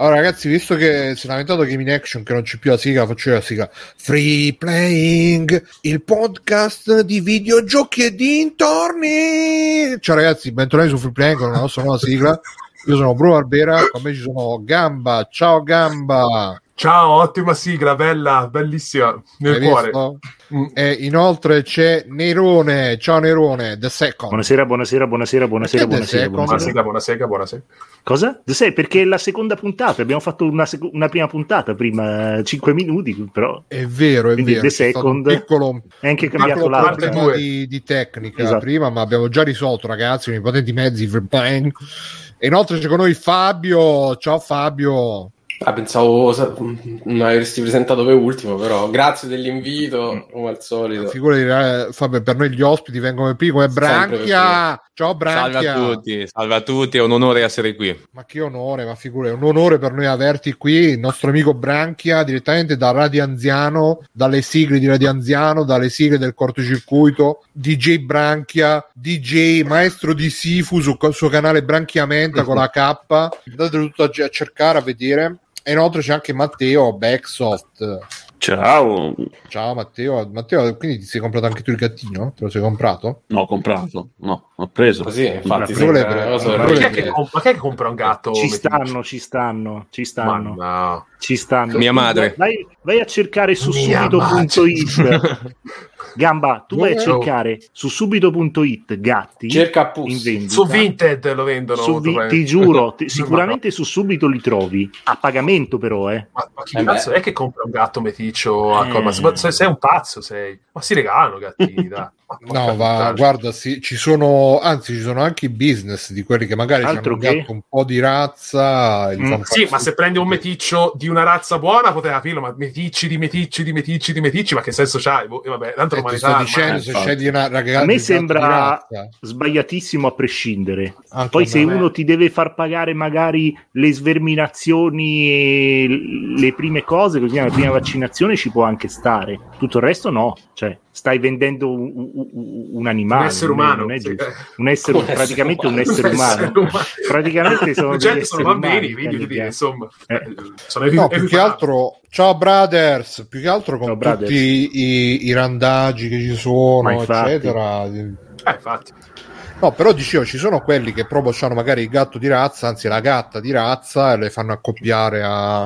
Allora, ragazzi, visto che si è lamentato Gaming Action che non c'è più la sigla, faccio io la sigla. Free Playing, il podcast di videogiochi e dintorni. Ciao ragazzi, bentornati su Free Playing con la nostra nuova sigla. Io sono Bruno Barbera, con me ci sono Gamba. Ciao Gamba. Ciao, ottima sigla, bella, bellissima, nel Hai cuore. visto? E inoltre c'è Nerone. Ciao Nerone, The Second. Buonasera, buonasera, buonasera, buonasera, buonasera, The buonasera. Buonasera. Cosa? Sai, perché è la seconda puntata, abbiamo fatto una, sec- una prima puntata, prima 5 minuti, però È vero, è Quindi vero. The Second piccolo, è anche cambiato problema due. di, di tecnica Esatto. prima, ma abbiamo già risolto, ragazzi, con i potenti mezzi. E inoltre c'è con noi Fabio. Ciao Fabio. Ah, pensavo sa- non avresti presentato per ultimo, però grazie dell'invito, come al solito. Figurati, eh, Fabio, per noi gli ospiti vengono qui come Branchia. Ciao Salve Branchia. a tutti, salve a tutti, è un onore essere qui. Ma che onore, ma figurati, è un onore per noi averti qui, il nostro amico Branchia, direttamente da Radio Anziano, dalle sigle di Radio Anziano, dalle sigle del cortocircuito, DJ Branchia, DJ maestro di Sifu sul suo canale Branchiamenta con la K. Andate tutto a, a cercare, a vedere. E inoltre c'è anche Matteo Backsoft. Ciao, Ciao Matteo, Matteo, quindi ti sei comprato anche tu il gattino? Te lo sei comprato? no, ho comprato, no, ho preso. Così, infatti, Ma una cosa ma Ma quello chi, è- che, ma chi è che compra un gatto? Ci stanno, ci stanno, ci stanno, Ma no. ci stanno. Mia madre. Vai, vai a cercare su subito.it. Gamba, tu vai a cercare su subito.it gatti Cerca in Pussy. vendita. Su Vinted lo vendono. Vi- ti giuro, ti- Ma sicuramente su subito li trovi a pagamento però eh. Ma, ma chi Eh cazzo beh. è che compra un gatto meticcio? a Eh. co- Ma se- se- sei un pazzo, sei. Ma si regalano gattini, dai. Porca No, va, guarda, sì, ci sono, anzi, ci sono anche i business di quelli che magari hanno Altro un che? un po' di razza. Mm, Sì, ma se prendi un meticcio di una razza buona poteva capirlo, ma meticci di meticci di meticci di meticci, ma che senso c'hai? Boh, e vabbè, tanto Eh, ti sto dicendo, se scegli una ragazza A me sembra- sbagliatissimo a prescindere. anche Poi se me- uno ti deve far pagare magari le sverminazioni e le prime cose, così la prima vaccinazione ci può anche stare. Tutto il resto no, cioè stai vendendo un, un- un animale, un essere non è- umano. non è sì. giusto. Un essere, praticamente un essere Un umano. essere umano. Praticamente sono Certo, degli sono bambini, umani, quindi dire, eh. insomma, Eh. sono No, più che altro, ciao brothers, più che altro con Ciao, tutti i, i randaggi che ci sono, eccetera. Eh, infatti. No, però dicevo, ci sono quelli che proprio hanno magari il gatto di razza, anzi la gatta di razza, e le fanno accoppiare a,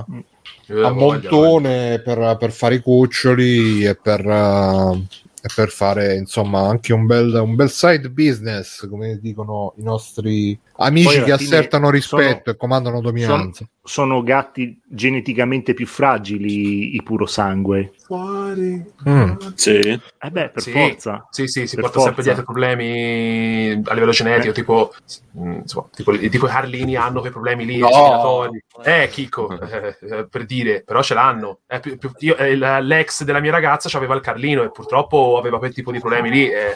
a montone per, per fare i cuccioli e per, eh, e per fare insomma anche un bel, un bel side business, come dicono i nostri amici Poi che assertano rispetto sono- e comandano dominanza. Sono gatti geneticamente più fragili i puro sangue. Fuori. Mm. Sì, Eh beh, per Sì. forza. Sì, sì, si Per porta sempre forza. dietro problemi a livello genetico, Eh. tipo, mm, insomma, tipo, tipo i Carlini hanno quei problemi lì No. Eh, Chico, eh, eh, per dire, però ce l'hanno. Eh, più- più- io- eh, l'ex della mia ragazza aveva il Carlino e purtroppo aveva quel tipo di problemi lì. eh,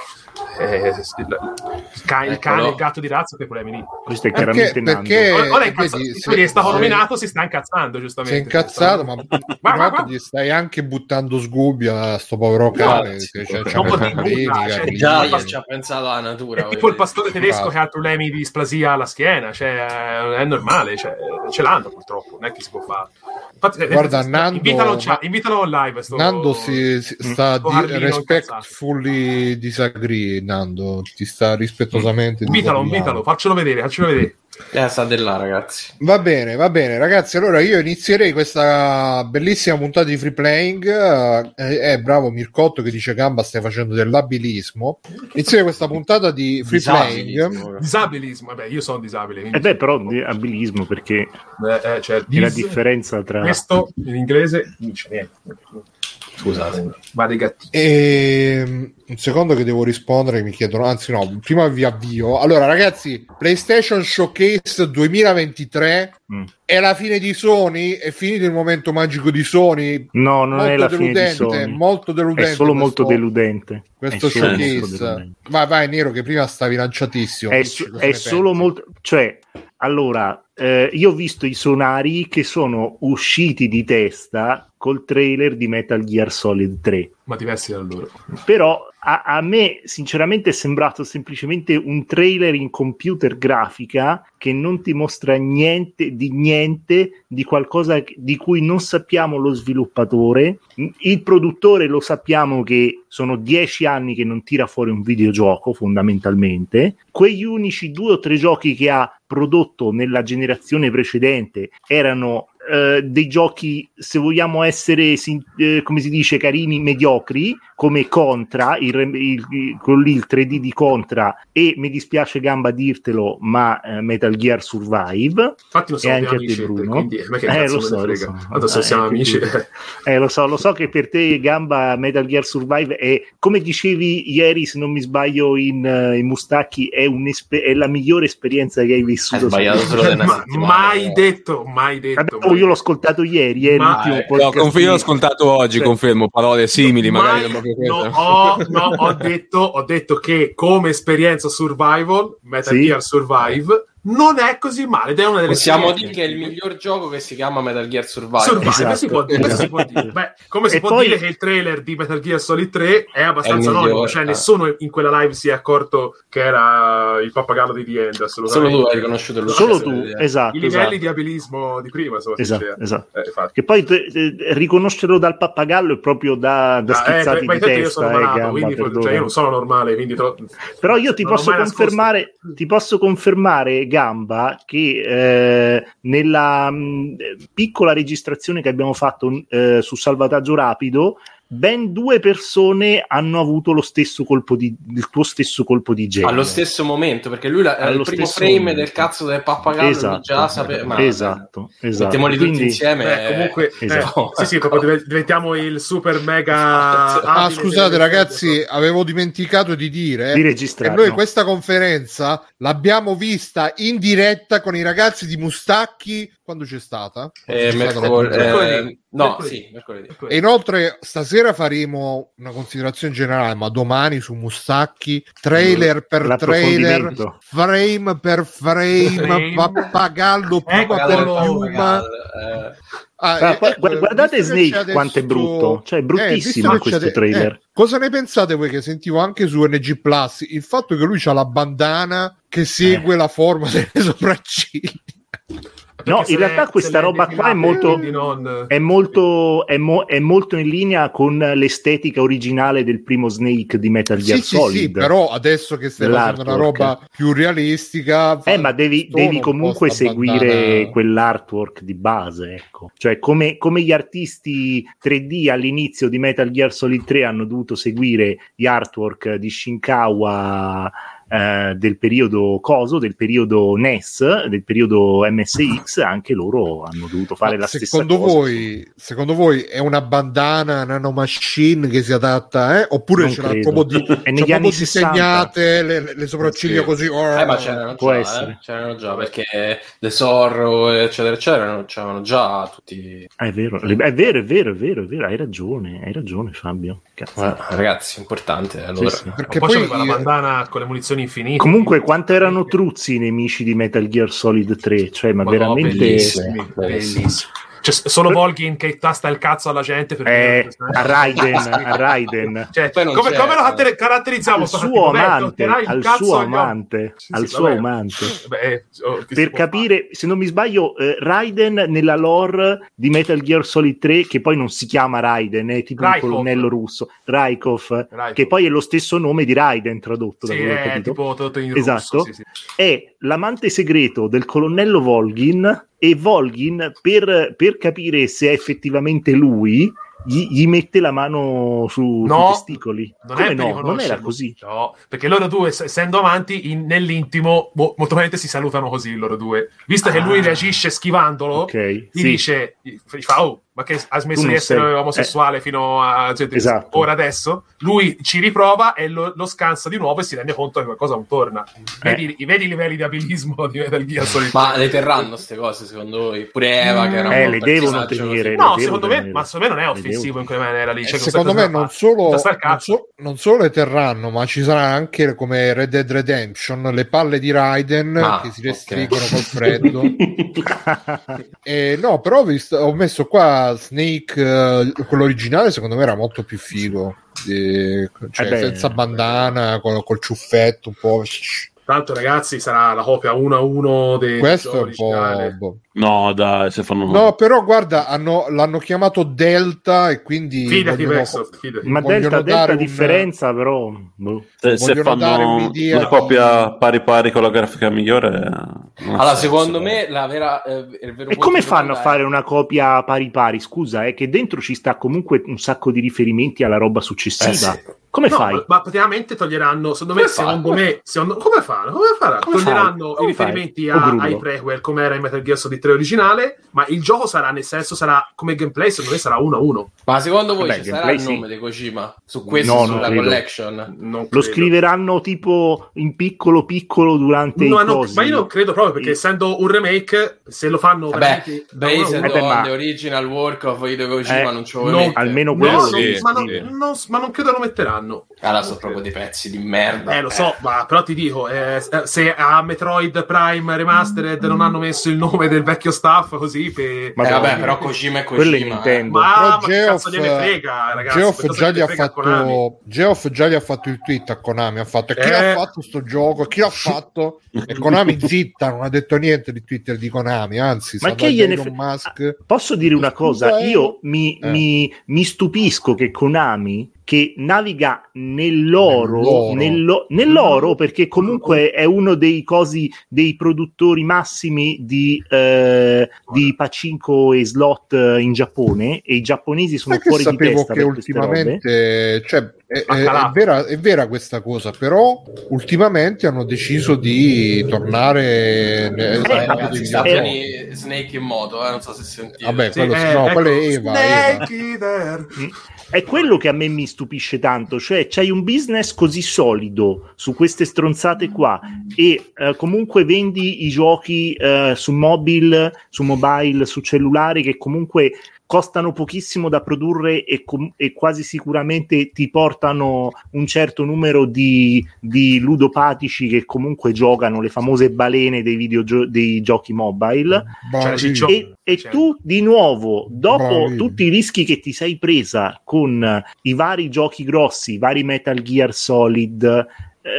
eh, il, ca- il cane e il gatto di razza quei problemi lì. Questo è Perché- chiaramente Nando. perché- Ora, ora è Eh, incazzato, vedi, perché è stato se- nominato, si sta incazzando, giustamente. Sei incazzato, ma, ma- ma ma- gli stai anche buttando sgubbia a sto povero cane. potevi problemi, buttare, cioè, Carlini. Già, ci ha pensato la natura. È tipo il pastore tedesco che ha problemi di displasia alla schiena, cioè è normale, cioè, ce l'hanno purtroppo, non è che si può fare. Infatti, eh, Guarda, eh, Nando- invitalo, in chat, invitalo in live. Sto... Nando si, si sta sto di, respectfully disagree Nando ti sta rispettosamente Invitalo, invitalo, faccelo vedere, faccelo vedere. Eh, sta di là, ragazzi. va bene va bene ragazzi allora io inizierei questa bellissima puntata di free playing eh, eh, bravo Mircotto che dice gamba stai facendo dell'abilismo inizierei questa puntata di free playing Disabilismo. Disabilismo, vabbè, io sono disabile. quindi- Eh beh, però di abilismo perché Eh, eh, cioè, è la dis- differenza tra Questo in inglese non dice niente. Scusate, va dei gattini. E Ehm, un secondo che devo rispondere, mi chiedono, anzi no, prima vi avvio. Allora ragazzi, PlayStation Showcase 2023 Mm. è la fine di Sony, è finito il momento magico di Sony. No, non molto è la fine di deludente, Sony. molto deludente. È solo molto questo- deludente. Questo È molto showcase. Vai, vai, Nero, che prima stavi lanciatissimo. È, cosa è solo pensi. molto. Cioè, allora, eh, io ho visto i sonari che sono usciti di testa col trailer di Metal Gear Solid 3. Ma diversi da loro. Però a, a me sinceramente è sembrato semplicemente un trailer in computer grafica che non ti mostra niente di niente di qualcosa di cui non sappiamo lo sviluppatore. Il produttore lo sappiamo che sono dieci anni che non tira fuori un videogioco fondamentalmente. Quegli unici due o tre giochi che ha prodotto nella generazione precedente erano eh, dei giochi, se vogliamo essere, sin- eh, come si dice, carini, mediocri, come Contra, il, il, il, quello lì, il 3D di Contra, e mi dispiace Gamba dirtelo, ma eh, Metal Gear Survive. Infatti lo so, e anche a te Bruno. quindi Eh, lo so, lo so. Tanto se Eh, siamo amici... Eh, lo so, lo so che per te Gamba Metal Gear Survive è, come dicevi ieri, se non mi sbaglio, in, in Mustacchi, è, è la migliore esperienza che hai vissuto. Hai sbagliato solo Ma- mai detto, mai detto. Vabbè, mai oh, io l'ho ascoltato ieri, è Ma- l'ultimo eh, No, podcast. confermo, ho di- ascoltato oggi, confermo, parole simili, magari Mai- non proprio no, ho, no, ho detto, ho detto che come esperienza survival, Metal Sì. Gear Survive, non è così male ed è una delle Possiamo dire che è il miglior gioco che si chiama Metal Gear Survive. Survive, Esatto. si può dire, si può dire. Beh, come si E può poi- dire che il trailer di Metal Gear Solid 3 è abbastanza anonimo, cioè eh. nessuno in quella live si è accorto che era il pappagallo di The End, Solo tu hai riconosciuto il Solo tu, esatto. I livelli esatto. di abilismo di prima, insomma, si Esatto, diceva. esatto. Eh. Che poi te- te- riconoscerlo dal pappagallo è proprio da, da Ah, eh, schizzati ma di intanto io testa, sono eh, malato, Gamba, quindi cioè, io non sono normale, quindi tro- Però io ti posso confermare, ti posso confermare, Gamba, che eh, nella mh, piccola registrazione che abbiamo fatto eh, su salvataggio rapido, ben due persone hanno avuto lo stesso colpo di il tuo stesso colpo di genio. Allo stesso momento, perché lui la- Allo il primo frame momento. del cazzo del pappagallo esatto, già sapeva. ma- esatto, esatto. Mettiamoli tutti Quindi- insieme. Beh, comunque, eh, Esatto. sì, sì, proprio div- diventiamo il super mega. Ah, abile scusate ragazzi, avevo dimenticato di dire di che registrare. noi no. questa conferenza l'abbiamo vista in diretta con i ragazzi di Mustacchi quando c'è stata? Eh, C'è stata mercol- puntata. Mercoledì. eh, no, Mercoledì. sì, mercoledì. E inoltre stasera faremo una considerazione generale, ma domani su Mustacchi, trailer per trailer, frame per frame, Frame. pappagallo piuma per piuma. eh, Ah, eh, eh, guardate che Snake c'è quanto è adesso- brutto, cioè è eh, bruttissimo che questo trailer. eh, cosa ne pensate voi che sentivo anche su NG Plus? Il fatto che lui ha la bandana che segue Eh. la forma delle sopracciglia. No, in realtà le- questa roba qua è molto- non- È molto, è, mo- è molto in linea con l'estetica originale del primo Snake di Metal Gear Sì, sì, Solid. sì, però adesso che stai facendo una roba più realistica, Eh, ma devi, devi comunque seguire bandana. quell'artwork di base, ecco. Cioè, come, come gli artisti 3D all'inizio di Metal Gear Solid 3 hanno dovuto seguire gli artwork di Shinkawa eh, del periodo Coso, del periodo NES, del periodo MSX, anche loro hanno dovuto fare Ma la stessa secondo cosa. voi, secondo voi è una bandana nanomachine che si adatta, eh? oppure Non c'era credo. proprio, di, negli anni 60. disegnate le, le sopracciglia Sì. così? oh, Eh, ma c'erano Può già, essere. eh, c'erano già perché The Sorrow, eccetera, eccetera, c'erano già tutti. Ah, è vero, è vero, è vero, è vero, è vero, hai ragione, hai ragione Fabio. Cazzo. Eh, ragazzi, importante. Allora, Sì, sì. Perché poi poi la io- bandana con le munizioni infinite. Comunque, quanto erano truzzi i nemici di Metal Gear Solid 3? Cioè, ma Ma no, veramente. bellissimi, Bellissimo. Cioè, solo Volgin che tasta il cazzo alla gente per Eh, a Raiden, a Raiden. Cioè, come, c'è- come lo carattere- caratterizziamo? Al suo amante, al suo amante, Sì, al sì, suo vabbè. amante. Beh, oh, che si Per capire, se non mi sbaglio, eh, Raiden nella lore di Metal Gear Solid 3, che poi non si chiama Raiden, è tipo Raikov. un colonnello russo, Raikov, fare? Raikov. che poi è lo stesso nome di Raiden tradotto da sì, ho è tipo tutto in Esatto. russo. Sì, sì. è l'amante segreto del colonnello Volgin e Volgin per, per capire se è effettivamente lui gli, gli mette la mano su, No, sui testicoli Non come no? non era così No, perché loro due, ess- essendo amanti, in- nell'intimo, mo- molto probabilmente si salutano così loro due. Visto che Ah. lui reagisce schivandolo, ok gli sì. dice, gli fa, oh, ma che ha smesso di essere sei- omosessuale fino a cioè, Esatto. ora adesso? Lui ci riprova e lo, lo scansa di nuovo e si rende conto che qualcosa non torna. Vedi, vedi i livelli di abilismo di Metal Gear Solid. Ma le terranno queste cose secondo voi? Pure Eva, che era un Eh, le devono tenere. No, devo secondo me, tenere. ma secondo me non è offensivo in quella maniera lì. Eh, Cioè, secondo me non solo, non, so- non solo le terranno, ma ci saranno anche come Red Dead Redemption le palle di Raiden Ah, che si restringono col freddo. E no, però ho, visto- ho messo qua Snake, eh, quello originale, secondo me era molto più figo. Eh, cioè, senza bandana, col, col ciuffetto un po'. Tanto, ragazzi, sarà la copia 1 a 1 del Questo è un po'. boh. No, dai, se fanno... No, però guarda, hanno- l'hanno chiamato Delta e quindi. Fidati, vogliono- Microsoft, fidati. Ma Delta, Delta un- differenza, però. boh. se, se fanno una di- copia pari pari con la grafica migliore... Allora, senso. secondo me la vera. eh, il vero E come di fanno a fare una copia pari pari? Scusa, è che dentro ci sta comunque un sacco di riferimenti alla roba successiva. Eh sì. Come No, fai? ma- praticamente toglieranno, secondo me, fa? secondo Come me, secondo- come fanno? Come faranno? Come toglieranno fai? Come i riferimenti fai? a- ai prequel, come era in Metal Gear Solid 3 originale, ma il gioco sarà, nel senso, sarà come gameplay, secondo me sarà 1 a 1. Ma secondo voi Vabbè, ci sarà il sì. nome di Kojima su questo No, sulla collection? Non Lo credo. scriveranno tipo in piccolo piccolo durante No, i no, cosi. ma io non credo proprio perché essendo un remake, se lo fanno based Eh beh, on ma- the original work of Hideo Kojima Eh, non ci vuole almeno No, quello no, lo sì, ma, non, sì. non- ma non credo lo metteranno. Allora sono proprio dei pezzi di merda. Eh, lo so, ma però ti dico, eh, se a Metroid Prime Remastered non hanno messo il nome del vecchio staff così per... Ma Eh, vabbè, però Kojima è quello Kojima. eh. Nintendo. Ma, Però ma che Geoff- cazzo gliene frega, ragazzi? Geoff già, gli ha frega fatto, Geoff già gli ha fatto il tweet a Konami. Ha fatto: E chi Eh. l'ha fatto sto gioco? E chi l'ha fatto? E Konami zitta, non ha detto niente di Twitter di Konami. Anzi, Ma che gliene Elon fre- Musk. Posso dire una cosa? Eh. Io mi, Eh. mi- mi stupisco che Konami, che naviga nell'oro, Nell'oro. nello- nell'oro, perché comunque è uno dei cosi, dei produttori massimi di, eh, di pachinko e slot in Giappone, e i giapponesi sono che fuori di sapevo testa che queste robe. ultimamente, cioè, è, è- è vera, è vera questa cosa, però ultimamente hanno deciso di tornare Eh, sta eh, videogiochi. pieni Snake in moto, eh, non so se sentite. Vabbè, Sì, quello sì, eh, no, ecco, quello è Eva, Eva. Snake Eater. È quello che a me mi stupisce tanto, cioè c'hai un business così solido su queste stronzate qua e eh, comunque vendi i giochi eh, su mobile, su mobile, su cellulare che comunque costano pochissimo da produrre e, com- e quasi sicuramente ti portano un certo numero di, di ludopatici che comunque giocano le famose balene dei, videogio- dei giochi mobile. Ciccio. e, e Cioè. tu di nuovo, dopo Bravi. tutti i rischi che ti sei presa con i vari giochi grossi, i vari Metal Gear Solid,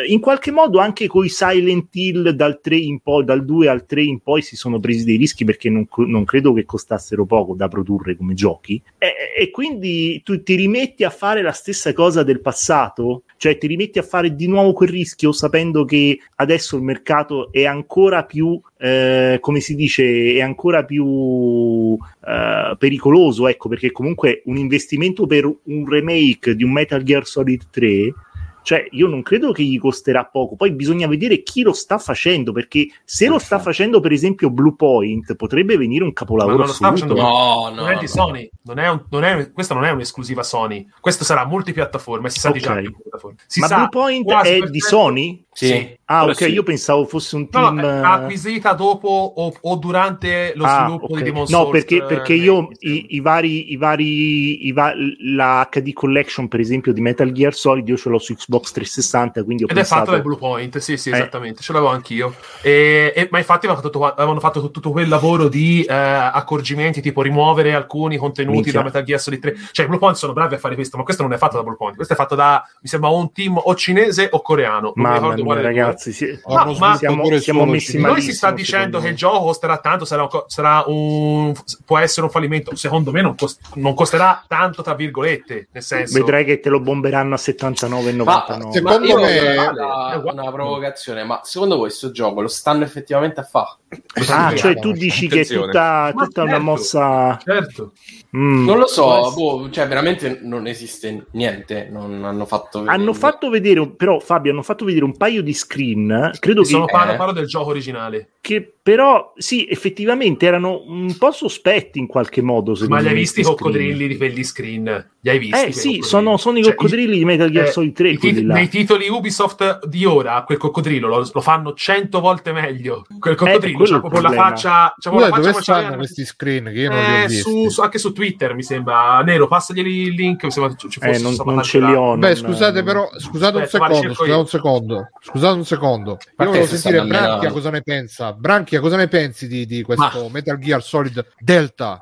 in qualche modo anche con i Silent Hill dal 3 in poi, dal 2 al 3 in poi si sono presi dei rischi perché non, non credo che costassero poco da produrre come giochi. E, e quindi tu ti rimetti a fare la stessa cosa del passato? Cioè ti rimetti a fare di nuovo quel rischio sapendo che adesso il mercato è ancora più, eh, come si dice, è ancora più eh, pericoloso, ecco, perché comunque un investimento per un remake di un Metal Gear Solid 3 cioè io non credo che gli costerà poco poi bisogna vedere chi lo sta facendo perché se lo sta facendo per esempio Blue Point potrebbe venire un Ma capolavoro non lo sta facendo No, no. non è di no. Sony, non è un- non è- questa non è un'esclusiva Sony, questo sarà multipiattaforma, si sa di già multipiattaforma. Si ma sa Blue Point è di certo- Sony? Sì. ah Eh, ok sì. io pensavo fosse un No, team no, è acquisita dopo o, o durante lo Ah, sviluppo ok. di Demon no Souls. perché, eh, perché io i, i vari, i vari i va- la HD collection per esempio di Metal Gear Solid io ce l'ho su Xbox 360 quindi ho Ed è pensato fatto dai Blue Point, sì, sì, Eh. esattamente, ce l'avevo anch'io. E, e- ma infatti avevano fatto, avevano fatto tutto quel lavoro di eh, accorgimenti, tipo rimuovere alcuni contenuti Minchia. da Metal Gear Solid 3. Cioè, i Blue Point sono bravi a fare questo, ma questo non è fatto da Blue Point, questo è fatto da, mi sembra, un team o cinese o coreano. Non mi mamma ricordo mia ragazzi sì. Hanno ma siamo, siamo messi cinese. Noi malissimo si sta dicendo che il gioco costerà tanto, sarà, sarà un, può essere un fallimento. Secondo me non, cos- non costerà tanto, tra virgolette, nel senso... vedrai che te lo bomberanno a 79,99 Ma, secondo ma io me- È una provocazione, ma secondo voi questo gioco lo stanno effettivamente a fare? Ah cioè tu dici che è Attenzione. tutta, tutta una certo. mossa Certo. Mm. Non lo so, boh, cioè veramente non esiste niente, non hanno fatto vedere. hanno fatto vedere però Fabio hanno fatto vedere un paio di screen credo che, Sono, parlo, eh. parlo del gioco originale. che però sì effettivamente erano un po' sospetti in qualche modo Ma li hai visti i coccodrilli di quegli screen? Li hai visti? eh sì sono, sono i Cioè, coccodrilli di Metal Gear eh, Solid 3 i quelli tit- nei titoli Ubisoft di ora quel coccodrillo lo, lo fanno cento volte meglio quel coccodrillo quello il proprio la faccia c'ha proprio Scusa, la faccia dove stanno questi screen che io non li ho Eh, visti? su, su- anche su Twitter mi sembra Nero passaglieli il link mi sembra ci fosse Eh, non, non ce li ho Beh, non- scusate, non- però, scusate un secondo, scusate io. un secondo, scusate un secondo. Io volevo sentire Branchia cosa ne pensa. Branchia, cosa ne pensi di, di questo Metal Gear Solid Delta?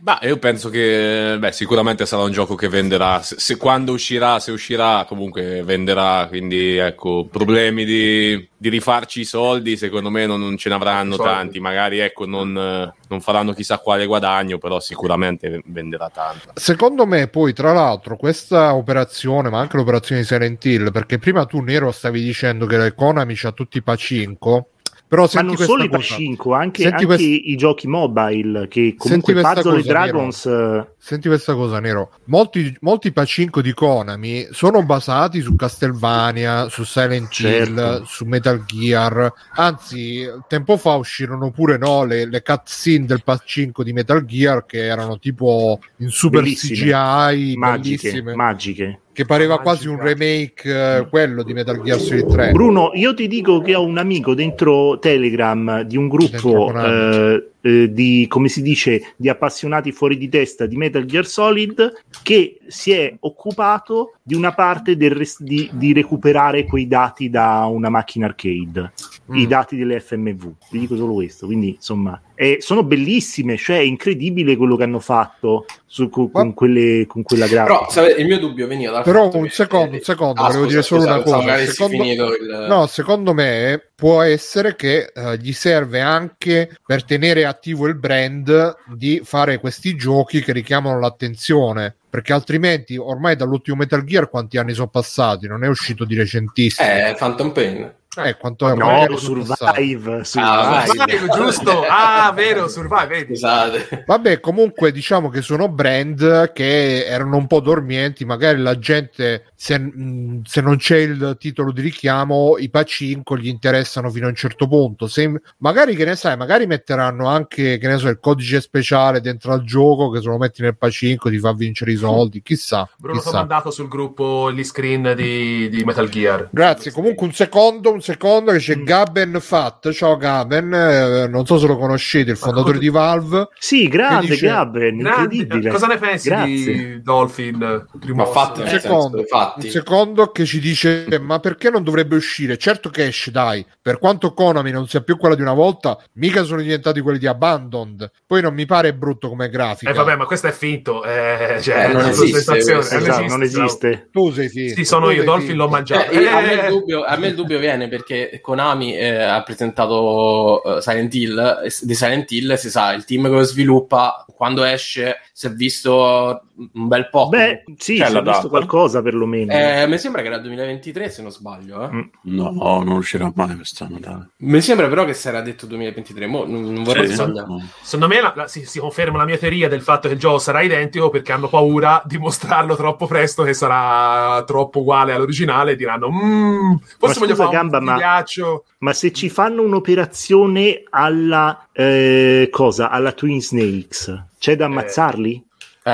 Ma io penso che beh, sicuramente sarà un gioco che venderà. Se, se quando uscirà, se uscirà, comunque venderà. Quindi ecco, problemi di, di rifarci i soldi, secondo me non, non ce ne avranno Soldi. tanti. Magari ecco, non, non faranno chissà quale guadagno, però sicuramente venderà tanto. Secondo me, poi, tra l'altro, questa operazione, ma anche l'operazione di Silent Hill, perché prima tu, Nero, stavi dicendo che Konami c'ha tutti i Pacinco. Però Ma non solo i. Pacinco, anche, anche quest- i giochi mobile che comunque Puzzle e cosa, Dragons eh, Senti questa cosa, Nero. Molti, molti Pacinco di Konami sono basati su Castlevania, su Silent Hill, Certo. su Metal Gear. Anzi, tempo fa uscirono pure no, le, le cutscene del Pacinco di Metal Gear che erano tipo in super Bellissime. CGI, magiche, bellissime, magiche. che pareva Magica. quasi un remake eh, quello di Metal Gear Solid 3. Bruno, io ti dico che ho un amico dentro Telegram di un gruppo eh, eh, di, come si dice, di appassionati fuori di testa di Metal Gear Solid che si è occupato di una parte res- di, di recuperare quei dati da una macchina arcade, i Mm. dati delle FMV. Vi dico solo questo. Quindi, insomma, eh, sono bellissime, cioè è incredibile quello che hanno fatto su- con, con quelle, con quella grafica. Però il mio dubbio veniva dal Però un che- secondo, un secondo, Ah, volevo scusa, dire solo scusa, una pensavo cosa. si Secondo- finito il... No, secondo me può essere che eh, gli serve anche per tenere attivo il brand di fare questi giochi che richiamano l'attenzione. Perché altrimenti, ormai dall'ultimo Metal Gear, quanti anni sono passati? Non è uscito di recentissimo. Eh, Phantom Pain. Eh, quanto è no, sono passati. Survive, Ah, Survive. Survive, giusto? Ah, vero, Survive, vedi? Scusate. Vabbè, comunque diciamo che sono brand che erano un po' dormienti, magari la gente se, mh, se non c'è il titolo di richiamo, i pacinco gli interessano fino a un certo punto. Se, magari che ne sai, magari metteranno anche che ne so, il codice speciale dentro al gioco che se lo metti nel pacinco ti fa vincere i soldi, chissà. Bruno chissà. mandato sul gruppo gli screen di, di Metal Gear. Grazie, comunque un secondo, un secondo che c'è Mm. Gaben Fat. Ciao Gaben, eh, non so se lo conoscete, il fondatore di Valve. Sì, grande dice- Gaben, incredibile. Cosa ne pensi Grazie. di Dolphin? Primo Un nel secondo, un secondo che ci dice ma perché non dovrebbe uscire certo che esce dai per quanto Konami non sia più quella di una volta mica sono diventati quelli di Abandoned poi non mi pare brutto come grafica Eh vabbè, ma questo è finto. Eh, cioè, Eh, non esiste eh, Esatto, non esiste. tu sei finto Sì, sono tu io, Dolphin finto. l'ho mangiato. Io- a, me il Eh, dubbio, a me il dubbio viene perché Konami eh, ha presentato eh, Silent Hill e di Silent Hill si sa il team che lo sviluppa quando esce si è visto un bel po' Beh, sì, si è visto data? qualcosa perlomeno. Eh, mi sembra che era 2023 se non sbaglio eh. Mm. No, non uscirà mai quest'anno. Dai. mi sembra però che si era detto 2023 mo, non, non vorrei Sì, sbagliare no. Secondo me la- la- si, si conferma la mia teoria del fatto che il gioco sarà identico perché hanno paura di mostrarlo troppo presto che sarà troppo uguale all'originale e diranno "Mm, forse Ma voglio fare Gamba, un ma- ghiaccio Ma se ci fanno un'operazione alla eh, cosa? Alla Twin Snakes, c'è da ammazzarli?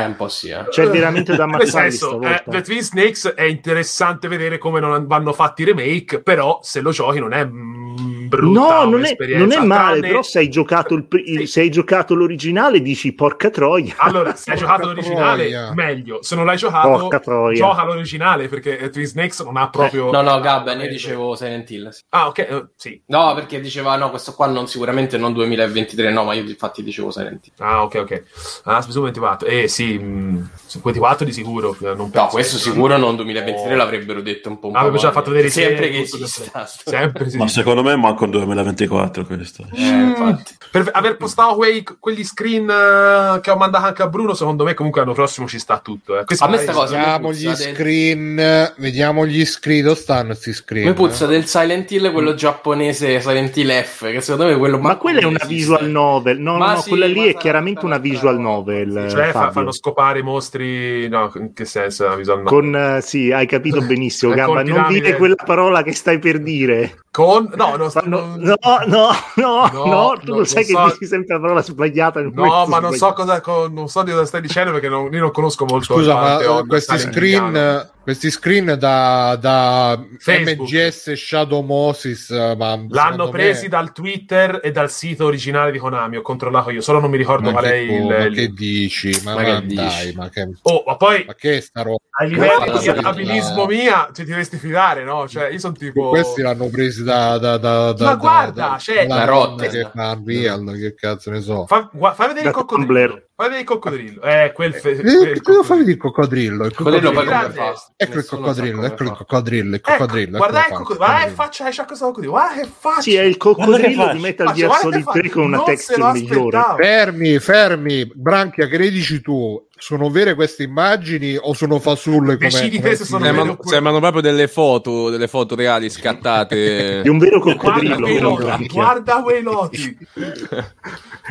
Eh un po' sì eh. C'è veramente da Nel ammazzarli senso, eh? The Twin Snakes è interessante vedere come non vanno fatti i remake, però se lo giochi non è mm, brutta No, non è, non è male, tranne- però se hai giocato, il, Sì. se hai giocato l'originale dici porca troia. Allora, se hai giocato l'originale, troia. meglio. Se non l'hai giocato, Porca troia. gioca l'originale perché eh, Twin Snakes non ha proprio. no no Gabben io dicevo Silent Hill sì. Ah, ok, eh, sì. no perché diceva no questo qua non sicuramente non 2023 no ma io infatti dicevo Silent Hill Ah, ok, ok. Ah, speso 24. Eh, sì, mh, su 24 di sicuro. eh, Non No, questo sicuro non 2023 l'avrebbero detto un po' un Ah, po' aveva già fatto vedere sempre che esista. Sempre sì. Ma secondo me manco il 2024 questo. Eh, infatti. Per aver postato quei- quegli screen eh, che ho mandato anche a Bruno, secondo me comunque l'anno prossimo ci sta tutto. eh. A me sta cosa- vediamo gli screen vediamo gli screen dove stanno questi screen Mi puzza del Silent Hill quello giapponese Silent Hill F che secondo me quello Ma quella è una esiste. visual novel. No, Ma no, sì, quella lì è chiaramente una visual novel. sì. Cioè, fa- Fabio. Fanno scopare i mostri. No, in che senso? Con, eh, sì, hai capito benissimo, Con Gamba. Non dire quella parola che stai per dire. Con- No, no, non- No, no, no, No, no, tu no, lo sai che so- dici sempre la parola sbagliata. No, ma non so cosa co- non so di cosa stai dicendo perché non, io non conosco molto Scusa, ma eh, questi screen, questi screen da, da. MGS Shadow Moses, eh, ma L'hanno presi me- dal Twitter e dal sito originale di Konami. Ho controllato io, solo non mi ricordo Ma qual è che, il. ma che dici? Ma, Ma che dai, dici? ma che, Oh, ma poi ma che è sta roba? livelli Guarda, di abilismo mia ci dovresti fidare, no? Cioè, io sono tipo. Questi l'hanno presi da, da, da, da Ma da- guarda, da- c'è- la La rotta che fa Unreal, che cazzo ne so. Fa, gua- fai vedere il coccodrillo. Tumblr. Guarda il coccodrillo. Eh, quel fe- Eh, quel cosa fa vedere il coccodrillo? Il coccodrillo. fa? Ecco il coccodrillo, ecco il fa. coccodrillo, il Ecco, coccodrillo. guarda il qua, coccodrillo, guarda che coccodrillo. faccia, c'ha questo coccodrillo, guarda che faccia. Sì, è il coccodrillo di Metal Gear Solid faccia. 3 con una texture migliore. Fermi, fermi, Branchia, che ne dici tu? Sono vere queste immagini o sono fasulle come, Decidi come Sembrano, proprio delle foto, delle foto reali scattate. Di un vero coccodrillo. guarda quei loti.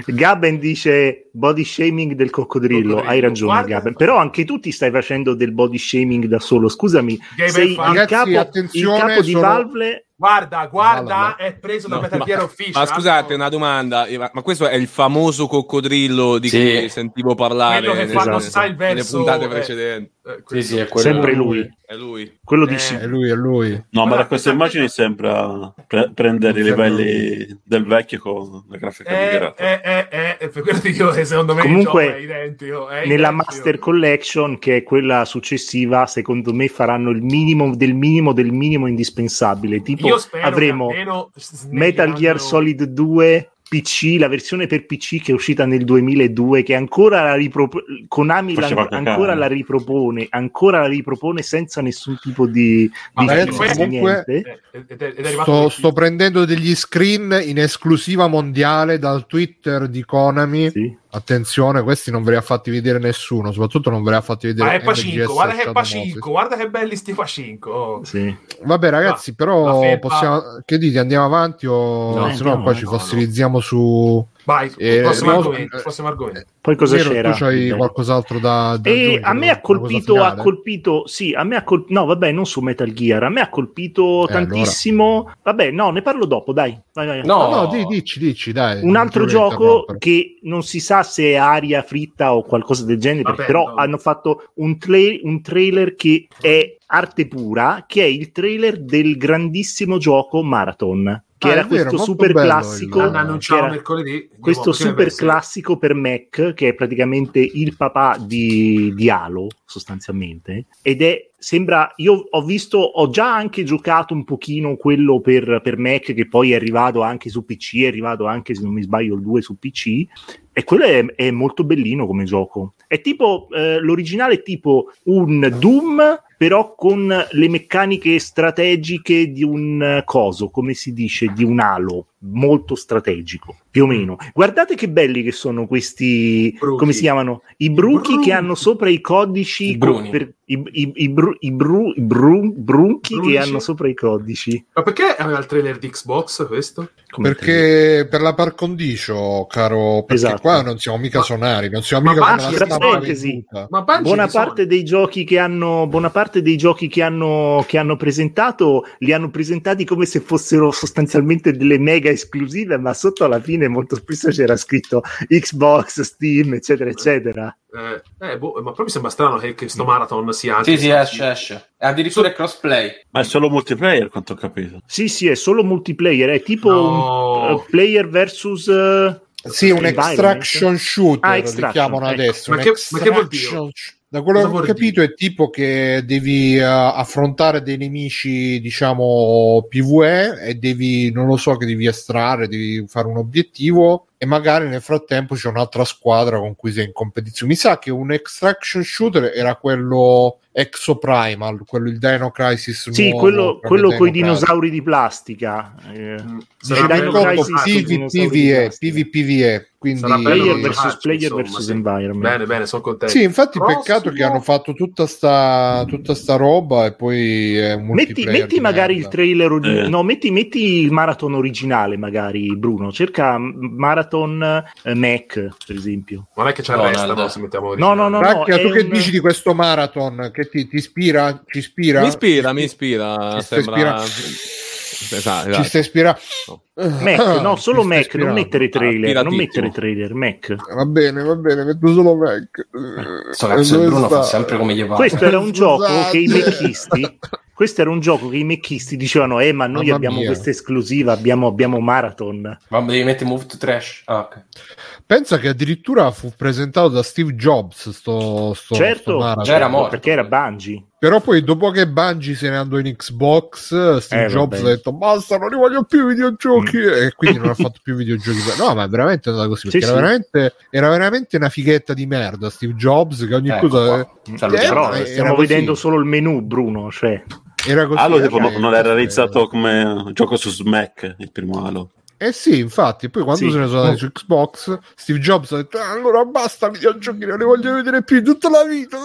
Gaben dice body shaming del coccodrillo. Coccodrillo. Hai ragione, Guarda- Gaben. Però anche tu ti stai facendo del body shaming da solo. Scusami, Gaben sei il Ragazzi, capo, il attenzione, capo di sono- Valve. Guarda, guarda, è preso da No, Metal ma- Gear Official. Ma scusate, una domanda, ma questo è il famoso coccodrillo di Sì. cui sentivo parlare Quello che nelle, fa- non sa il nelle verso, puntate eh. precedenti? Eh, Sì, sì, è quello. Sempre lui. È lui. Quello di Eh, sì. È lui, è lui. No, Guarda, ma da queste immagini sembra pre- prendere i livelli del vecchio con la grafica Eh, migliorata. eh, eh, eh, eh, per quello che secondo me Comunque, è identico. è Nella identico. Master Collection, che è quella successiva, secondo me faranno il minimo del minimo del minimo indispensabile. Tipo, Io spero avremo Metal Gear Solid 2 PC, la versione per PC che è uscita nel 2002, che ancora la ripropone, Konami la- ancora la ripropone, ancora la ripropone senza nessun tipo di, Ma di ragazzi, comunque- niente. Eh, ed è- ed è Sto, sto prendendo degli screen in esclusiva mondiale dal Twitter di Konami. Sì. Attenzione, questi non ve li ha fatti vedere nessuno, soprattutto non ve li ha fatti vedere Ma è MGS Pacinco, guarda che Pacinco, guarda che belli sti Pacinco. Oh. Sì. Vabbè, ragazzi, però possiamo. Che dite? Andiamo avanti o No, se no poi ci fossilizziamo su. Vai, Eh, prossimo, no, argomento, eh, prossimo argomento. Poi cosa Nero, c'era? Tu c'hai qualcos'altro da, da E aggiungere? a me ha colpito, ha colpito, sì, a me ha colpito, no, vabbè, non su Metal Gear, a me ha colpito Eh, allora. tantissimo. Vabbè, no, ne parlo dopo, dai. Vai, vai. No, No, no, di- dici, dici, dai. Un altro gioco che non si sa se è aria fritta o qualcosa del genere, Vabbè, però no. hanno fatto un, tra- un trailer che è arte pura, che è il trailer del grandissimo gioco Marathon, che Ah, era vero, questo super classico. il- questo super classico per Mac, che è praticamente il papà di, di Halo, sostanzialmente, ed è sembra io ho visto ho già anche giocato un pochino quello per, per Mac che poi è arrivato anche su PC è arrivato anche se non mi sbaglio il 2 su PC e quello è, è molto bellino come gioco è tipo eh, l'originale è tipo un Doom però con le meccaniche strategiche di un eh, coso come si dice di un Halo molto strategico più o meno guardate che belli che sono questi Bruchi. come si chiamano i bruchi bruchi. che hanno sopra i codici I bruni. per- i, i, i, bru- i bru- i bru- brunchi Brunici? che hanno sopra i codici Ma perché aveva il trailer di Xbox questo? Come Perché per la par condicio, caro, perché Esatto. qua non siamo mica Ma- sonari, non siamo ma mica Bungie, come la tra stampa parentesi. Ma Bungie buona chi sono? parte dei giochi che hanno buona parte dei giochi che hanno, che hanno presentato li hanno presentati come se fossero sostanzialmente delle mega esclusive ma sotto alla fine molto spesso c'era scritto Xbox, Steam eccetera eccetera Eh, eh, boh, ma proprio sembra strano che, che sto marathon sia anche Sì, sì, esce, esce. Addirittura è crossplay. Ma è solo multiplayer, quanto ho capito. sì sì è solo multiplayer è tipo No. un uh, player versus uh, Sì, un extraction shooter Ah, li extraction, chiamano ecco. adesso. Ma che- ma che vuol sh- Da quello che Cosa ho vuol capito è tipo che devi eh, affrontare dei nemici, diciamo, PvE e devi, non lo so, che devi estrarre, devi fare un obiettivo e magari nel frattempo c'è un'altra squadra con cui sei in competizione. Mi sa che un extraction shooter era quello Exoprimal, quello il Dino Crisis sì nuovo, quello, quello con i dinosauri di plastica eh, Mm, sarà Dino PvPVE. PvPVE, quindi Sarà player versus player insomma, versus sì. environment Bene, bene, sono contento. Sì, infatti Prossimo. peccato che hanno fatto tutta sta, tutta sta roba e poi è un Metti, metti magari merda. il trailer, Eh. no, metti, metti il marathon originale, magari Bruno. Cerca m- marathon eh, Mac, per esempio. Non è che c'è No, il resto, no, no, no. se mettiamo No, no, no, Bracchia, è tu che un- dici di questo marathon? Che ti, ti ispira? Ci ispira? Mi ispira, mi ispira. Ci Sembra... ispira- Esatto, Ci esatto. sta ispirando? Mac, no, solo sta Mac, non mettere trailer, Ah, non mettere trailer, Mac. Va bene, va bene, metto solo Mac. Sto cazzo di Bruno sta? fa sempre come gli va. Questo era un gioco che i Scusate. mecchisti questo era un gioco che i mecchisti dicevano eh ma noi Mamma abbiamo mia. questa esclusiva abbiamo, abbiamo Marathon Ma devi mettere move to trash. Ah, ok. Pensa che addirittura fu presentato da Steve Jobs sto, sto, certo sto. Già era morto. perché era Bungie Però poi dopo che Bungie se ne andò in Xbox, Steve Eh, Jobs vabbè. ha detto basta, non li voglio più i videogiochi e quindi non ha fatto più videogiochi. No, ma è veramente andata così, Sì, perché sì. Era, veramente, era veramente una fighetta di merda Steve Jobs che ogni Ecco cosa... Salutiamo. Eh, Però era stiamo così. vedendo solo il menu, Bruno. Cioè. Era così. Halo eh, tipo, cioè, non era eh, realizzato come gioco su Smack, il primo Halo. Eh sì, infatti, poi quando Sì. se ne sono andati su Xbox, Steve Jobs ha detto "Ah, allora basta videogiochi, non li voglio vedere più tutta la vita.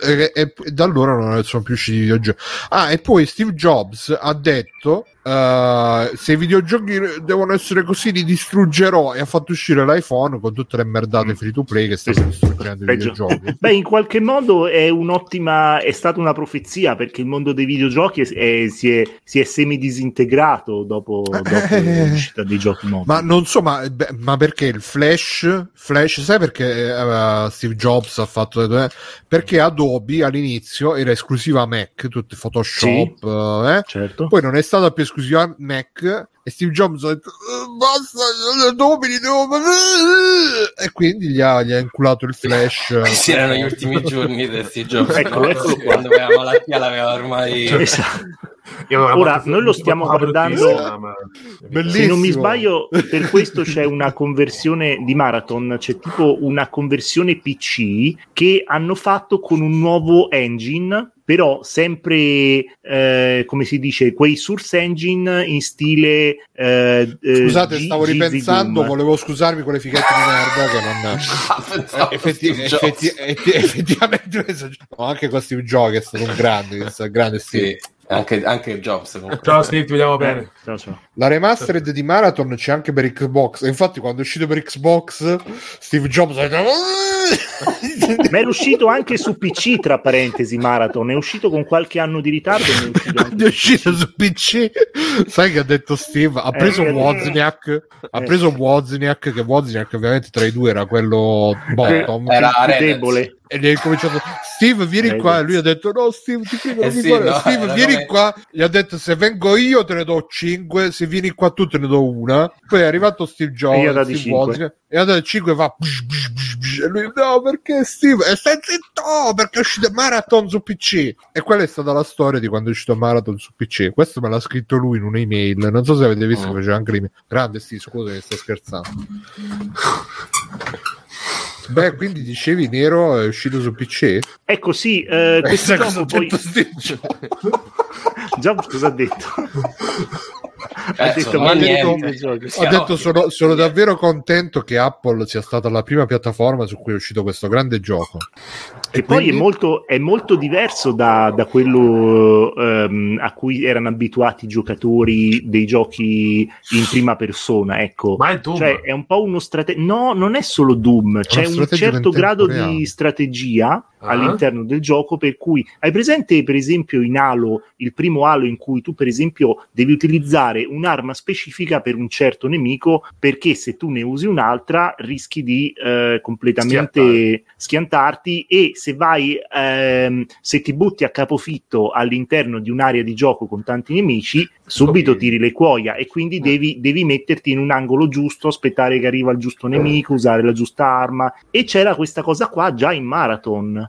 E, e- e da allora non sono più usciti i videogiochi. Ah, e poi Steve Jobs ha detto eh, se i videogiochi devono essere così li distruggerò e ha fatto uscire l'iPhone con tutte le merdate free to play che stanno distruggendo i videogiochi. Beh, in qualche modo è un'ottima, è stata una profezia perché il mondo dei videogiochi è- è- si, è, si è semidisintegrato dopo, dopo Eh. l'uscita dei giochi mobili. Ma non so, ma, beh, ma perché il Flash? Flash, sai perché eh, Steve Jobs ha fatto eh? perché Adobe all'inizio era esclusiva Mac, tutti Photoshop, eh? certo. poi non è stata più esclusiva Mac e Steve Jobs ha detto "Eh, basta, Adobe li devo e quindi gli ha, gli ha inculato il Flash. Questi erano gli ultimi giorni di Steve Jobs. No? eccolo qua. Quando aveva la malattia l'aveva ormai... Esatto. Ora, noi lo stiamo guardando-. Se non mi sbaglio, per questo c'è una conversione di Marathon, c'è tipo una conversione PC che hanno fatto con un nuovo engine, però sempre, eh, come si dice, quei source engine in stile... eh, eh, Scusate, G- stavo ripensando, Doom. volevo scusarmi con le fighette di merda che non... Pensavo Effetti- effetti- eff- effettivamente no, anche Jobs è stato un grande, Steve. Sì, anche, anche Jobs comunque. Ciao Steve, ti vediamo bene. Eh, ciao, ciao. La remastered di Marathon c'è anche per Xbox. E infatti, quando è uscito per Xbox, Steve Jobs ha detto. Ma era uscito anche su PC, tra parentesi, Marathon. È uscito con qualche anno di ritardo. ma è uscito è uscito su PC, sai che ha detto Steve? Ha preso eh, Wozniak. Ha eh. preso Wozniak. Che Wozniak, ovviamente, tra i due era quello bottom. Era più debole. E gli ha cominciato Steve vieni Eh, qua. e lui ha detto no Steve ti prego Eh sì, no, Steve vieni come- qua. Gli ha detto se vengo io te ne do 5 se vieni qua tu te ne do una. Poi è arrivato Steve Jobs E ha dati Steve cinque. Wozniak, e ha dato 5 e fa bsh, bsh, bsh, bsh, e lui no perché Steve? E stai zitto perché è uscito Marathon su PC e quella è stata la storia di quando è uscito Marathon su PC questo me l'ha scritto lui in un'email non so se avete visto che Mm. faceva anche l'email. Grande Steve scusa che sto scherzando Beh, quindi dicevi Nero è uscito su PC? Ecco, sì, eh, questo poi... Jobs cosa ha detto? Eh, ha detto insomma, ma ha niente, detto- detto sono, sono davvero contento che Apple sia stata la prima piattaforma su cui è uscito questo grande gioco. E poi è quindi- molto, è molto diverso da, da quello ehm, a cui erano abituati i giocatori dei giochi in prima persona. Ecco. Ma è Doom. Cioè, è un po' uno strategia. No, non è solo Doom, c'è un strategico certo grado reale. di strategia Ah. all'interno del gioco. Per cui hai presente, per esempio, in Halo, il primo Halo in cui tu, per esempio, devi utilizzare un'arma specifica per un certo nemico, perché se tu ne usi un'altra rischi di eh, completamente schiantarti e se vai, ehm, se ti butti a capofitto all'interno di un'area di gioco con tanti nemici, subito tiri le cuoia e quindi devi, devi metterti in un angolo giusto, aspettare che arriva il giusto nemico, usare la giusta arma. E c'era questa cosa qua già in Marathon.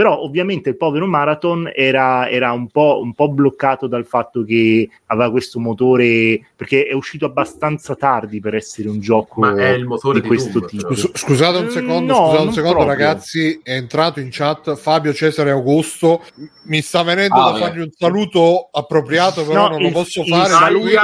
Però ovviamente il povero Marathon era, era un, po', un po' bloccato dal fatto che aveva questo motore, perché è uscito abbastanza tardi per essere un gioco Ma è il motore di di questo Doom, tipo. però. Scus- Scusate un Mm, secondo, no, scusate un secondo, proprio. ragazzi. È entrato in chat Fabio Cesare Augusto. Mi sta venendo Ah, da beh. fargli un saluto appropriato, però No, non lo il- posso il fare. saluto- Quindi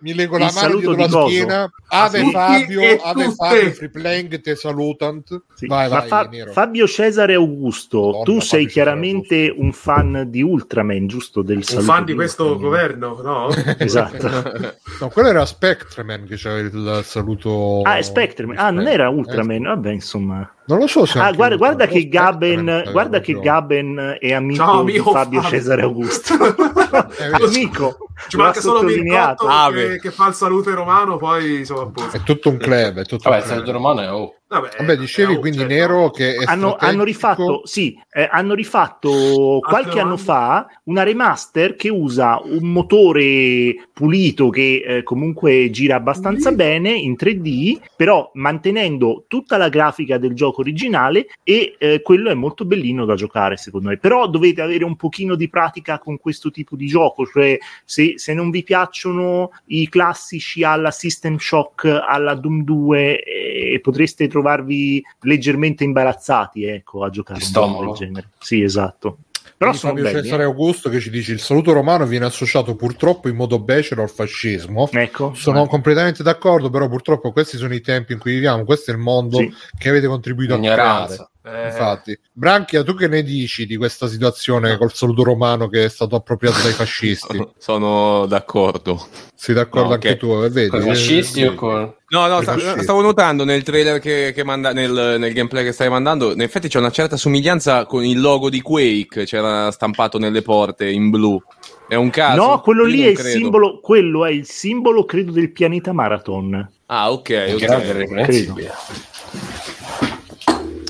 mi, mi leggo la mano dietro la di coso. schiena. Ave tutti Fabio, Ave. Fabio, Free Playing, te salutant. Sì, Vai, vai, Fa-. Fabio Cesare Augusto, tu sei chiaramente un fan di Ultraman, giusto? Del Un fan di questo Ultraman. governo, no? Esatto. No, quello era Spectreman che c'aveva il saluto. Ah, è Spectreman. Ah, non era Ultraman. Vabbè, insomma. Non lo so se Ah, guarda, guarda che Gaben, Spectreman guarda che. Gaben è amico Ciao, di Fabio Fabio. Cesare Augusto. Eh, amico. Ci manca solo. Mircotto Ave. che, che fa il saluto in romano, poi siamo a posto. È tutto un club. È tutto Vabbè, un il club. saluto romano è oh. Vabbè, Vabbè, dicevi quindi cioè, Nero che è hanno, hanno rifatto, sì, eh, hanno rifatto qualche anno fa una remaster che usa un motore pulito che eh, comunque gira abbastanza bene in 3D, però mantenendo tutta la grafica del gioco gioco originale e eh, quello è molto bellino da giocare secondo me, però dovete avere un pochino di pratica con questo tipo di gioco, cioè se, se non vi piacciono i classici alla System Shock, alla Doom 2 eh, potreste trovarvi leggermente imbarazzati ecco, a giocare un gioco del genere. Sì, esatto. Però Quindi sono Fabio belli, Cesare eh. Augusto che ci dice il saluto romano viene associato purtroppo in modo becero al fascismo. Ecco. Sono completamente d'accordo, però purtroppo questi sono i tempi in cui viviamo, questo è il mondo Sì. che avete contribuito a creare. Eh, Infatti, Branchia, tu che ne dici di questa situazione col saluto romano che è stato appropriato dai fascisti? Sono d'accordo. Sei d'accordo No, anche ok. tu? eh, Vedi? Con i fascisti o con... No, no, sta- stavo notando nel trailer che, che manda, nel, nel gameplay che stai mandando, in effetti c'è una certa somiglianza con il logo di Quake, c'era stampato nelle porte in blu. È un caso? No, quello lì è il credo. simbolo, quello è il simbolo, credo, del pianeta Marathon. Ah, ok, Grande ok. riconoscibile.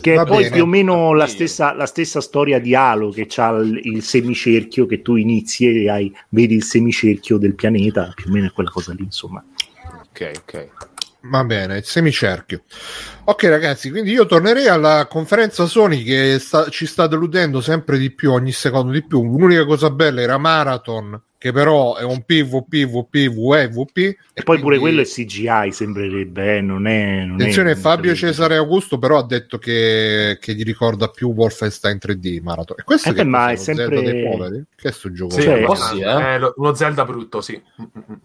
Che è Va poi bene. più o meno la stessa, la stessa storia di Halo, che ha il, il semicerchio che tu inizi e hai, vedi il semicerchio del pianeta, più o meno è quella cosa lì, insomma. Ok, ok. Va bene, il semicerchio. Ok ragazzi, quindi io tornerei alla conferenza Sony che sta- ci sta deludendo sempre di più, ogni secondo di più. L'unica cosa bella era Marathon, che però è un PvP, VP, VEVP. E poi pure quello è CGI, sembrerebbe, eh, non è... Non Attenzione, è, Fabio Cesare Augusto però ha detto che, che gli ricorda più Wolfenstein 3D Marathon. E questo Eh che ma è lo sempre- Zelda dei poveri? Che è sto gioco? sì, Cioè, sì, eh. eh, lo- uno Zelda brutto, sì.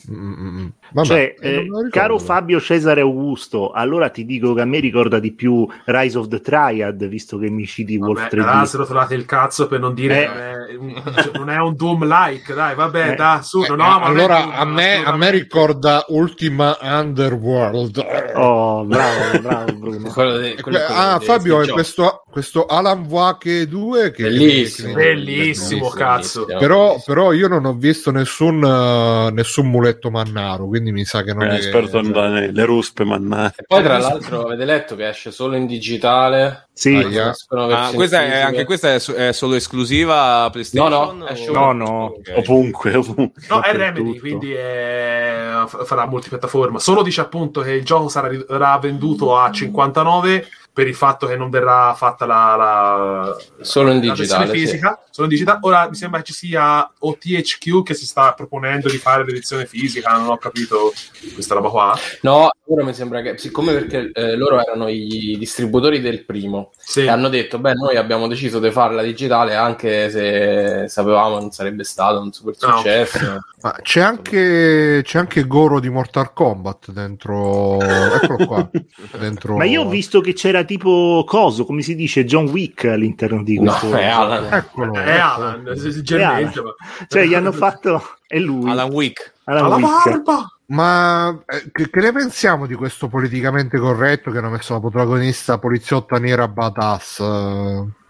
Vabbè, Cioè, eh, eh, non lo caro Fabio Cesare Augusto, allora ti dico che a me ricorda di più Rise of the Triad, visto che mi citi Wolf Vabbè, 3D. là se lo trovate il cazzo per non dire Eh. che non, è un, non è un Doom like, dai, vabbè, Eh. dai, su, no, Eh, no, è allora a me, a me ricorda Ultima Underworld. Oh, bravo, bravo Bruno. Quello de- E quello- que- quello ah, dei Fabio, è questo, questo Alan Wake 2 che Bellissimo. che- Bellissimo, cazzo. Però, però io non ho visto nessun, eh, nessun muletto mannaro, quindi mi sa che non Eh, è... esperto nelle ruspe, mannate. E poi tra l'altro avete letto che esce solo in digitale? Sì, Ah, questa è, anche questa è, è solo esclusiva PlayStation? No, no, o- no, no. Ovunque, ovunque. No, è. Remedy, quindi è- farà multipiattaforma. Solo dice appunto che il gioco sarà venduto a 59 per il fatto che non verrà fatta la, la, Solo in la digitale, sì. fisica. Solo in digitale. Ora mi sembra che ci sia OTHQ che si sta proponendo di fare l'edizione fisica. Non ho capito questa roba qua. No, ora mi sembra che, siccome perché eh, loro erano i distributori del primo, Sì. e hanno detto, beh, noi abbiamo deciso di farla digitale anche se sapevamo non sarebbe stato un super No. successo. Ma c'è anche, c'è anche Goro di Mortal Kombat dentro... Eccolo qua. dentro... Ma io ho visto che c'era tipo coso, come si dice, John Wick all'interno di No, questo. è Alan. Eccolo. È Alan, leggermente. ma- Cioè, gli hanno fatto. È lui. Alan Wick. Alan Alla Wick. barba! Ma eh, che, che ne pensiamo di questo politicamente corretto che hanno messo la protagonista poliziotta nera badass?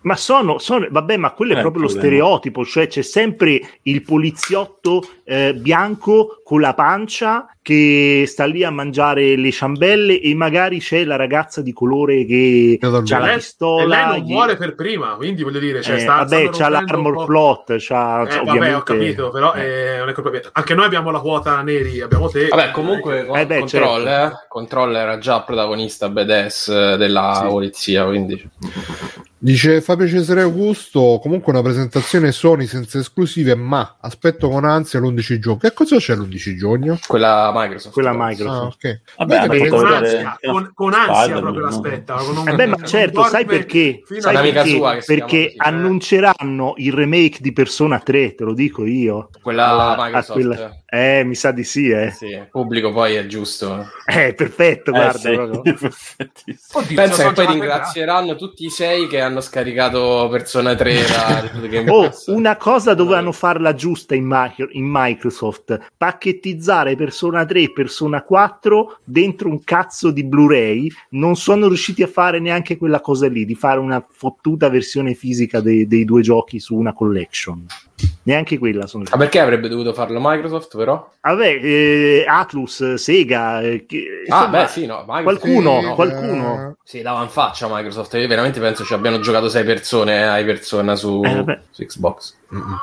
Ma sono, sono- vabbè, ma quello è Eh, proprio lo stereotipo, cioè c'è sempre il poliziotto eh, bianco con la pancia che sta lì a mangiare le ciambelle e magari c'è la ragazza di colore che ha la pistola. e lei non gli- muore per prima, quindi voglio dire, cioè, eh, sta, vabbè, c'ha l'armor plot, c'ha, Eh, c'ha vabbè, ovviamente... ho capito, però eh. eh, non è colpa mia. Anche noi abbiamo la quota neri, abbiamo te. Vabbè, comunque Eh beh, Control, certo. eh, Control era già protagonista badass eh, della Sì. polizia, quindi Dice Fabio Cesare Augusto, comunque una presentazione Sony senza esclusive, ma aspetto con ansia l'11 giugno. Che cosa c'è l'11 giugno? quella Microsoft. Quella. Microsoft. Ah, ok. Vabbè, con ansia, con, con ansia Spider-Man, proprio l'aspetta. con un- Eh beh, ma certo, sai perché? Sai a- perché? Perché eh. annunceranno il remake di Persona 3, te lo dico io. Quella a Microsoft. quella- Eh, mi sa di sì, eh. Sì, il pubblico poi è giusto. Eh, perfetto, Eh, guarda. sì. Oddio, Pensa che poi ringrazieranno tutti i sei che hanno scaricato Persona 3 da Oh, una cosa dovevano farla giusta in, Mi- in Microsoft, pacchettizzare Persona 3 e Persona 4 dentro un cazzo di Blu-ray, non sono riusciti a fare neanche quella cosa lì, di fare una fottuta versione fisica dei, dei due giochi su una collection. Neanche quella sono Ma perché avrebbe dovuto farlo Microsoft, però? Vabbè, eh, Atlus, Sega, eh, che- Ah, insomma, beh, sì, no. Microsoft- qualcuno, no. qualcuno. Sì, dava in faccia Microsoft. Io veramente penso ci abbiano giocato sei persone ai Persona su, Eh, su Xbox. Mm-mm.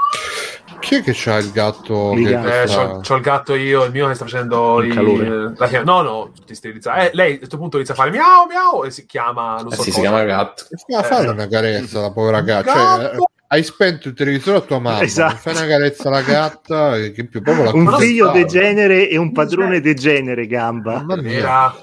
Chi è che c'ha il gatto? Il che. Eh, c'ho, c'ho il gatto io, il mio che sta facendo Il i- calore. la no, no, ti sterilizza. Eh, lei a questo punto inizia a fare miau miau e si chiama, non Eh so sì, si chiama gatto. Ma fai una carezza la povera gatta. Cioè, Gatto! eh, hai spento il televisore a tua mamma, Esatto. fai una carezza alla gatta, eh, che più proprio la Un figlio degenere e un padrone degenere, gamba. Mamma mia. Era...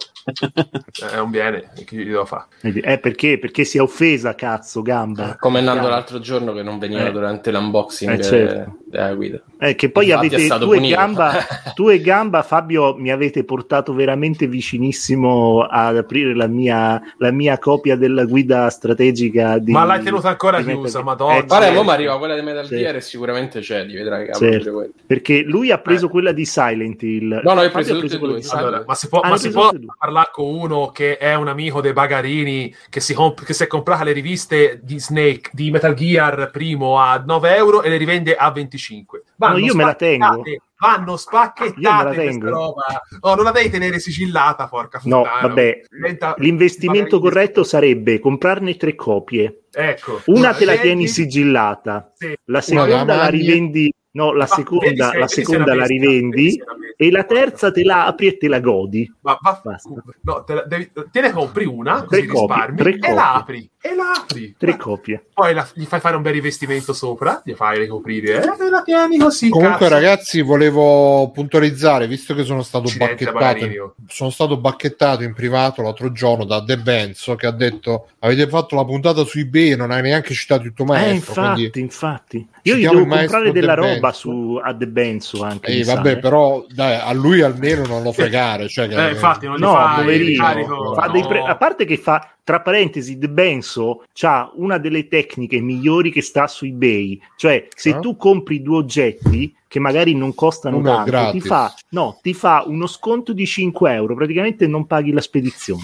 È un bene, che gli devo fare? Eh, perché? Perché si è offesa, cazzo, gamba. Come Nando Gamba. l'altro giorno che non veniva Eh. durante l'unboxing Eh, certo. della guida. Eh, che poi Infatti avete tu e, gamba, tu e Gamba, Fabio, mi avete portato veramente vicinissimo ad aprire la mia, la mia copia della guida strategica. Di, Ma l'hai tenuta ancora di chiusa, Metal- madonna. Eh, Guarda, certo. mi arriva quella di Metal. Gear e sicuramente c'è, di vedrai che Certo. Perché lui ha preso Eh. quella di Silent Hill. No, no, hai preso e quella due. di Allora, Silent ma si può, Ah, ma si preso può e due. Parlare con uno che è un amico dei Bagarini che si, comp- che si è comprato le riviste di Snake di Metal Gear primo a 9 euro e le rivende a 25 No, io me la tengo. vanno spacchettate la questa roba. Oh, non la devi tenere sigillata porca No, puttana. vabbè, Diventa- L'investimento corretto sarebbe comprarne tre copie. ecco Una te la tieni sigillata, Sì. la seconda la la rivendi, no, la Ah, vedi seconda, se- la vedi se seconda la rivendi. E la terza te la apri e te la godi. Ma va- Basta. no, te, la, devi, te ne compri una, Tre così copie, risparmi, tre e copie. la apri, e la apri. Tre copie. Poi la- gli fai fare un bel rivestimento sopra, gli fai ricoprire, e la tieni così. Comunque, cazzo. ragazzi, volevo puntualizzare, visto che sono stato Accidenti, bacchettato, sono stato bacchettato in privato l'altro giorno da De Benzo che ha detto: Avete fatto la puntata su eBay e non hai neanche citato il tuo Eh, maestro. infatti, quindi- infatti. Io gli devo comprare della De roba su a De Benzo anche. Eh, mi sa, vabbè, eh. però dai, a lui almeno non lo fregare. Cioè, che- Eh, infatti, non gli No, fai poverino. carico, Fa no. dei pre- a parte che fa, tra parentesi, De Benzo ha una delle tecniche migliori che sta su eBay. Cioè, se Ah. tu compri due oggetti che magari non costano Uno è tanto, ti fa, no, ti fa uno sconto di 5 euro. Praticamente non paghi la spedizione.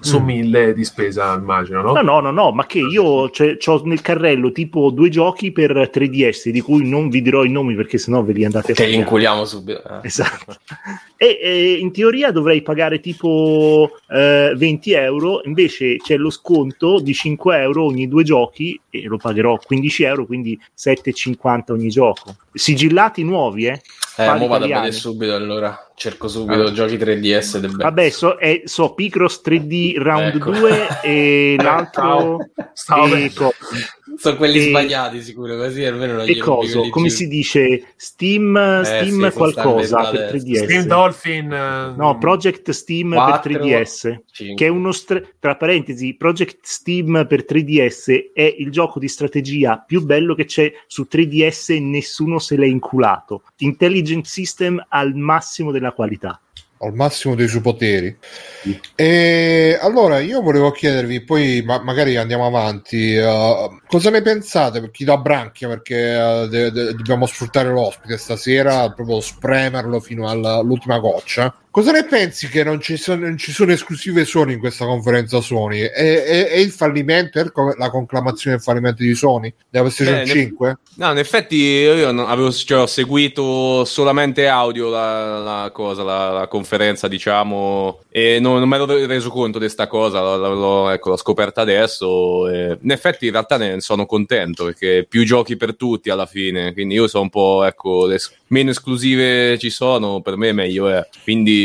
su mille di spesa, immagino, no? No, no, no, no, ma che io ho nel carrello tipo due giochi per 3DS, di cui non vi dirò i nomi perché sennò ve li andate a Te li inculiamo subito. eh. Esatto. E, e in teoria dovrei pagare tipo eh, 20 euro, invece c'è lo sconto di 5 euro ogni due giochi e lo pagherò 15 euro, quindi 7,50 ogni gioco. Sigillati nuovi, eh? Eh, mo vado a italiani. vedere subito allora. Cerco subito Ah. giochi 3DS del Vabbè, so, è- so Picross 3D Round Ecco. 2 e l'altro... Stavo e bene. co- Sono quelli E- sbagliati sicuro, così almeno non e coso, come giù. si dice? Steam, Eh, Steam sì, qualcosa per adesso. 3DS. Steam Dolphin. eh, No, Project Steam Quattro, per 3DS. cinque. che è uno stra- tra parentesi Project Steam per 3DS è il gioco di strategia più bello che c'è su 3DS e nessuno se l'è inculato intelligent system al massimo della qualità al massimo dei suoi poteri. E allora io volevo chiedervi, poi ma- magari andiamo avanti, uh, cosa ne pensate per chi da branchia? Perché uh, de- de- dobbiamo sfruttare l'ospite stasera, proprio spremerlo fino alla- all'ultima goccia. Cosa ne pensi che non ci sono, non ci sono esclusive Sony in questa conferenza Sony? È, è- è il fallimento, è la conclamazione del fallimento di Sony della PlayStation Beh, ne- 5? No, in effetti io non avevo, cioè, ho seguito solamente audio la, la cosa, la, la conferenza, diciamo, e non, non me ero reso conto di questa cosa, l'ho, l'ho- ecco, l'ho scoperta adesso. e in effetti in realtà ne sono contento perché più giochi per tutti alla fine, quindi io sono un po', ecco, le meno esclusive ci sono, per me meglio è. Quindi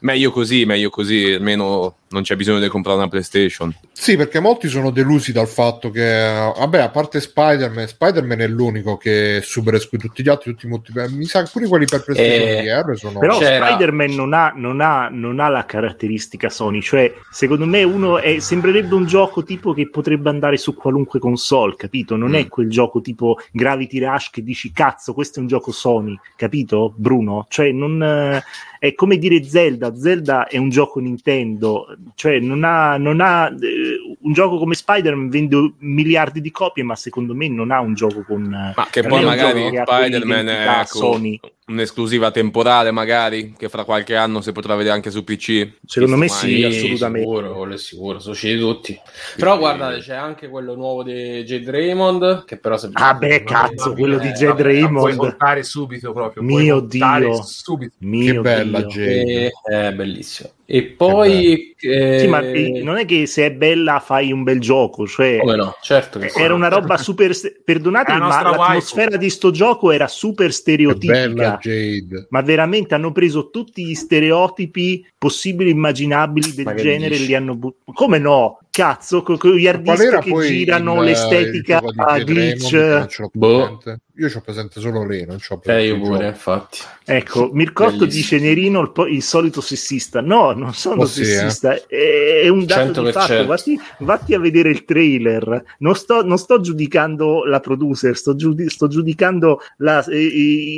meglio così, meglio così, almeno non c'è bisogno di comprare una PlayStation. Sì, perché molti sono delusi dal fatto che, vabbè, a parte Spider-Man, Spider-Man è l'unico che è super esclusivo, tutti gli altri, tutti molti, mi sa che pure quelli per PlayStation Eh, VR sono... però C'era- Spider-Man non ha, non, ha, non ha la caratteristica Sony cioè secondo me uno è, sembrerebbe un gioco tipo che potrebbe andare su qualunque console capito? non è Mm. quel gioco tipo Gravity Rush che dici cazzo questo è un gioco Sony capito Bruno? cioè non eh, è come dire Zelda Zelda è un gioco Nintendo cioè non ha, non ha eh, un gioco come Spider-Man vende miliardi di copie ma secondo me non ha un gioco con eh, Ma che non poi magari che Spider-Man è ecco, Sony. un'esclusiva temporale, magari che fra qualche anno si potrà vedere anche su PC. Secondo me sì, assolutamente. Sicuro, quello è sicuro, sono usciti tutti. Però guardate, c'è anche quello nuovo di Jade Raymond, che però se Ah beh, cazzo, quello di Eh, Jade la Puoi Raymond. montare subito proprio. Mio Dio. Subito. Mio Che bella. Jade. E- è bellissimo. E poi... eh, Sì, ma eh, non è che se è bella fai un bel gioco, cioè Come no? Certo che era una roba super perdonatemi, la ma l'atmosfera di sto gioco era super Che bella stereotipica. Jade. Ma veramente hanno preso tutti gli stereotipi possibili e immaginabili del Ma che genere e li hanno buttati. Come no? Cazzo, con gli hard Qual disk era che girano il- l'estetica a di glitch. Raymond? Boh. Io ci ho presente solo lei, non ci ho Eh, presente io il pure, infatti. Ecco, Mircotto dice Nerino il, po- il solito sessista. No, non sono Oh, sì, sessista, è, è un dato di 100%. fatto. Vatti, vatti a vedere il trailer. Non sto, non sto giudicando la producer, sto, giudi- sto giudicando la- eh,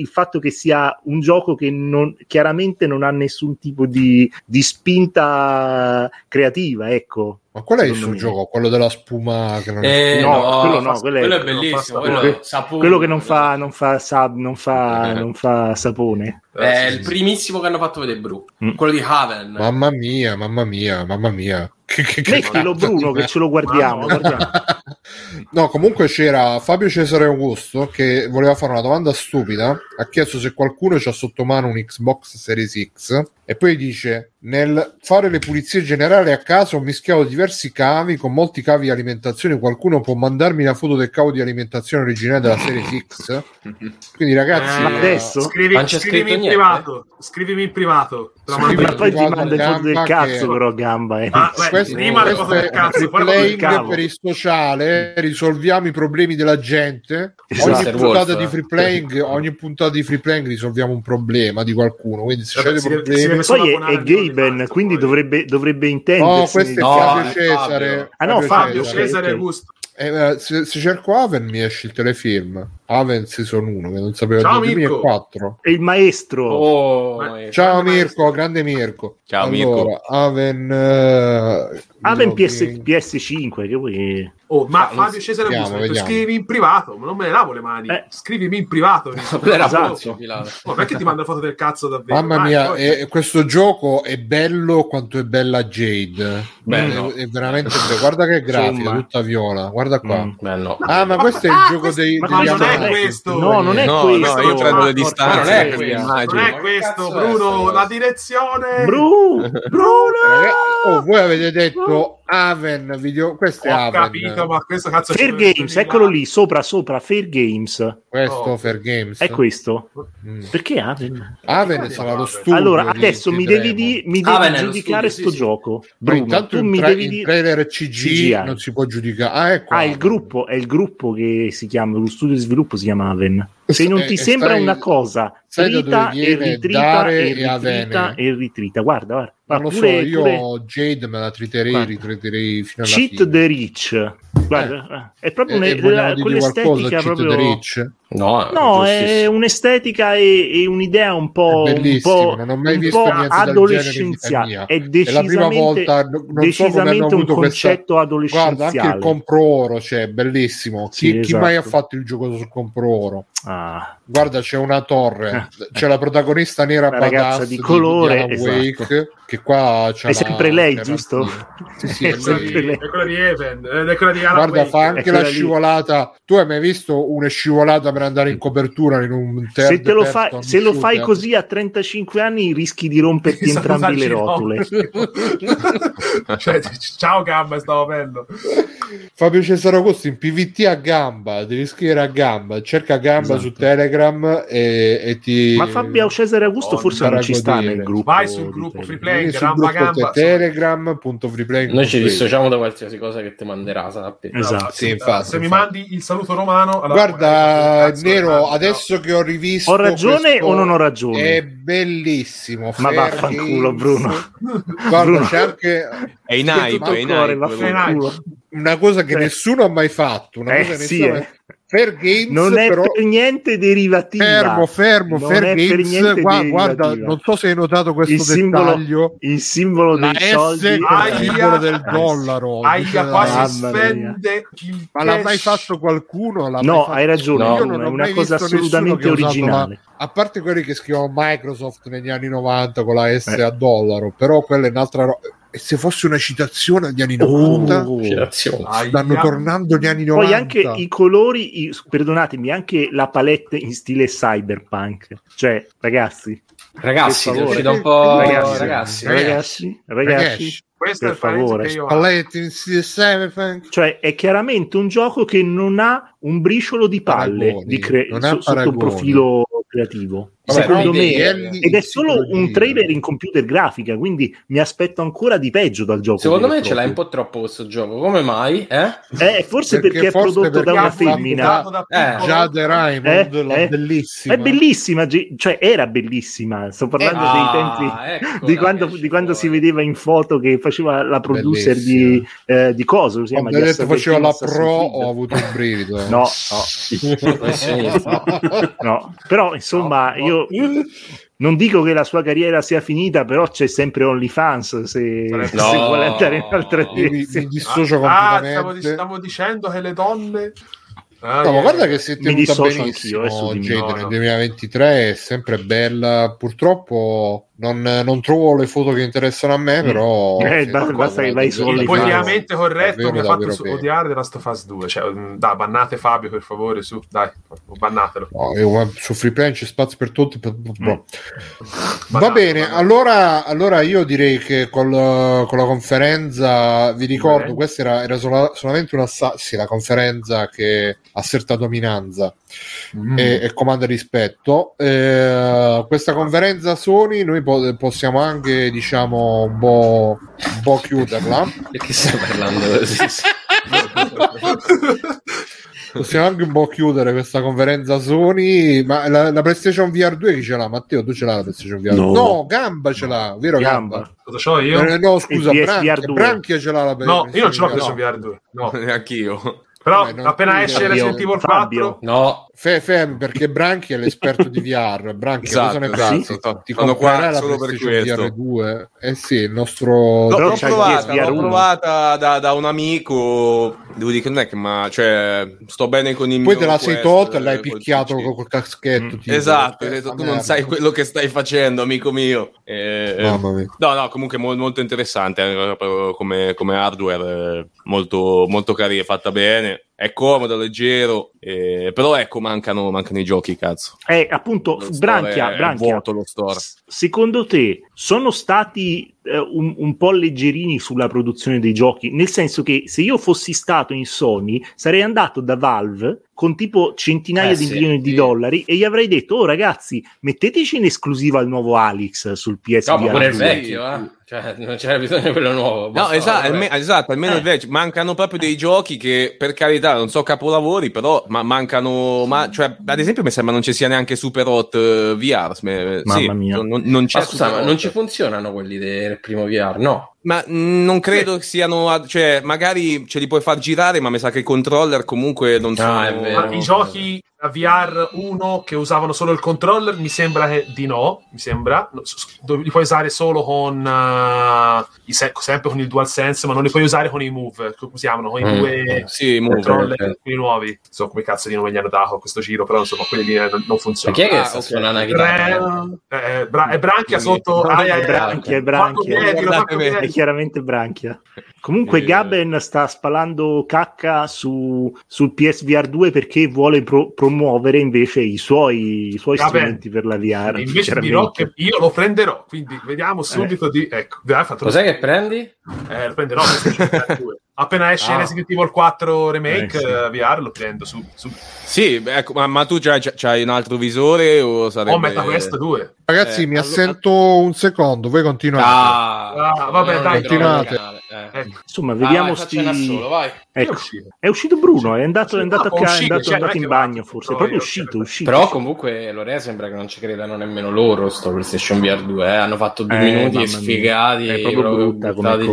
il fatto che sia un gioco che non, chiaramente non ha nessun tipo di, di spinta creativa. Ecco. Ma qual è il suo me. gioco? Quello della spuma che non Eh, è No, no, quello no, fa- quello è- quello è bellissimo. Quello, quello- saputo. Quello che non fa, non fa, sa- non fa, non fa sapone. È Eh, sì, il primissimo che hanno fatto vedere Bru. Mm. Quello di Haven. Mamma mia, mamma mia, mamma mia. Che, che, che Mettilo cazzo Bruno che ce lo guardiamo. Guardiamo. No, comunque c'era Fabio Cesare Augusto che voleva fare una domanda stupida. Ha chiesto se qualcuno ha sotto mano un Xbox Series X e poi dice: Nel fare le pulizie generali a casa ho mischiato diversi cavi con molti cavi di alimentazione. Qualcuno può mandarmi la foto del cavo di alimentazione originale della Series X? Quindi, ragazzi, Eh, adesso? Scrivi, scrivimi in privato. Scrivimi in privato. Mando Ma poi ti manda foto del cazzo, che- però Gamba. Eh. Ah, beh, questo, prima le questo del cazzo, poi per il sociale risolviamo i problemi della gente Esatto. ogni Mr. puntata Wolf, di eh. free playing ogni puntata di free playing risolviamo un problema di qualcuno quindi se c'è dei problemi Poi è, è Gaben, quindi poi. dovrebbe, dovrebbe no intendersi. questo è No, Fabio è Cesare Fabio. Ah, no, Fabio Cesare. Cesare ok. Augusto. Eh, eh, se, se cerco Aven mi esce il telefilm Aven Season 1 che non sapevo Ciao, del 2004 È il maestro. Oh, Ma- ma- ciao Grande Mirko maestro. grande Mirko Ciao, allora, Mirko. Aven eh, Aven. PS, PS5, che vuoi... Oh, ma Ah, non Fabio Cesare vediamo, Augusto, ha detto, vediamo. scrivimi in privato, ma non me ne lavo le mani. Eh. Scrivimi in privato. Esatto. Oh, perché ti manda foto del cazzo davvero? Mamma Vai, mia, poi- eh, questo gioco è bello quanto è bella Jade. Bello. È, è veramente bello. Guarda che grafica, tutta viola. Guarda qua. Mm. Beh, no. Ah, ma questo è il Ah, gioco questo- dei, ma degli non è questo. No, non è no, questo. no, io prendo le distanze non è immagini. Non è questo, Bruno, la cosa? direzione. Bru! Ragazzi, Oh, voi avete detto Aven video. Questo è Ho Aven. capito, ma questo cazzo Fair Games, eccolo là. lì, sopra, sopra, Fair Games. Questo Oh. Fair Games. È questo? Mm. Perché Aven? Aven sarà lo studio. Allora, adesso mi devi, di- mi devi giudicare studio, sto sì, sì. gioco. Bruno, intanto tu mi tra- devi dire... trailer CG CGI. non si può giudicare. Ah, ecco. Ah, il gruppo, è il gruppo che si chiama, lo studio di sviluppo si chiama Aven. Se non Eh, ti eh, sembra stai- una cosa, trita e ritrita e ritrita e ritrita. Guarda, guarda. Non Ma lo so, pure- io pure- Jade me la triterei, Guarda. ritriterei fino alla Cheat fine. the Rich. Guarda, è proprio Eh, una- eh, quell'estetica proprio... No, No, è un'estetica e, e un'idea un po', un po', non ho mai un visto adolescenziale. È È la decisamente, prima volta, non so decisamente un avuto questa... concetto Guarda, adolescenziale. anche il compro oro, cioè, bellissimo. Chi, Sì, chi mai ha esatto. fatto il gioco sul compro oro? Ah, Guarda, c'è una torre, c'è la protagonista nera La ragazza badass di colore, Alan esatto. Wake, che qua c'è È sempre lei, giusto? Sì, sì, È lei. Lei. è quella di Even, è quella di Alan Guarda, Wake. fa anche la lì. scivolata. Tu hai mai visto una scivolata per andare in copertura in un se, te lo fai, person se lo fai così a 35 anni rischi di romperti Sta entrambi le rotule. Cioè, ciao Gamba, stavo bello. Fabio Cesare Augusto in PVT a gamba, devi scrivere a gamba, cerca gamba Esatto. su Telegram e, e ti... Ma Fabio Cesare Augusto Oh, forse non ci sta nel gruppo. Vai sul gruppo Telegram. Free Vieni Playing, sul Gamba gruppo Gamba. te- telegram.freeplaying Noi ci dissociamo da qualsiasi cosa che ti manderà, sappi. Esatto. Sì, infatti, Se mi infatti. mandi il saluto romano, allora Guarda, Nero, guarda, adesso che ho rivisto... Ho ragione questo- o non ho ragione? È bellissimo. Ma vaffanculo. Bruno. Guarda, Bruno. c'è anche È in hype, è in una cosa che Eh. nessuno ha mai fatto. Una Eh, cosa che nessuno ha eh. mai- Fair Games, Non è però... per niente derivativa. Fermo, fermo, Non Fair Games. guarda, derivativa. non so se hai notato questo il simbolo, dettaglio. il simbolo La dei S soldi. è il simbolo del dollaro. Aia, la- quasi spende il Ma l'ha mai fatto qualcuno? L'ha No, fatto- hai ragione, No, Io non è una mai cosa visto nessuno assolutamente originale. la- A parte quelli che scrivono Microsoft negli anni 90 con la S Eh. a dollaro, però quella è un'altra roba. E se fosse una citazione agli anni 90, Oh. Stanno tornando gli anni 90. Poi anche i colori, i- perdonatemi, anche la palette in stile cyberpunk. Cioè, ragazzi, Ragazzi, un po', Ragazzi, ragazzi. ragazzi, ragazzi, Questo è per il paese favore. io. Cioè, è chiaramente un gioco che non ha un briciolo di palle Paragoni, di cre- so- sotto paragoni. profilo creativo. Vabbè, Secondo me, i livelli ed è solo un trailer in computer grafica, quindi mi aspetto ancora di peggio dal gioco. Secondo me ce l'hai un po' troppo questo gioco. Come mai? Eh? Eh, forse perché, Perché è prodotto da perché una ha fatto femmina. Dato da Eh, piccolo. Jade Raymond, Eh, eh. bellissima. È bellissima, cioè era bellissima. Sto parlando Ah, dei tempi eccola di quando, di quando si vedeva in foto che faceva la producer di, eh, di Coso. Si chiama Quando detto faceva la pro ho avuto un brivido. eh. No, no, no. Però insomma, No, no. io non dico che la sua carriera sia finita, però c'è sempre OnlyFans se, No. se vuole andare in altre mi, mi dissocio Ah, completamente. stavo, dic- stavo dicendo che le donne. Ah, No, ma eh, guarda che si è tenuta benissimo anch'io, eh, me. Jade No, nel no. 2023 è sempre bella purtroppo non, non trovo le foto che interessano a me però Eh, sì, basta- che vai su politicamente corretto Davvero, mi ha fatto su- odiare The Last of Us 2. Cioè, mm, dai, bannate Fabio per favore, su, dai, bannatelo. No, io- su Free Play c'è spazio per tutti per- Mm. boh. Va Bannate, bene, bannate. allora, allora io direi che col- con la conferenza, vi ricordo, Bene. questa era, era sola- solamente una sì, la conferenza che asserta dominanza Mm. e, e comanda rispetto. Eh, questa conferenza Sony noi po- possiamo anche, diciamo, un po', un po' chiuderla. Perché stai parlando così? Possiamo anche un po' chiudere questa conferenza Sony, ma la, la PlayStation VR 2 chi ce l'ha? Matteo, tu ce l'hai la PlayStation VR 2? No. Gamba ce l'ha, vero Gamba? Gamba. Cosa c'ho io? Eh, no, scusa, Branchia, PSVR 2. Branchia ce l'ha la No, io non ce l'ho no. preso VR 2. No. Neanch'io. Però Eh, non appena esce. Resident Evil 4, Fabio. No, Fe, Fem, perché Branchi è l'esperto di VR. Branchi, Esatto, cosa ne esatto. pensi? Sì. Ti Sono qua comprerai la solo per PlayStation questo. VR 2? Eh sì, il nostro... No, l'ho il provata, l'ho provata da, da un amico. Devo dire che non è che ma cioè, sto bene con i miei. Poi te la sei tolta e l'hai picchiato col, col caschetto. Mm. tipo. Esatto, Eh, hai detto, tu non sai quello che stai facendo, amico mio. Eh, Mamma mia. No, no, comunque mo- molto interessante eh, come, come hardware, eh, molto, molto carina, fatta bene. È comodo, leggero, eh, però ecco, mancano, mancano i giochi, cazzo. Eh, appunto, Lo Branchia, è Branchia, vuoto lo store. s- secondo te sono stati eh, un, un po' leggerini sulla produzione dei giochi? Nel senso che se io fossi stato in Sony, sarei andato da Valve con tipo centinaia Eh, di sì, milioni di sì. dollari e gli avrei detto, oh ragazzi, metteteci in esclusiva il nuovo Alex sul PSVR. no, ma pure il vecchio, eh. Cioè, non c'era bisogno di quello nuovo. No, esatto, alme- esatto, almeno Eh. il vecchio. Mancano proprio dei giochi che, per carità, non so capolavori, però ma- mancano. Ma, cioè, ad esempio, mi sembra non ci sia neanche Super Hot eh, VR. sme- Mamma sì, mia. Non, non c'è Ma scusa, ma non ci funzionano quelli del primo VR, no? Ma non credo che siano. Cioè, magari ce li puoi far girare, ma mi sa che i controller comunque non sono. Ah, è vero. Ma i giochi a VR 1 che usavano solo il controller, mi sembra che di no, mi sembra, li puoi usare solo con i se- sempre con il DualSense, ma non li puoi usare con i Move, come si chiamano, con i Mm. due Sì, move. controller ok. quelli nuovi. Non so come cazzo di nome gli hanno dato a questo giro, però insomma quelli lì eh, non, funzionano. chi è che Ah, sta ok. suonando la chitarra? Eh, eh, Bra- è Branchia sotto ah, È Branchia, è Branchia. Chiaramente Branchia. Comunque Eh. Gaben sta spalando cacca su, sul PSVR 2 perché vuole pro- promuovere invece i suoi, i suoi Gaben, strumenti per la VR. Invece dirò che io lo prenderò, quindi vediamo subito di... Ecco, dai, fatto lo Cos'è che prendi? Eh, lo prenderò PlayStation VR 2. Appena esce Ah. Resident Evil 4 Remake Eh, sì. eh, VR lo prendo su. su. Sì, beh, ecco, ma, ma tu c'hai, c'hai un altro visore o sarebbe... Ho MetaQuest 2. Ragazzi, Eh, mi assento un secondo, voi continuate. Ah, Ah, vabbè, dai, continuate. eh. Ecco. Insomma, Vai, vediamo vai, sti... solo, vai. È Ecco, uscito. è uscito Bruno, è andato, è andato, Ah, a ca- è uscito, andato, cioè, è andato in è bagno forse, è proprio io- uscito, è uscito. Però comunque Lorea sembra che non ci credano nemmeno loro sto PlayStation VR 2, eh. hanno fatto due Eh, minuti sfigati. È proprio brutta come lì.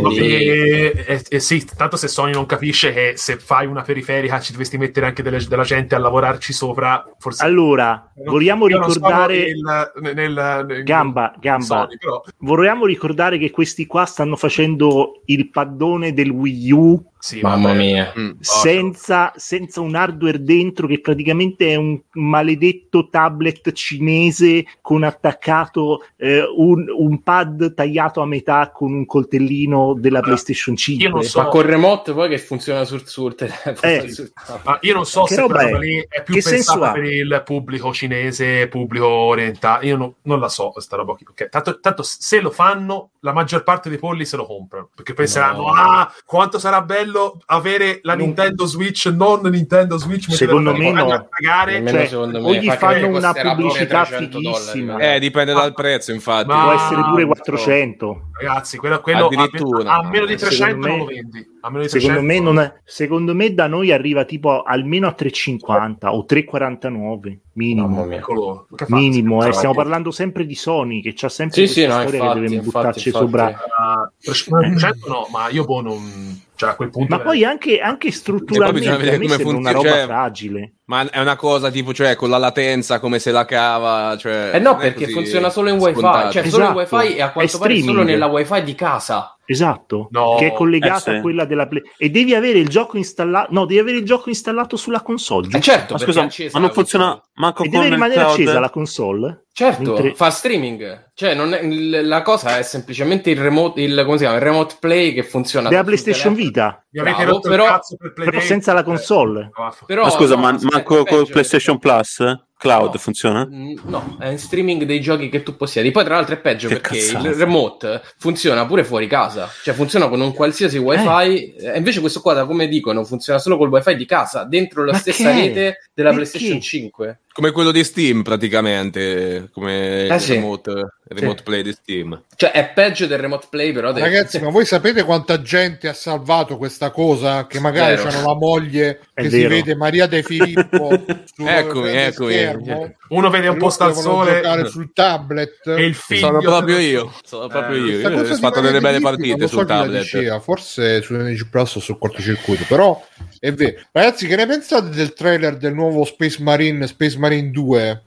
E, e- e sì, tanto se Sony non capisce che se fai una periferica ci dovresti mettere anche delle- della gente a lavorarci sopra, forse... Allora, Non- vogliamo ricordare... nel- nel- nel- nel- Gamba, gamba. Sony, però. Vorremmo ricordare che questi qua stanno facendo il paddone del Wii U Sì, Mamma vabbè. mia. Mm. senza, senza un hardware dentro che praticamente è un maledetto tablet cinese con attaccato eh, un, un pad tagliato a metà con un coltellino della PlayStation 5. io non so- Ma con remote poi che funziona sul, sul telefono. Eh. sul- Ma io non so Che se quella è? roba lì è più Che pensata per il pubblico cinese, pubblico orientale. Io non, non la so, questa roba qui. Perché tanto, tanto se lo fanno, la maggior parte dei polli se lo comprano. Perché penseranno, No. ah, quanto sarà bello avere la Nintendo Switch, non Nintendo Switch. Secondo me no. pagare. Cioè, secondo o me. gli fa fanno una pubblicità 300 fighissima. dollari. Eh, dipende dal prezzo, infatti. Ma- Può essere pure Ah, 400. Ragazzi, quello, quello Addirittura. a meno di 300 Secondo me- non lo vendi. A meno di Secondo 300 me, non è- secondo me da noi arriva tipo almeno a 350 o 349 minimo. Fa? Minimo, eh, stiamo parlando sempre di Sony che c'ha sempre Sì, questa sì, no, storia infatti, che deve infatti, buttarci infatti. sopra. Ah, 300 no, ma io boh, non... Cioè, a quel punto... Ma poi anche, anche strutturalmente a me come sembra una funziona, roba cioè- fragile. Ma è una cosa tipo, cioè, con la latenza, come se la cava, cioè... Eh no, è perché funziona solo in wifi, scontato. cioè solo in Esatto. wifi e a È quanto pare solo streaming. nella wifi di casa. Esatto, No. che è collegata Eh, sì. a quella della Play. E devi avere il gioco installato. No, devi avere il gioco installato sulla console. Eh certo, Ma scusa, è ma non funziona manco E con deve rimanere cloud? accesa la console. Certo, Mentre- fa streaming. Cioè, non è- la cosa è semplicemente il remote, il, come si chiama, il remote play che funziona. Della PlayStation. Vita, Mi avete Bravo, rotto però- il cazzo per Play però senza la console. Eh. Però, Ma scusa, no, ma manco col PlayStation Plus? Cloud No. funziona? Mm, No, è in streaming dei giochi che tu possiedi. Poi, tra l'altro, è peggio Che perché cazzate. il remote funziona pure fuori casa, cioè funziona con un qualsiasi wifi. E invece, questo qua, da come dicono, funziona solo col wifi di casa, dentro la Ma stessa che? rete della Perché? PlayStation 5. Come quello di Steam, praticamente, come Eh il sì. remote, il remote play di Steam. Cioè, è peggio del remote play, però. del- Ragazzi, ma voi sapete quanta gente ha salvato questa cosa? Che magari hanno la moglie È che si vero. vede Maria De Filippo sul Eccomi, eccomi. Schermo, Uno vede un po' sta loro al sole giocare sul tablet. e il figlio... Sono proprio io, sono proprio Eh, io. Io ho fatto delle De belle partite so sul la tablet. diceva, forse su NG Plus o sul cortocircuito, però è vero. Ragazzi, che ne pensate del trailer del nuovo Space Marine, Space Marine 2?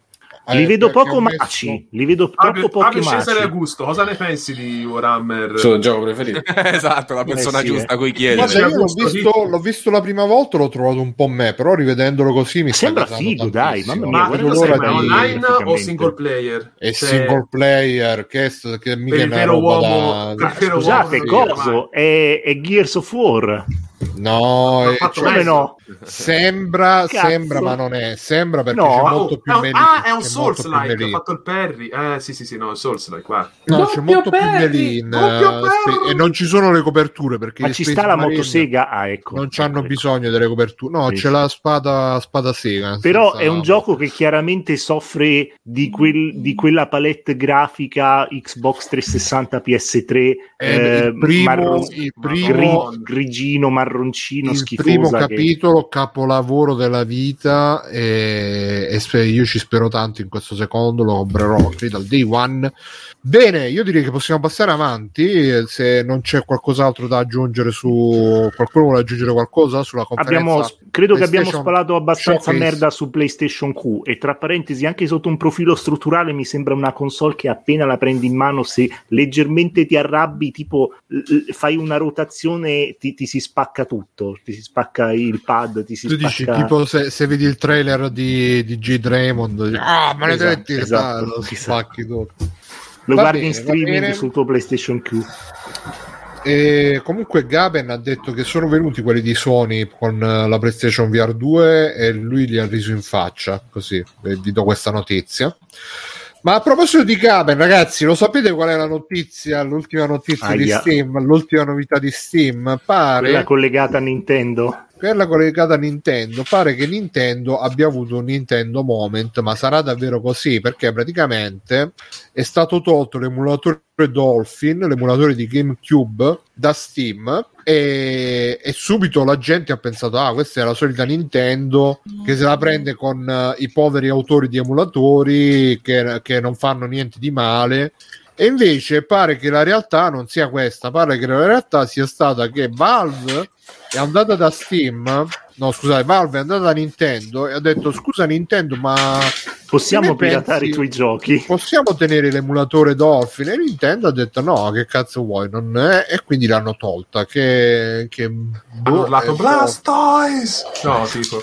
Li Eh, vedo poco messo- maci, li vedo Fabio, troppo pochi Fabio Cesare. Augusto, cosa ne pensi di Warhammer? Suo gioco preferito. esatto, la persona Eh sì, giusta eh. a cui Guarda, chiedere. io l'ho visto, l'ho visto la prima volta, l'ho trovato un po' me, però rivedendolo così mi Sembra figo, dai, mamma mia, Ma l'ora sembra di- online o single player? È Cioè, single player, che, è- che mica per è il una roba uomo, da... il Scusate, uomo, coso? È, è Gears of War. No, fatto cioè, Come no? sembra, sembra, ma non è. Sembra perché No. c'è Oh, molto più è un- melee. ah, è un c'è molto Souls più like, ha fatto il parry. Eh, sì, sì, sì, no, è Souls like, guarda. No, c'è Doppio molto più parry, melee in, doppio eh. Spe- e non ci sono le coperture perché Ma ci sta la motosega? Ah, ecco. Non c'hanno Ecco. bisogno delle coperture. No, Sì, c'è la spada, spada sega. Però senza- è un gioco che chiaramente soffre di, quel- di quella palette grafica Xbox 360 PS3 Eh, eh, il primo, marron- il gri- primo, grigino, marroncino, il schifosa. primo che- capitolo, capolavoro della vita. E, e io ci spero tanto in questo secondo. Lo comprerò credo al day one. Bene, io direi che possiamo passare avanti. eh, Se non c'è qualcos'altro da aggiungere su qualcuno vuole aggiungere qualcosa sulla conferenza. Abbiamo, credo che abbiamo spalato abbastanza Showcase. merda su PlayStation Q e tra parentesi anche sotto un profilo strutturale mi sembra una console che appena la prendi in mano se leggermente ti arrabbi tipo fai una rotazione ti, ti si spacca tutto ti si spacca il pad ti si Tu dici spacca tipo se, se vedi il trailer di, di J. Draymond, dici, ah, maledetti, Esatto, esatto, lo esatto. spacchi tutto. lo Va guardi bene, in streaming sul tuo PlayStation Q E comunque Gaben ha detto che sono venuti quelli di Sony con eh, la PlayStation VR 2 e lui li ha riso in faccia, così eh, vi do questa notizia. Ma a proposito di Gaben, ragazzi, lo sapete qual è la notizia, l'ultima notizia di Aia. Steam, l'ultima novità di Steam? Pare quella collegata a Nintendo quella collegata a Nintendo. Pare che Nintendo abbia avuto un Nintendo Moment ma sarà davvero così perché praticamente è stato tolto l'emulatore Dolphin l'emulatore di GameCube da Steam e, e subito la gente ha pensato ah questa è la solita Nintendo che se la prende con eh, i poveri autori di emulatori che, che non fanno niente di male e invece pare che la realtà non sia questa, pare che la realtà sia stata che Valve è andata da Steam, no scusate, Valve è andata da Nintendo e ha detto scusa Nintendo ma Possiamo piratare pensi? i tuoi giochi. Possiamo tenere l'emulatore Dolphin e Nintendo ha detto no, che cazzo vuoi, non è, e quindi l'hanno tolta. Che, che Hanno boh, urlato Blastoise! No, tipo...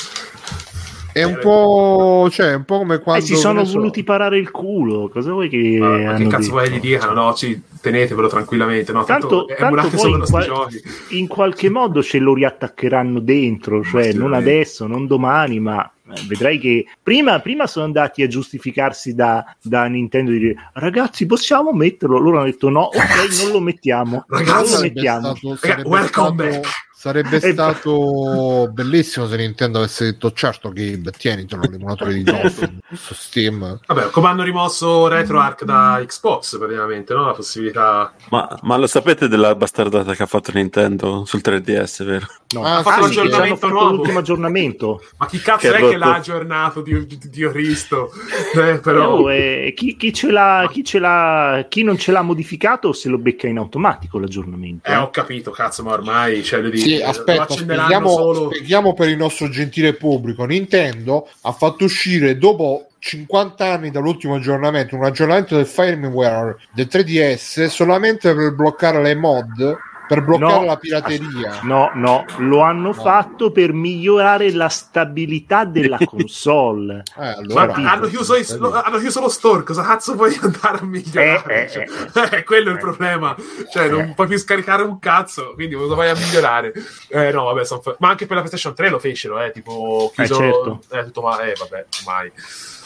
è un po', cioè, un po' come quando Eh, si sono che ne so, voluti parare il culo. Cosa vuoi che Ma, ma che cazzo vuoi gli dicano? No, ci, tenetevelo tranquillamente. No, tanto, Tanto, tanto poi in, qual- in qualche modo ce lo riattaccheranno dentro, cioè non adesso, non domani, ma eh, vedrai che prima, prima sono andati a giustificarsi da, da Nintendo di dire ragazzi possiamo metterlo, loro hanno detto no, ok non lo mettiamo, non lo Ragazzi, mettiamo. stato, welcome stato- back. Sarebbe Eh, stato bellissimo se Nintendo avesse detto certo Gabe tienitelo l'emulatore di Dolphin su Steam Vabbè, come hanno rimosso RetroArch da Xbox, praticamente, no? La possibilità... Ma, ma lo sapete della bastardata che ha fatto Nintendo sul 3DS, vero? No. Ah, Ah, fatto sì, che l'aggiornamento fatto nuovo. l'ultimo aggiornamento. Ma chi cazzo Che è che rotto. l'ha aggiornato, Dio, Dio Cristo? Eh, però... Oh, eh, chi, chi ce l'ha, chi, ce l'ha, chi non ce l'ha modificato se lo becca in automatico l'aggiornamento. Eh, ho capito, cazzo, ma ormai... Cioè, dico, Sì, lo aspetta, accenderanno spieghiamo, solo... spieghiamo per il nostro gentile pubblico. Nintendo ha fatto uscire dopo 50 anni dall'ultimo aggiornamento un aggiornamento del firmware del 3DS solamente per bloccare le mod, per bloccare No. la pirateria. No, no, lo hanno fatto per migliorare la stabilità della console. Eh, Ma allora, hanno, chiuso i- lo, hanno chiuso lo store, cosa cazzo puoi andare a migliorare? Eh, Cioè, eh, eh, quello è il problema. Cioè, non puoi più scaricare un cazzo, quindi cosa vai a migliorare? Eh, no, vabbè, son ma anche per la PlayStation 3 lo fecero, eh, tipo, chiuso... Eh, certo. eh, tutto ma- eh, vabbè, ormai...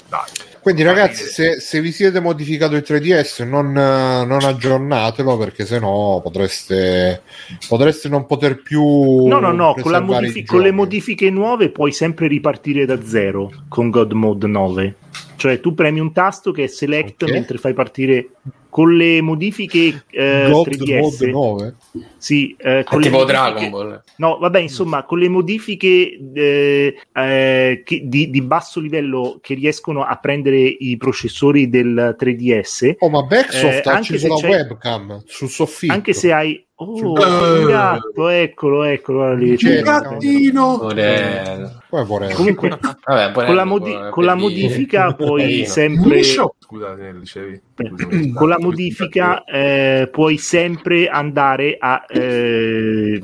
Dai. Quindi, ragazzi, se, se vi siete modificato il 3DS, non, eh, non aggiornatelo perché sennò potreste, potreste non poter più. No, no, no, con, modifi- con le modifiche nuove puoi sempre ripartire da zero con God Mode 9. Cioè tu premi un tasto che è select Ok. mentre fai partire con le modifiche eh, God 3DS. Mode 9. Sì, eh, con tipo modifiche- Dragon Ball. No, vabbè, insomma, con le modifiche eh, eh, che- di, di basso livello che riescono a prendere i processori del 3DS, Oh, ma Backsoft Eh, ha anche acceso la webcam sul soffitto. anche se hai... Oh, Eh. un gatto, eccolo, eccolo. guarda lì, c'è- Gattino! Porello. Poi vorrei- Comunque, Vabbè, porello, con la, modi- per con la modifica puoi sempre... Scusate. Con la modifica eh, puoi sempre andare a eh,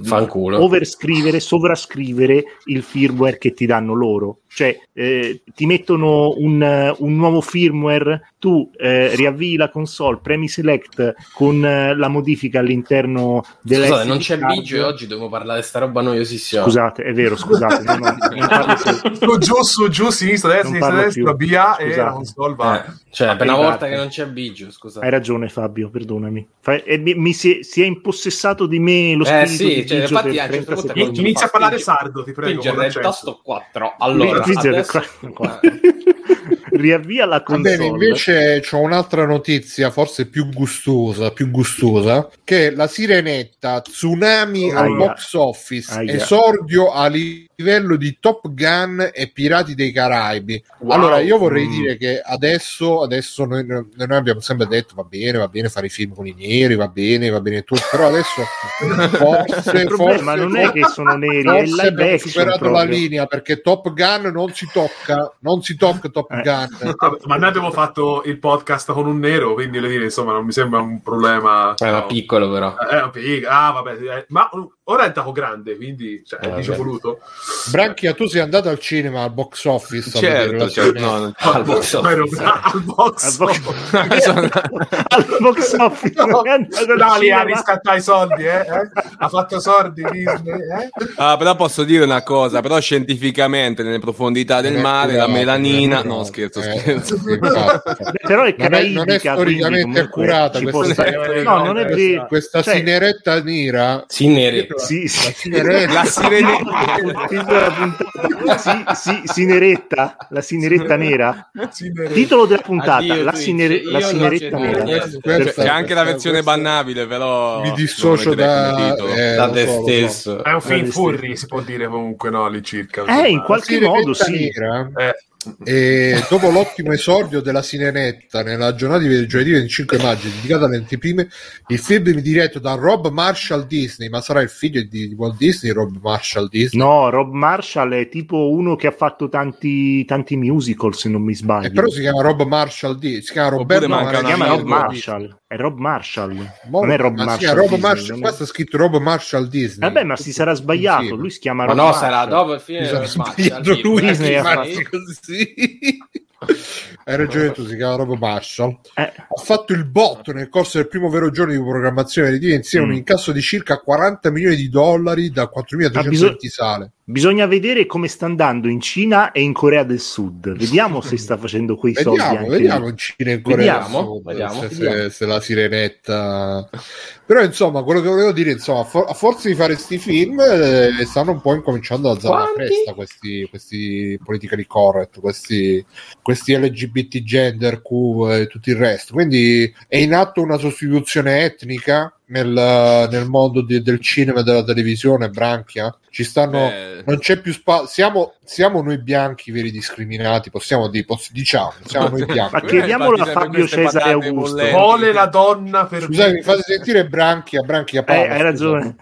overscrivere, sovrascrivere il firmware che ti danno loro. Cioè, eh, ti mettono un, eh, un nuovo firmware, tu eh, riavvii la console, premi select con eh, la modifica all'interno della Scusate, non c'è. Biggio e oggi dobbiamo parlare di sta roba noiosissima. Scusate, è vero, scusate, no, no, non parlo più. Su, giù, su, giù, sinistra, destra, Non sinistra, destra, via e Scusate. la console va. Eh, cioè, per una Arrivate. volta che non c'è Biggio, scusate. Hai ragione Fabio, perdonami. Fa- e mi, mi si, è, si è impossessato di me lo Eh, spirito sì, di cioè, Biggio infatti, per a un certo 30 punto secondi. Inizia a parlare sardo, ti prego. Il tasto 4. Allora, Spingere adesso... il 4. Riavvia la console. bene, invece c'ho un'altra notizia, forse più gustosa, più gustosa, che è la sirenetta Tsunami al Aia. box office, Aia. esordio a livello di Top Gun e Pirati dei Caraibi. Wow. Allora, io vorrei Mm. dire che adesso, adesso noi, noi abbiamo sempre detto va bene, va bene fare i film con i neri, va bene, va bene tutto, però adesso forse, forse, non è che sono neri, è forse live abbiamo superato la proprio. linea perché Top Gun non si tocca, non si tocca Top Eh. Gun. Vabbè, Ma noi abbiamo fatto il podcast con un nero, quindi dire, insomma, non mi sembra un problema. Era no. piccolo, però. Eh, un pic- ah, vabbè, eh, ma ora è dato grande, quindi cioè, Eh, dice voluto. Branchia, tu sei andato al cinema al box office? Certo, certo, no, no. Al box office. al box. Al box- al box office non è andato al No, lì a cinema. riscattare i soldi, eh? eh? Ha fatto soldi Disney, eh? Ah, però posso dire una cosa, però scientificamente nelle profondità del Eh, mare la melanina, eh, no scherzo, eh, scherzo. però è è, non è caraibica, storicamente quindi comunque accurata questa, no non è vero questa Cioè, sineretta nera. Sì, neri. Sì, sì. Sineretta. La sirene... Il titolo della puntata sì, sì, sineretta la sineretta nera nero. titolo della puntata Addio, la, Io la sineretta c'è nera niente. C'è, anche la versione questa- bannabile, però... Mi dissocio da- eh, da te so, stesso. È un film furry, si può dire comunque, no? Lì circa. eh in qualche Sirenetta modo sì nera. Eh, E dopo l'ottimo esordio della Sirenetta nella giornata di giovedì 25 maggio dedicata alle anteprime, il film è diretto da Rob Marshall Disney, ma sarà il figlio di Walt Disney, Rob Marshall Disney? No, Rob Marshall è tipo uno che ha fatto tanti, tanti musical, se non mi sbaglio. Eh, però si chiama Rob Marshall Disney, si chiama Roberto manca si chiama Rob Marshall. È Rob Marshall. Mo- non è Rob ma si Marshall. Rob Disney, Marshall- non è- qua sta scritto Rob Marshall Disney. Vabbè, ma si sarà sbagliato. Lui si chiama Ma Rob no, Marshall. sarà dopo il sono del sbagliato lui Disney ha fatto- così. Hai ragione tu, si chiama Rob Marshall. Eh, Ha fatto il botto nel corso del primo vero giorno di programmazione di insieme Mm. un incasso di circa 40 milioni di dollari da 4.320 Ha bisog- sale. Bisogna vedere come sta andando in Cina e in Corea del Sud. Vediamo se sta facendo quei soldi. Vediamo, anche vediamo in Cina e in Corea del Sud, vediamo, se, vediamo. se- se la sirenetta però insomma quello che volevo dire insomma for- a forza di fare questi film eh, stanno un po' incominciando ad alzare la Quanti? cresta questi, questi politically correct questi, questi LGBT gender Q e tutto il resto quindi è in atto una sostituzione etnica nel, nel mondo di- del cinema e della televisione Branchia ci stanno Eh, non c'è più spazio siamo, siamo noi bianchi veri discriminati possiamo dire poss- diciamo siamo noi bianchi. Ma chiediamolo a Fabio Cesare Augusto. Vuole la donna per Scusate, mi fate sentire Branchia, Branchia Eh, parla, hai ragione.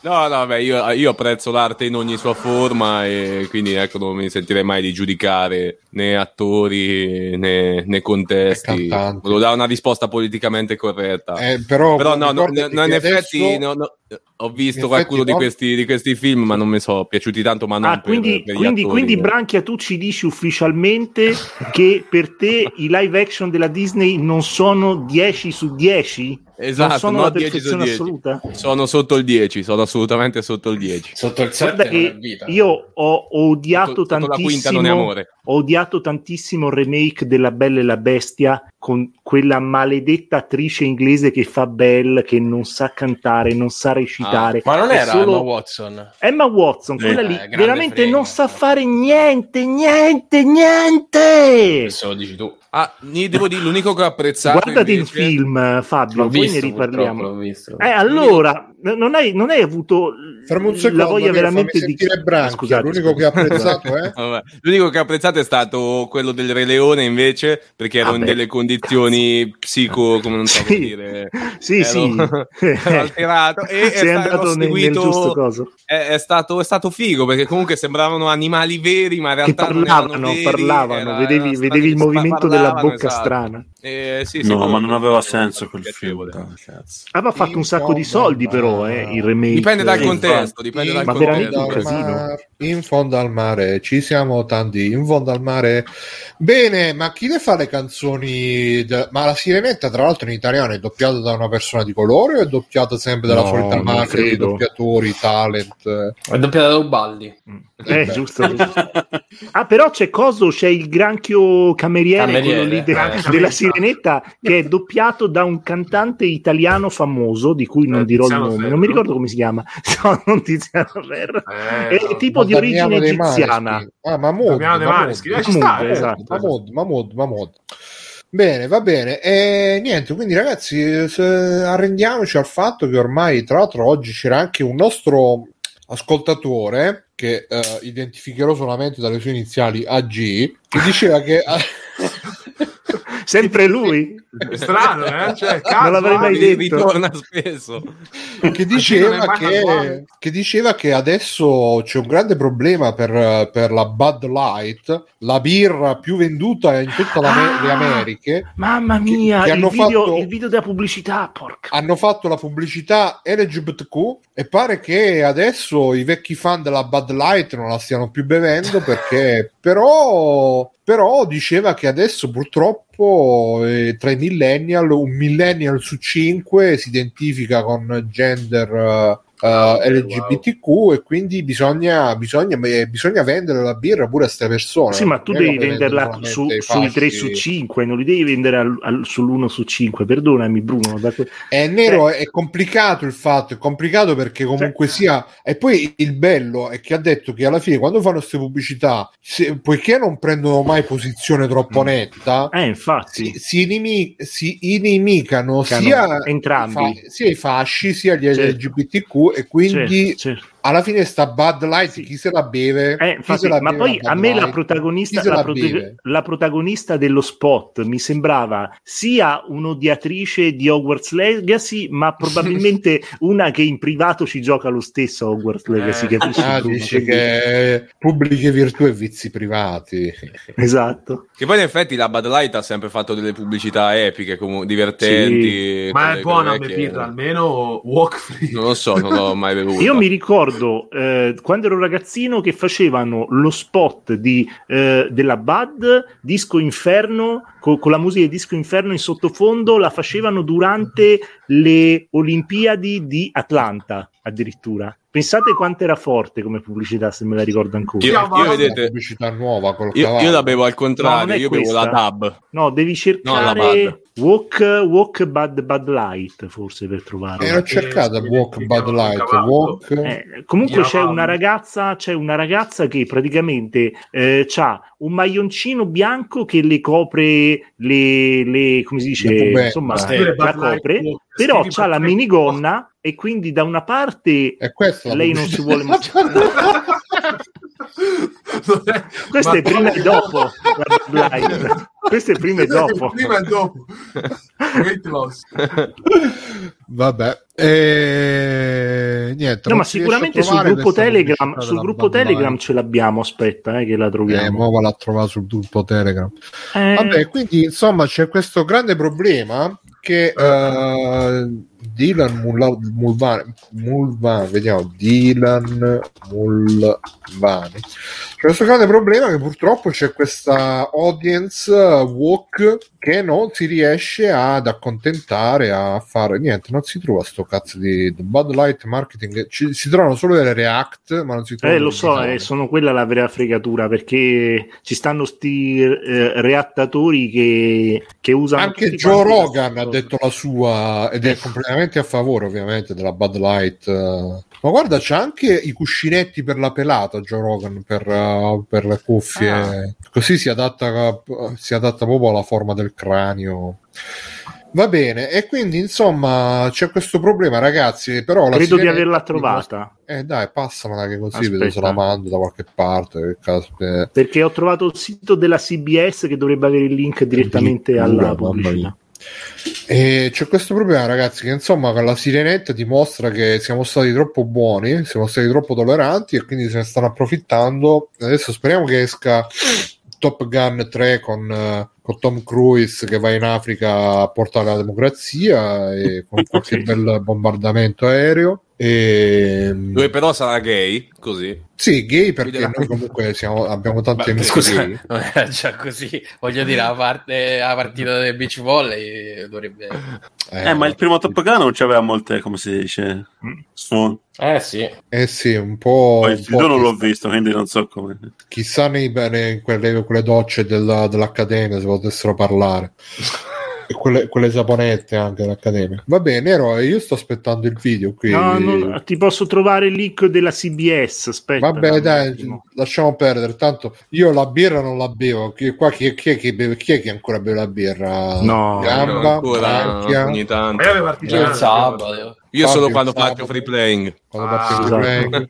No, no, beh, io, io apprezzo l'arte in ogni sua forma e quindi ecco, non mi sentirei mai di giudicare né attori né, né contesti. Volevo dare una risposta politicamente corretta. Eh, però, Però no, no, no, in effetti no, no, ho visto qualcuno di, questi, di questi film, ma non mi sono piaciuti tanto. Ma non Ah, per- quindi, per gli quindi, attori, quindi eh. Branchia, tu ci dici ufficialmente che per te i live action della Disney non sono 10 su 10? Esatto, non sono no, la 10 su perfezione 10. assoluta? Sono sotto il 10, sono assolutamente sotto il 10. Sotto il 7 Guarda non è che vita. io ho, ho odiato Sotto- sotto la quinta non è tantissimo amore. ho odiato tantissimo il remake della Bella e la Bestia con quella maledetta attrice inglese che fa Belle, che non sa cantare, non sa recitare. Ma non È era solo- Emma Watson? Emma Watson, Sì. quella Eh, lì, veramente frega. non sa fare niente, niente, niente. Questo lo dici tu. Ah, io devo dire, l'unico che ho apprezzato Guardati invece- il film, Fabio, L'ho poi visto, ne riparliamo. visto. Eh, allora, non hai, non hai avuto un la secondo, voglia che veramente di... Branchia, Scusate, l'unico che ha apprezzato è... Vabbè, L'unico che ho apprezzato è stato quello del Re Leone invece, perché ero in Vabbè. delle condizioni psico, come non so come Sì. dire. Sì, ero, sì. ero alterato e Sei è andato stato nel, nel seguito- giusto coso. È, è stato, è stato figo perché comunque sembravano animali veri, ma in Che realtà non erano parlavano, veri, parlavano, era- vedevi, erano vedevi il movimento della parlavano, bocca esatto. strana. Eh, sì, sì, No, ma non aveva senso quel film. cazzo. Aveva fatto un sacco di soldi però, eh, il remake. Dipende dal Eh, contesto, dipende dal Ma fondo veramente un contesto. casino. mare, in fondo al mare ci siamo tanti in fondo al mare bene ma chi le fa le canzoni de- ma la sirenetta tra l'altro in italiano è doppiata da una persona di colore o è doppiata sempre dalla No, solita mafia di doppiatori talent È doppiata da Ubaldi. Eh, Beh. giusto, giusto. Ah, però c'è coso, c'è il granchio cameriere, Cameriere, quello lì de- eh. della sirenetta, che è doppiato da un cantante italiano famoso, di cui non Eh, dirò il Tiziano nome, Ferro. non mi ricordo come si chiama. No, non Tiziano Ferro. Eh, È tipo di origine egiziana. Ah esatto. Mahmood, Mahmood, Mahmood. Bene, va bene. E niente, quindi ragazzi, se- arrendiamoci al fatto che ormai, tra l'altro, oggi c'era anche un nostro ascoltatore che eh, identificherò solamente dalle sue iniziali AG, che diceva che Sempre lui? È strano, eh? Cioè, Non l'avrei mai detto. Ritorna spesso. che diceva che, che diceva che adesso c'è un grande problema per, per la Bud Light, la birra più venduta in tutte le Ah! Americhe. Mamma Che- mia, che il, hanno video, fatto- il video della pubblicità, porca. hanno fatto la pubblicità LGBTQ e pare che adesso i vecchi fan della Bud Light non la stiano più bevendo perché però, però diceva che adesso purtroppo eh, tra i millennial un millennial su cinque si identifica con gender eh, eh, LGBTQ e quindi bisogna, bisogna, eh, bisogna vendere la birra pure a queste persone Sì, ma tu devi venderla su- sui 3 su fasci. 5, non li devi vendere al- al- sull'1 su 5. Perdonami, Bruno. da que- È nero, è complicato il fatto, è complicato perché comunque sia... E poi il bello è che ha detto che alla fine quando fanno queste pubblicità, se- poiché non prendono mai posizione troppo netta, Eh, infatti. si, si, inimi- si inimicano Cano- sia, entrambi. i fa- sia i fasci sia gli Certo. LGBTQ e quindi Certo, certo. Alla fine sta Bud Light, Sì. chi se la beve? Eh, infatti, se la ma beve poi la a me la Light? protagonista, Chi se la, la prote- la protagonista dello spot mi sembrava sia un'odiatrice di Hogwarts Legacy, ma probabilmente una che in privato ci gioca lo stesso Hogwarts Legacy. Eh, capisci, Ah, Bruno? dici Quindi- che pubbliche virtù e vizi privati. Esatto. Che poi in effetti la Bud Light ha sempre fatto delle pubblicità epiche, comu- divertenti. Ma è buona birra, almeno walk free. Non lo so, non l'ho mai bevuta. Io mi ricordo eh, quando ero ragazzino che facevano lo spot di, eh, della Bud Disco Inferno co- con la musica di Disco Inferno in sottofondo, la facevano durante le Olimpiadi di Atlanta addirittura. Pensate quanto era forte come pubblicità, se me la ricordo ancora. Io, io vedete, pubblicità nuova col io, io la bevo al No, contrario, non è io bevo la questa. DAB. No, devi No, cercare la Walk, walk Bud, Bud Light forse per trovarlo. E ho cercato Che- Walk Bud chiamano Light. Walk. Eh, comunque c'è una ragazza, c'è una ragazza che praticamente eh, ha un maglioncino bianco che le copre le, le come si dice, Le insomma, Sì. la Light, copre, Walk, però c'ha la minigonna e quindi da una parte è lei non si vuole pubblicità. È- questa ma- è prima e dopo. Questa è prima e dopo. prima e dopo. Weight loss. Vabbè, e... niente. No, ma sicuramente sul gruppo Telegram, sul gruppo Telegram ce l'abbiamo, aspetta, eh, che la Eh, troviamo. mo la trovare sul gruppo Telegram. Eh, Vabbè, quindi insomma c'è questo grande problema che eh, Dylan Mulvani, Mulvani, vediamo, Dylan Mulvani. C'è questo grande problema che purtroppo c'è questa audience uh, walk che non si riesce ad accontentare a fare niente, non si trova sto cazzo di Bud Light marketing, Ci- si trovano solo delle react, ma non si trovano Eh, lo so, eh, sono quella la vera fregatura perché ci stanno sti eh, reattatori che, che usano Anche Joe Rogan ha detto la sua ed è completamente a favore ovviamente della Bud Light. eh. Ma guarda, c'ha anche i cuscinetti per la pelata Joe Rogan per, eh, per le cuffie. Ah. Così si adatta, si adatta proprio alla forma del cranio. Va bene, e quindi insomma c'è questo problema, ragazzi. Però Credo di averla trovata Eh dai, passamela che così Aspetta. vedo se la mando da qualche parte. eh. perché ho trovato il sito della CBS che dovrebbe avere il link direttamente alla pubblicità. mia. E c'è questo problema, ragazzi, che insomma con la sirenetta dimostra che siamo stati troppo buoni, siamo stati troppo tolleranti e quindi se ne stanno approfittando. Adesso speriamo che esca Top Gun 3 con, eh, con Tom Cruise che va in Africa a portare la democrazia e con qualche Sì. bel bombardamento aereo. E... Dove però sarà gay, così. Sì, gay perché noi comunque siamo- abbiamo tanti Ma, amici scusa, gay. non era già così. Voglio dire, a parte la partita del beach volley dovrebbe. Eh, ma il primo Top Gun non c'aveva molte, come si dice, sfond- Eh sì. Eh sì, un po'... Poi un il po' non l'ho visto, quindi non so come. Chissà nei, nei- in quelle, quelle docce della- dell'Accademia se potessero parlare. E quelle, quelle saponette anche dell'Accademia. Va bene, Eroe, io sto aspettando il video qui. No, non- ti posso trovare il link della CBS. Aspetta, Vabbè, dai, lasciamo perdere. Tanto io la birra non la bevo. Chi, qua chi, chi è che beve? Chi è che ancora beve la birra? No, Gamba, ancora Branchia, ogni tanto. Ma io avevo artigianato. Il sabato. Io Fabio, solo quando faccio free playing. quando Ah, parte il esatto. playing.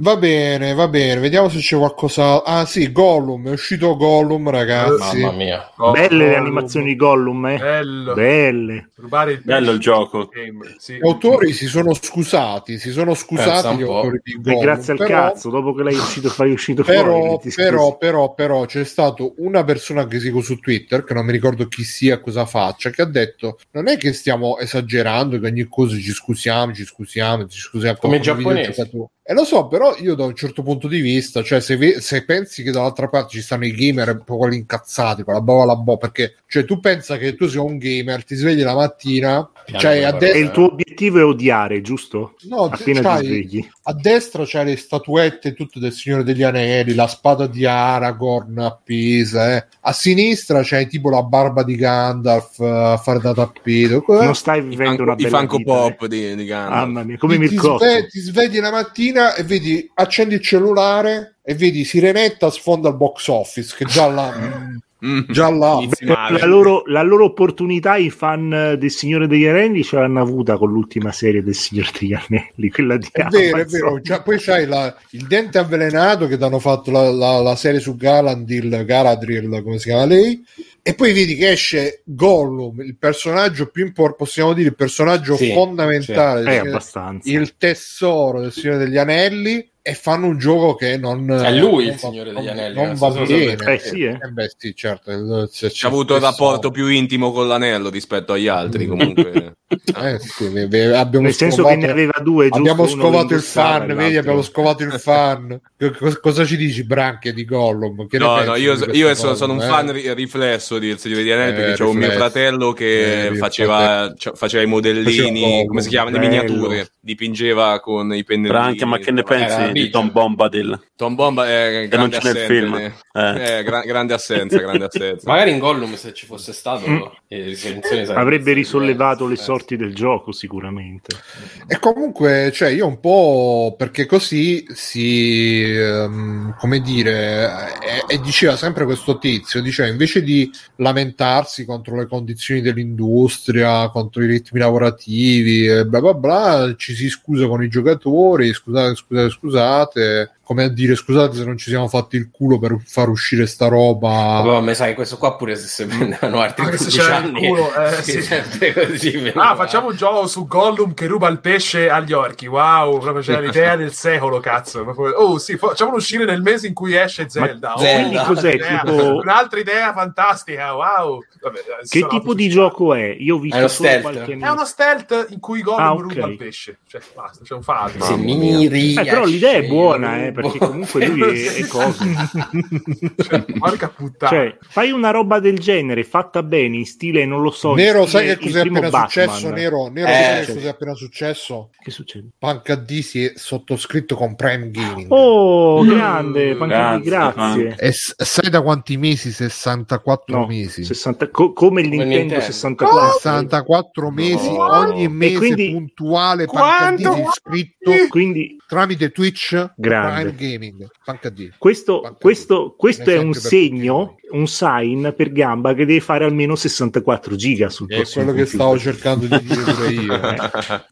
Va bene, va bene. Vediamo se c'è qualcosa. Ah, sì, Gollum. È uscito Gollum, ragazzi. Mamma mia. Oh, Belle le Gollum. animazioni di Gollum, eh? Bello. Belle. Rubare il Bello il gioco. Sì. Gli autori si sono scusati, si sono scusati gli autori di E Gollum. grazie al però, cazzo, dopo che l'hai uscito, fai uscito fuori. Però, scusi. però, però, però, c'è stato una persona che seguo su Twitter, che non mi ricordo chi sia, cosa faccia, che ha detto: Non è che stiamo esagerando, che ogni cosa ci scusiamo, ci scusiamo, ci scusiamo Come i E lo so, però io da un certo punto di vista, cioè se, ve- se pensi che dall'altra parte ci stanno i gamer un po' quelli incazzati, con la boa alla bo, perché cioè tu pensa che tu sia un gamer, ti svegli la mattina, cioè con a le E destra, il tuo obiettivo è odiare, giusto? no, Appena ti svegli. a destra c'è le statuette tutte del Signore degli Anelli, la spada di Aragorn appesa, eh. a sinistra c'è tipo la barba di Gandalf eh, a fare da tappeto. Non stai I vivendo una bella Funko vita, Pop eh. di, di Gandalf. Mamma mia, come Mirko. sve- ti svegli la mattina e vedi, accendi il cellulare e vedi Sirenetta sfonda il box office che già là Mm. Già là. La, loro, la loro opportunità i fan del Signore degli Anelli ce l'hanno avuta con l'ultima serie del Signore degli Anelli, quella di È vero, è vero. Già- poi c'hai la- il dente avvelenato che ti hanno fatto la, la- la serie su Galandil, Galadriel, come si chiama lei. E poi vedi che esce Gollum, il personaggio più importante, possiamo dire il personaggio Sì, fondamentale, abbastanza. il tesoro del Signore degli Anelli. E fanno un gioco che non È lui il non va- Signore degli Anelli, Non non va so bene. Eh, sì, eh. beh, sì, certo. il- Ci ha avuto il rapporto più intimo con l'anello rispetto agli altri, comunque. Eh, sì, ve- ve- abbiamo Nel senso scovato- che ne aveva due, giusto? Abbiamo scovato il fan, vedi, abbiamo scovato il fan. Co- co- cosa ci dici, Branche di Gollum? Che No, no, di io, io cosa, sono, sono un eh? fan ri- riflesso di Il Signore degli Anelli Eh, perché c'è un mio fratello Eh, che il faceva, faceva i modellini, Faceva come si chiamano, le miniature, dipingeva con i pennellini. Branchia, ma che ne pensi di. Tom Bombadil? Tom Bomba è Che non c'è nel film. ne- Eh. eh, gra- grande assenza, grande assenza. Magari in Gollum se ci fosse stato Mm. Avrebbe risollevato le diverse. Sorti del gioco, sicuramente. E comunque, cioè, io un po' perché così si, ehm, come dire, e, e diceva sempre questo tizio, diceva invece di lamentarsi contro le condizioni dell'industria, contro i ritmi lavorativi, bla bla bla, ci si scusa con i giocatori, scusate, scusate, scusate, come a dire scusate se non ci siamo fatti il culo per far uscire sta roba. Vabbè, ma sai, questo qua pure se si prendevano altri Anche se 15 c'era il anni. culo, eh, sì, sì. così. Ah, facciamo un gioco su Gollum che ruba il pesce agli orchi. Wow, proprio c'è l'idea del secolo, cazzo. Oh, sì, fa- facciamolo uscire nel mese in cui esce Zelda. Oh, Zelda. Quindi cos'è? idea. Tipo, Un'altra idea fantastica, wow. Vabbè, eh, che tipo di gioco è? Io ho visto È uno solo stealth. qualche È uno stealth in cui Gollum Ah, ok. ruba il pesce. Cioè, basta, c'è un fa altro. Se Mamma mi riesce, Eh, però l'idea è buona, eh. Perché comunque lui è, è cosa. Cioè, porca puttana. Cioè, fai una roba del genere fatta bene, in stile, non lo so. Nero, stile sai che cos'è appena Batman. successo? Nero, Nero Eh, sai che sì. cos'è appena successo? Che succede? Punk HD si è sottoscritto con Prime Gaming. Oh, Mm, grande, Pancani, grazie, grazie. E sai da quanti mesi? 64 No, mesi. 60 co- come il Nintendo, Nintendo. 64. 64 mesi, No. ogni mese quindi- puntuale Punk Quanto? HD si è iscritto Quindi tramite Twitch Grande. Gaming. Questo, questo, questo Un è un segno. Un sign per Gamba che deve fare almeno 64 giga sul È quello che computer. stavo cercando di dire pure io.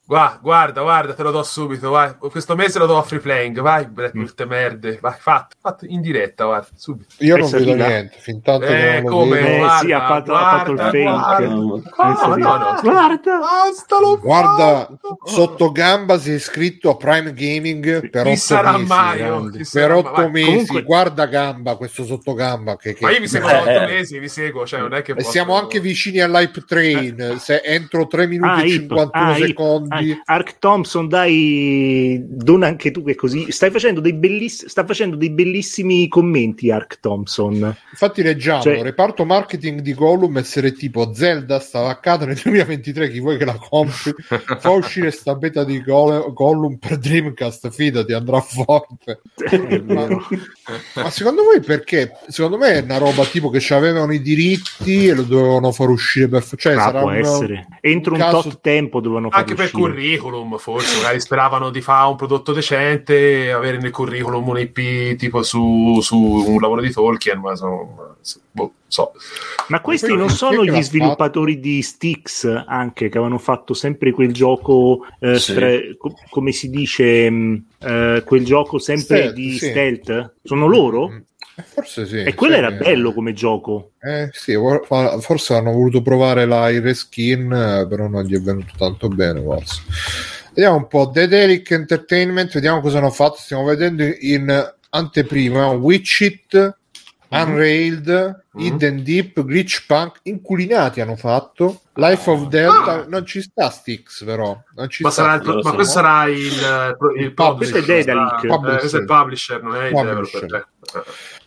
Guarda, guarda, guarda, te lo do subito, vai. Questo mese lo do a free playing, vai, brutte merde. Vai, fatto, fatto in diretta, guarda, subito. Io non vedo niente, fin tanto Eh, che non lo come? vedo. Eh, Guarda, sì, ha fatto, ha fatto il guarda, fake. guarda. Sì. no, no. Guarda, Basta, Guarda, fatto. sotto gamba si è iscritto a Prime Gaming per Chi 8 sarà mesi. mai? oh, Per mai? 8 Vai, mesi, comunque- guarda gamba, questo sotto gamba. Che, che- Ma io vi seguo Eh, da otto eh. mesi, vi seguo, cioè non è che E posso- siamo anche vicini all'hype train. Se entro 3 minuti Ah, e Ip, 51 ah, secondi, ah, Ark Thompson, dai, dona anche tu che così. Stai facendo dei, belliss- sta facendo dei bellissimi commenti, Ark Thompson. infatti, leggiamo: Cioè- reparto marketing di Gollum essere tipo Zelda sta accadendo nel 2023. Chi vuoi che la compri? Fa uscire sta beta di Go- Gollum per Dreamcast. Fidati, andrà forte. Vero. Ma secondo voi perché? Secondo me è una roba tipo che avevano i diritti e lo dovevano far uscire per cioè Ah, sarà può un- essere. Entro un, caso- tot tempo dovevano Anche per uscire. curriculum, forse magari speravano di fare un prodotto decente avere nel curriculum un IP tipo su, su un lavoro di Tolkien, ma sono, boh, so. Ma questi non sono gli sviluppatori di Styx anche che avevano fatto sempre quel gioco, eh, Sì. stre- co- come si dice, mh, eh, quel gioco sempre Stealth, di sì. stealth? Sono loro? Mm, eh, Forse sì. E quello sai era bello come gioco. Eh sì, forse hanno voluto provare la reskin, però non gli è venuto tanto bene, forse. Vediamo un po'. Dedelic Entertainment, vediamo cosa hanno fatto. Stiamo vedendo in anteprima Witch It, Unrailed, Mhm. Hidden Deep, Glitch Punk, inculinati hanno fatto. Life of Delta, Ah. non ci sta Styx però. Non ci Ma, sta sarà lo ma questo sarà il, il, il Questo publisher. è Daedalic. sarà- eh, questo è il publisher, non è il Publisher. developer.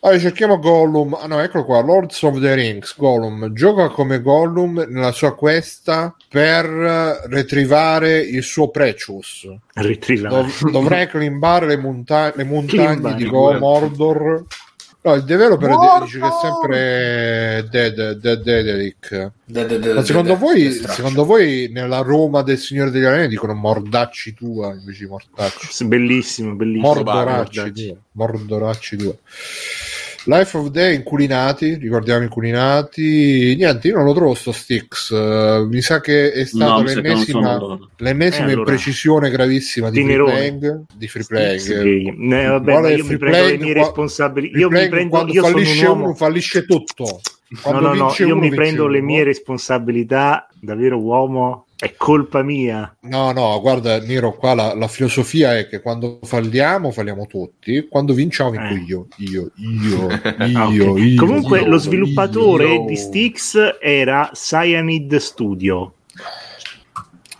Allora, cerchiamo Gollum. Ah, no, eccolo qua. Lords of the Rings. Gollum gioca come Gollum nella sua questa per retrivare il suo Precious. Retrivare. Dov- dovrei climbare le, monta- le montagne Climbare, di Go-. Mordor. No, il developer Mordor! dice che è sempre Dead, Dead, Dederic. De- de- de- Ma secondo voi, secondo voi nella Roma del Signore degli Anelli dicono mordacci tua invece di mortacci? Bellissimo, bellissimo. Mordoracci Mordacci. 2. Mordoracci 2. Life of Day inculinati, ricordiamo inculinati. Niente, io non lo trovo sto Sticks. eh, mi sa che è stata No, l'ennesima, l'ennesima Eh, allora. imprecisione gravissima di free playing. Di free playing. Eh, vabbè, ma io free mi prendo le mie responsabilità. Io mi prendo, quando io sono un fallisce uomo. uno, fallisce tutto. No, Quando no, no, vince io uno, mi prendo le uno. mie responsabilità, davvero uomo, è colpa mia. No, no, guarda, Nero, qua la, la filosofia è che quando falliamo, falliamo tutti. Quando vinciamo, vinco Eh. io, io, io, io, ok. io. Comunque io, lo sviluppatore io. di Styx era Cyanide Studio.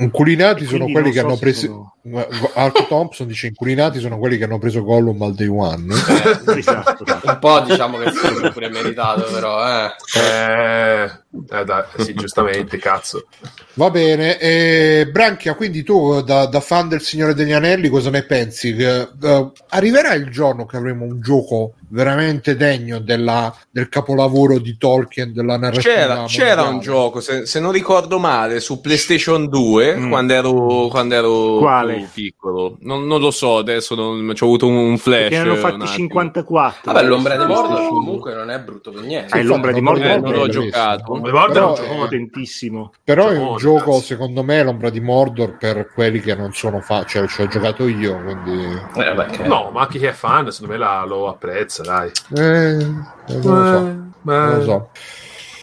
Inculinati sono quelli che so hanno preso. sono- Arco Thompson dice: Inculinati sono quelli che hanno preso Gollum al day one. esatto. Un po' diciamo che è pure meritato, però, eh. Eh, eh, dai, sì, giustamente, cazzo. Va bene, e Branchia, quindi tu da, da fan del Signore degli Anelli cosa ne pensi? Che, eh, arriverà il giorno che avremo un gioco veramente degno della- del capolavoro di Tolkien, della narrativa C'era, c'era un gioco, se, se non ricordo male, su PlayStation 2 Mm. quando ero, quando ero piccolo. Non, non lo so, adesso non, ci ho avuto un, un flash. Che ne hanno fatti attimo. 54. Vabbè, l'ombra di Mordor comunque non è brutto per niente. Eh, l'ombra di Mordor Eh, non l'ho giocato. Di Mordor è un Però, gioco- eh, potentissimo. Però è un gioco, cazzo. secondo me, l'ombra di Mordor per quelli che non sono fan, cioè ci ho giocato io, quindi... Eh, che- No, ma anche chi è fan, secondo me la- lo apprezza, dai. Eh, non lo so. Non lo so.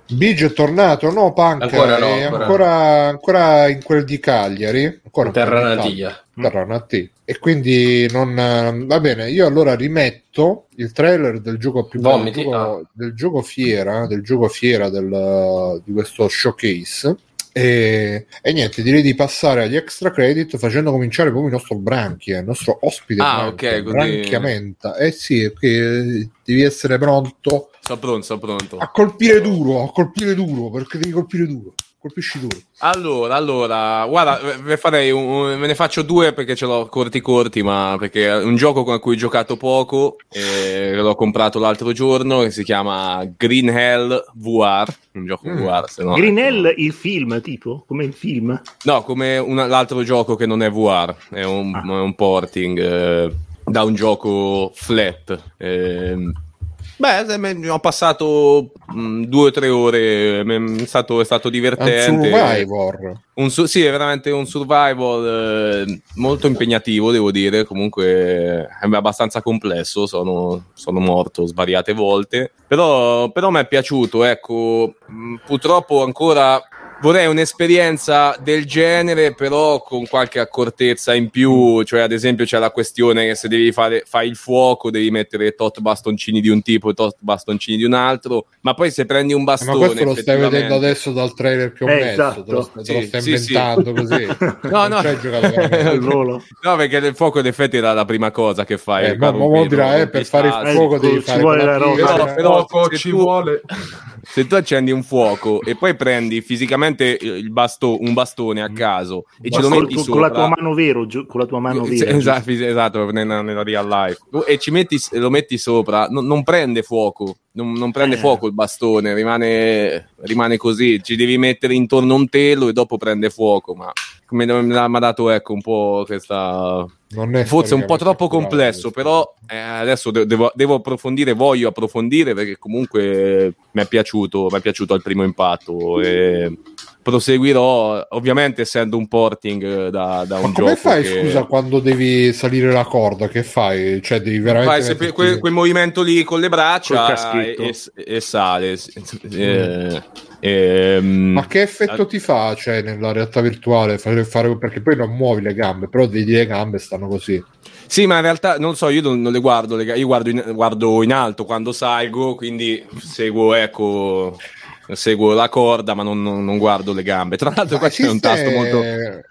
Biggio è tornato? No, Punk Ancora no, è ancora. ancora, ancora in quel di Cagliari. Ancora In terra in quel di natia. Cagliari. Terra natia. E quindi non eh, va bene. Io allora rimetto il trailer del gioco più bello, del gioco, Ah. del gioco fiera, del gioco fiera del- di questo showcase. E, e niente, direi di passare agli extra credit facendo cominciare proprio il nostro Branchia, il nostro ospite Ah, Branchia, ok, così- Branchiamenta. Eh sì, eh, devi essere pronto Sto pronto, sto pronto. a colpire duro, a colpire duro, perché devi colpire duro. Colpisci duro. Allora, allora, guarda, ve farei un, un- me ne faccio due perché ce l'ho corti corti, ma perché è un gioco con cui ho giocato poco, e l'ho comprato l'altro giorno, che si chiama Green Hell VR, un gioco Mm. VR, se no. Green Hell, il film, tipo, come il film. No, come un- l'altro gioco che non è VR, è un, Ah. è un porting eh, da un gioco flat. ehm. Beh, ho passato mh, due o tre ore, è stato, è stato È un divertente. survivor. Un su- sì, è veramente un survival eh, molto impegnativo, devo dire. Comunque è abbastanza complesso. Sono, sono morto svariate volte. Però, però mi è piaciuto. Ecco, mh, purtroppo ancora. Vorrei un'esperienza del genere, però con qualche accortezza in più. Cioè, ad esempio, c'è la questione che se devi fare fai il fuoco, devi mettere tot bastoncini di un tipo e tot bastoncini di un altro. Ma poi se prendi un Eh, bastone. Ma questo lo stai vedendo adesso dal trailer che ho Eh, messo, te lo, esatto. te lo Sì, stai sì, sì. inventando così. No, Non no. ci. No, perché il fuoco in effetti era la prima cosa che fai. Eh, ma mo- dirà, eh, per fare il fuoco devi ci fare vuole quella la roba. pietra. Però- se ci tu- vuole. Se tu accendi un fuoco e poi prendi fisicamente il basto- un bastone a caso e ce lo Con, metti con- sopra con la tua mano vero, giu- con la tua mano vera. esatto, esatto, nella, nella real life e ci metti, lo metti sopra, non, non prende fuoco, non, non prende Eh. fuoco il bastone, rimane, rimane così. Ci devi mettere intorno un telo e dopo prende fuoco. Ma mi ha mi ha dato ecco un po' questa forse un po' troppo complesso, però eh, adesso de- devo, devo approfondire, voglio approfondire perché comunque mi è piaciuto, mi è piaciuto al primo impatto e proseguirò, ovviamente essendo un porting eh, da, da Ma un come gioco fai, che- scusa, quando devi salire la corda? Che fai? Cioè, devi veramente... Fai sempre metterti- quel, quel movimento lì con le braccia e, e- e sale. sì, eh, ehm, Ma che effetto ti fa, cioè, nella realtà virtuale? Fare, fare- perché poi non muovi le gambe, però vedi le gambe stanno così. Sì, ma in realtà non so, io non, non le guardo, le io guardo in, guardo in alto quando salgo, quindi seguo, ecco, seguo la corda, ma non, non- non guardo le gambe. Tra l'altro, qua Ma c'è un tasto molto.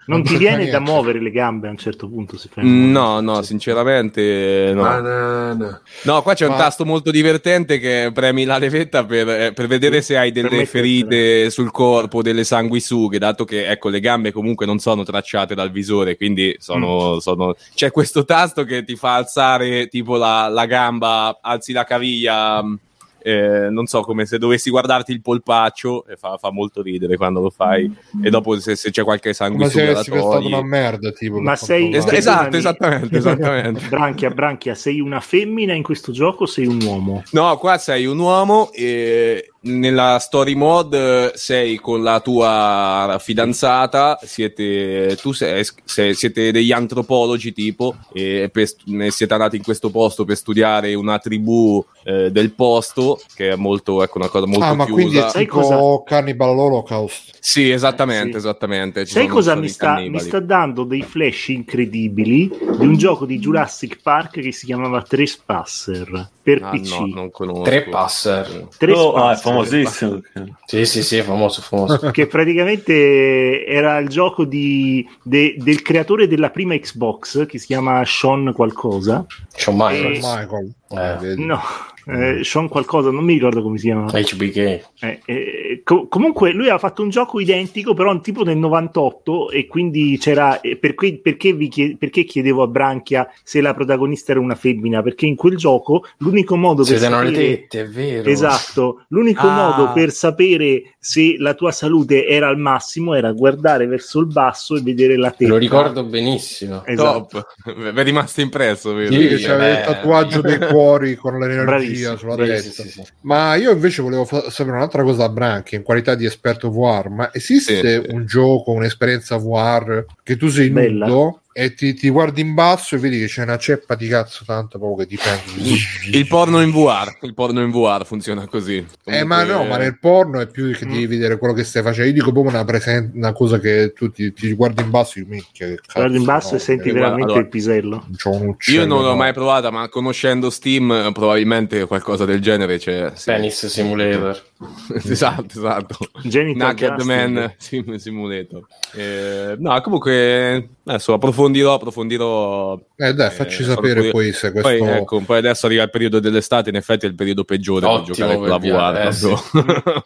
Non ti viene da muovere le gambe a un certo punto se fai Mm, No, no, sinceramente no. Banana. No, qua c'è un Ma- tasto molto divertente che premi la levetta per, eh, per vedere se hai delle ferite sul corpo, delle sanguisughe, dato che ecco, le gambe comunque non sono tracciate dal visore, quindi sono, sono- c'è questo tasto che ti fa alzare tipo la, la gamba, alzi la caviglia mh, eh, non so, come se dovessi guardarti il polpaccio e fa, fa molto ridere quando lo fai e dopo se, se c'è qualche Come se avessi togli. una merda, tipo. Ma sei- Es- esatto, esattamente, esattamente. Branchia, Branchia, sei una femmina in questo gioco o sei un uomo? No, qua sei un uomo e nella story mode sei con la tua fidanzata, siete, tu sei, sei- siete degli antropologi tipo e per siete andati in questo posto per studiare una tribù eh, del posto che è molto, ecco, una cosa molto Ah, ma chiusa. quindi è Sai tipo cosa- Cannibal Holocaust. Sì, esattamente, Sì. esattamente. Ci Sai cosa mi sta, mi sta dando dei flash incredibili di un gioco di Jurassic Park che si chiamava Trespasser per Ah, PC. no, non conosco. Tre passer. Trespasser, Oh, ah, famosissimo. Sì, sì, sì, è famoso, famoso. che praticamente era il gioco di- de- del creatore della prima Xbox che si chiama Sean qualcosa. Shawn Michaels. Michael. Eh. Vedi? No, eh, Sean qualcosa, non mi ricordo come si chiama. HBK. Eh, eh, co- comunque lui ha fatto un gioco identico, però tipo nel 98 e quindi c'era eh, per que- perché, vi chie- perché chiedevo a Branchia se la protagonista era una femmina? Perché in quel gioco l'unico modo per le sapere tette, è vero. Esatto, l'unico Ah. modo per sapere se la tua salute era al massimo era guardare verso il basso e vedere la testa. Lo ricordo benissimo. Esatto. Top, vi è rimasto impresso, vedo. Sì, beh. il tatuaggio dei cuori con l'energia Bravissimo, sulla Sì, testa. sì, sì, sì. Ma io invece volevo fa- sapere un'altra cosa da Branchi in qualità di esperto VR. Ma esiste Sì, sì. un gioco, un'esperienza VR che tu sei Bella. nudo e ti, ti guardi in basso e vedi che c'è una ceppa di cazzo tanto proprio che ti prendi. Il porno in VR, il porno in VR funziona così. Eh, ma no, ma nel porno è più che Mm. devi vedere quello che stai facendo. Io dico proprio una, presen- una cosa che tu ti, ti guardi in basso e minchia, che cazzo. Guardi in basso no, e senti eh, guarda, veramente allora- il pisello. c'ho un uccello, Io non l'ho no. mai provata, ma conoscendo Steam, probabilmente qualcosa del genere c'è. sì. Penis Simulator. esatto, esatto. Genital Naked. Man Sim- Simulator. Eh, no, comunque, adesso approfondirò, approfondirò. Eh dai, facci Eh, sapere curioso. poi se questo... Poi, ecco, poi adesso arriva il periodo dell'estate, in effetti è il periodo peggiore per Ottimo giocare con la per VR. Eh, sì.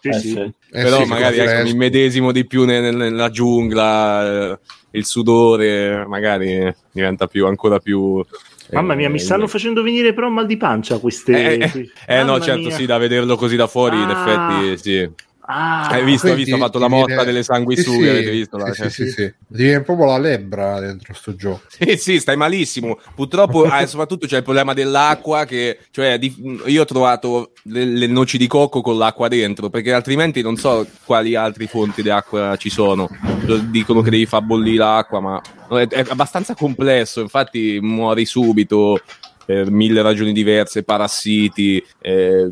Eh, sì. sì. Eh Però sì, magari ecco, mi medesimo di più nel- nella giungla, eh, il sudore, magari diventa più, ancora più... Mamma mia, mi eh, stanno facendo venire però mal di pancia queste. Eh, eh, eh, no, certo, mia. sì, da vederlo ccosì da fuori, in Ah. effetti, sì. Ah, Hai visto, hai visto, ha fatto la mossa viene- delle sanguisughe, Sì, sì, avete visto? Là? sì, Cioè, sì, sì. Viene proprio la lebbra dentro sto gioco. Sì, sì, stai malissimo. Purtroppo, eh, soprattutto c'è il problema dell'acqua. Che, cioè, di- io ho trovato le, le noci di cocco con l'acqua dentro, perché altrimenti non so quali altre fonti di acqua ci sono. Dicono che devi far bollire l'acqua, ma è, è abbastanza complesso. Infatti, muori subito per mille ragioni diverse, parassiti. eh,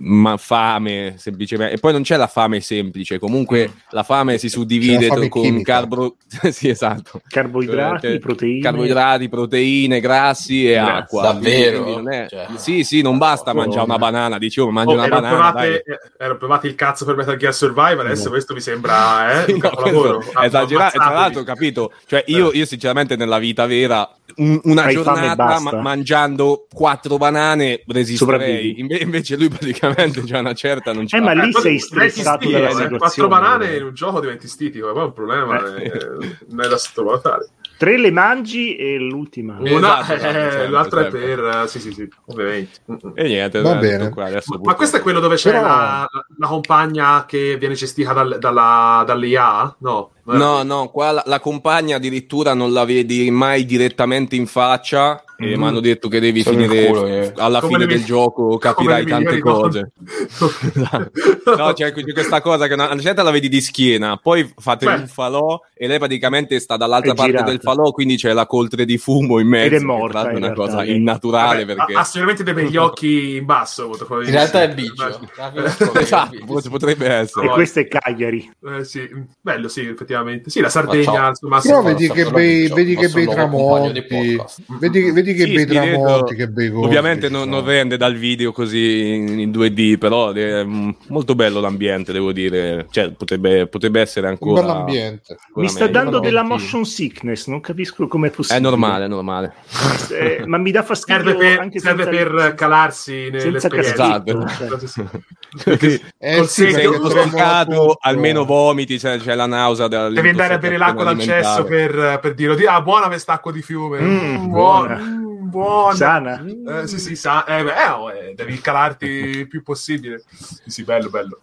ma fame semplicemente e poi non c'è la fame semplice comunque la fame si suddivide fame con carbro sì esatto Carboidrati, Eh, proteine. carboidrati, proteine, grassi e Grazie. acqua. Davvero? È- Cioè. Sì, sì, non basta mangiare una banana. Dicevo, mangi Oh, una banana. provate, dai. eh, erano provati il cazzo per Metal Gear Survive, adesso No. questo mi sembra eh, Sì, un esagerato. E tra l'altro, capito? Cioè, io, io sinceramente nella vita vera, un- una Hai giornata ma- mangiando quattro banane resisterei. Inve- invece lui praticamente già una certa non c'è. Eh, ma lì poi sei stressato dalla eh, situazione. Quattro banane in un gioco diventi stitico, è un problema Eh. eh, è da sottovalutare. Tre le mangi e l'ultima. Una, Esatto, esatto, eh, sempre, l'altra sempre. è per... eh, Sì, sì, sì, ovviamente. Mm-mm. E niente, Va eh, bene. qua, adesso Ma questo è quello dove c'è Però- la, la compagna che viene gestita dal- dalla, dall'IA? No. No, no, qua la, la compagna addirittura non la vedi mai direttamente in faccia. E Mm. mi hanno detto che devi Solo il finire culo, eh. alla Come fine del mi- gioco, capirai tante cose. No, c'è c'è questa cosa che una, una certa la vedi di schiena, poi fate Beh. un falò e lei praticamente sta dall'altra È parte girata. del falò, quindi c'è la coltre di fumo in mezzo. Ed è morta, è una realtà, cosa lei. innaturale Vabbè, perché... sicuramente dei begli occhi in basso. In realtà è biggio. Esatto, pot- potrebbe essere. E questo è Cagliari. Eh, sì, bello, sì, effettivamente. Sì, la Sardegna, insomma, Però vedi che bei, bei tramonti. Vedi, vedi che Sì, bei tramonti, che bei cosi. Ovviamente non, non rende dal video così in, in 2D, però è mm, molto bello l'ambiente, devo dire. Cioè, potrebbe, potrebbe essere Un ancora. bell'ambiente. ancora Mi sta meglio. dando no, della motion sickness, non capisco com'è È possibile. normale, è normale. Eh, ma mi dà fastidio serve per, anche serve senza- per calarsi nell'esperienza. Esatto. cioè. Sì. Eh Col sì, segno, almeno vomiti, c'è, c'è la nausea. Devi andare a bere l'acqua dal cesso per, per dire, ah, buona quest'acqua di fiume. Mm, buona. buona. Buona. Sana? Eh, sì, sì, sa- eh, beh, oh, eh, devi calarti il più possibile. Sì, sì, bello, bello.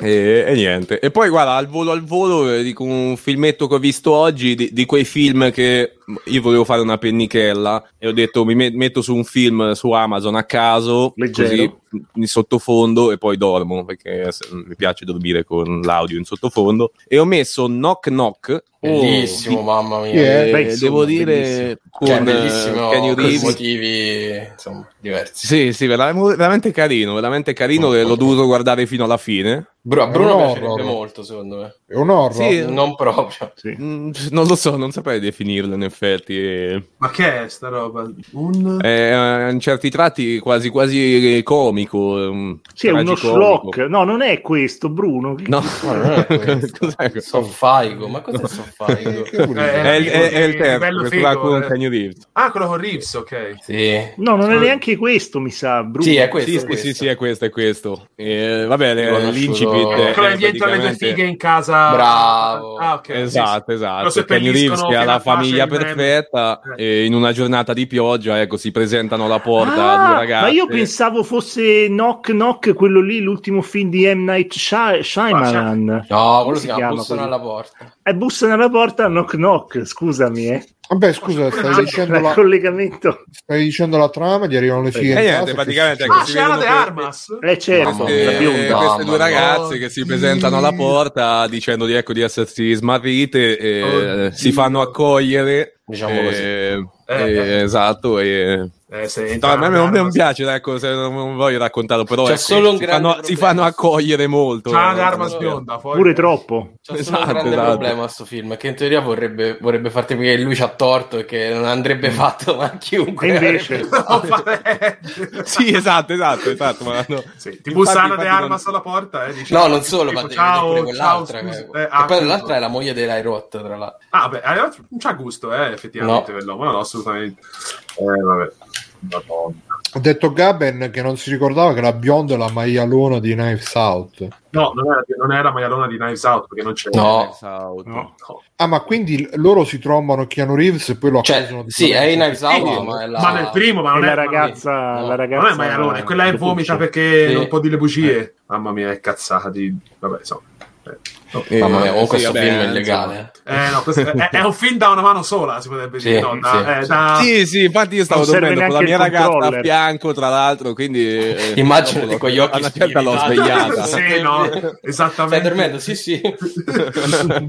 E, e niente. E poi guarda, al volo al volo, eh, dico un filmetto che ho visto oggi, di, di quei film che io volevo fare una pennichella e ho detto mi met- metto su un film su Amazon a caso, Leggero. così in sottofondo e poi dormo, perché mi piace dormire con l'audio in sottofondo. E ho messo Knock Knock. Bellissimo, oh, mamma mia. Yeah. eh, Beh, insomma, devo dire bellissimo. con Cioè, eh, bellissimo Kenny per Reeves. motivi insomma, diversi. Sì, sì, vera- veramente carino, veramente carino. e l'ho dovuto guardare fino alla fine. A Bruno No, piacerebbe molto, secondo me. È un horror. Sì. Non proprio. Sì. Mm, non lo so, non saprei definirlo in effetti. eh. Ma che è sta roba? Un... È in certi tratti quasi quasi comico. um, Sì, è uno schlock. No, non è questo, Bruno. No, Ma non è questo. Cos'è questo? Soffaigo, ma cos'è soffaigo? Eh, È, il- è- è il terzo, va con eh. Reeves. Ah, quello con Reeves, ok. Sì. No, non è neanche questo, mi sa, Bruno. Sì, è questo. Sì, è sì, questo. sì, sì, è questo, è questo. Eh, vabbè, le- Riconosciuto- l'incipit è, quello è è dietro alle due fighe in casa. Bravo. Ah, ok. sì, Esatto, Lo esatto. Reeves che ha la famiglia mezzo. Perfetta Eh. e in una giornata di pioggia, ecco, si presentano alla porta Ah, due ragazze. ma io pensavo fosse Knock Knock, quello lì, l'ultimo film di M. Night Shy- Shyamalan. No, quello Come si chiama Bussano alla porta. E bussano alla porta, Knock Knock, scusami, eh. Vabbè, scusa, stai dicendo, Il la, collegamento. stai dicendo la trama, gli arrivano le fighe E in niente, casa, praticamente, che- ecco, Ah, si vedono de Armas? Eh certo, Eh, mia. bionda. queste due ragazze che si presentano alla porta dicendo di, ecco, di essersi smarrite e Oddio. si fanno accogliere Diciamo così. eh, Eh, eh, eh. esatto e... Eh, senti, No, a me non, non piace ecco, se non, non voglio raccontarlo però ecco, si, fanno, si fanno accogliere molto C'ha eh, non- bionda. poi- Pure troppo. C'è solo Esatto, un grande esatto. problema a sto film, che in teoria vorrebbe, vorrebbe farti capire che lui c'ha torto e che non andrebbe fatto ma chiunque. E invece- sì esatto esatto esatto ma no. Sì, ti Infatti- bussa Ana de infatti Armas non- alla porta e dice No, non solo, ma tipo, devi vedere pure ciao, quell'altra. ciao, scusa. che Eh, poi ah, l'altra è la moglie dell'Ai Roth, tra l'altro. Ah, beh, non c'ha gusto, eh, effettivamente, No. quell'uomo. No, no, assolutamente. Eh, vabbè. Madonna. Ha detto Gaben che non si ricordava che la bionda è la maialona di Knives Out. No, non era, non era maialona di Knives Out, perché non c'è... No. Esatto. No. No. Ah, ma quindi loro si trombano Keanu Reeves e poi lo Cioè, accusano di sì, è in Knives Out, Sì, ma è la... Ma nel primo, ma non la è... ragazza, no, la ragazza Non è maialone, quella è le vomita cucce. perché Sì. non può dire le bugie. Mamma mia, è cazzata di... Vabbè, insomma. Eh. Eh, Mamma mia, comunque sì, questo vabbè, film è insomma. illegale. Eh, no, questo è, è un film da una mano sola, si potrebbe Sì, dire. no? Da, sì, eh, sì. da- Sì, sì, infatti io stavo dormendo con la mia ragazza a fianco, tra l'altro, quindi... eh, Immaginati dopo con gli occhi certa l'ho svegliata. Sì, no, esattamente. Stai dormendo? Sì, sì.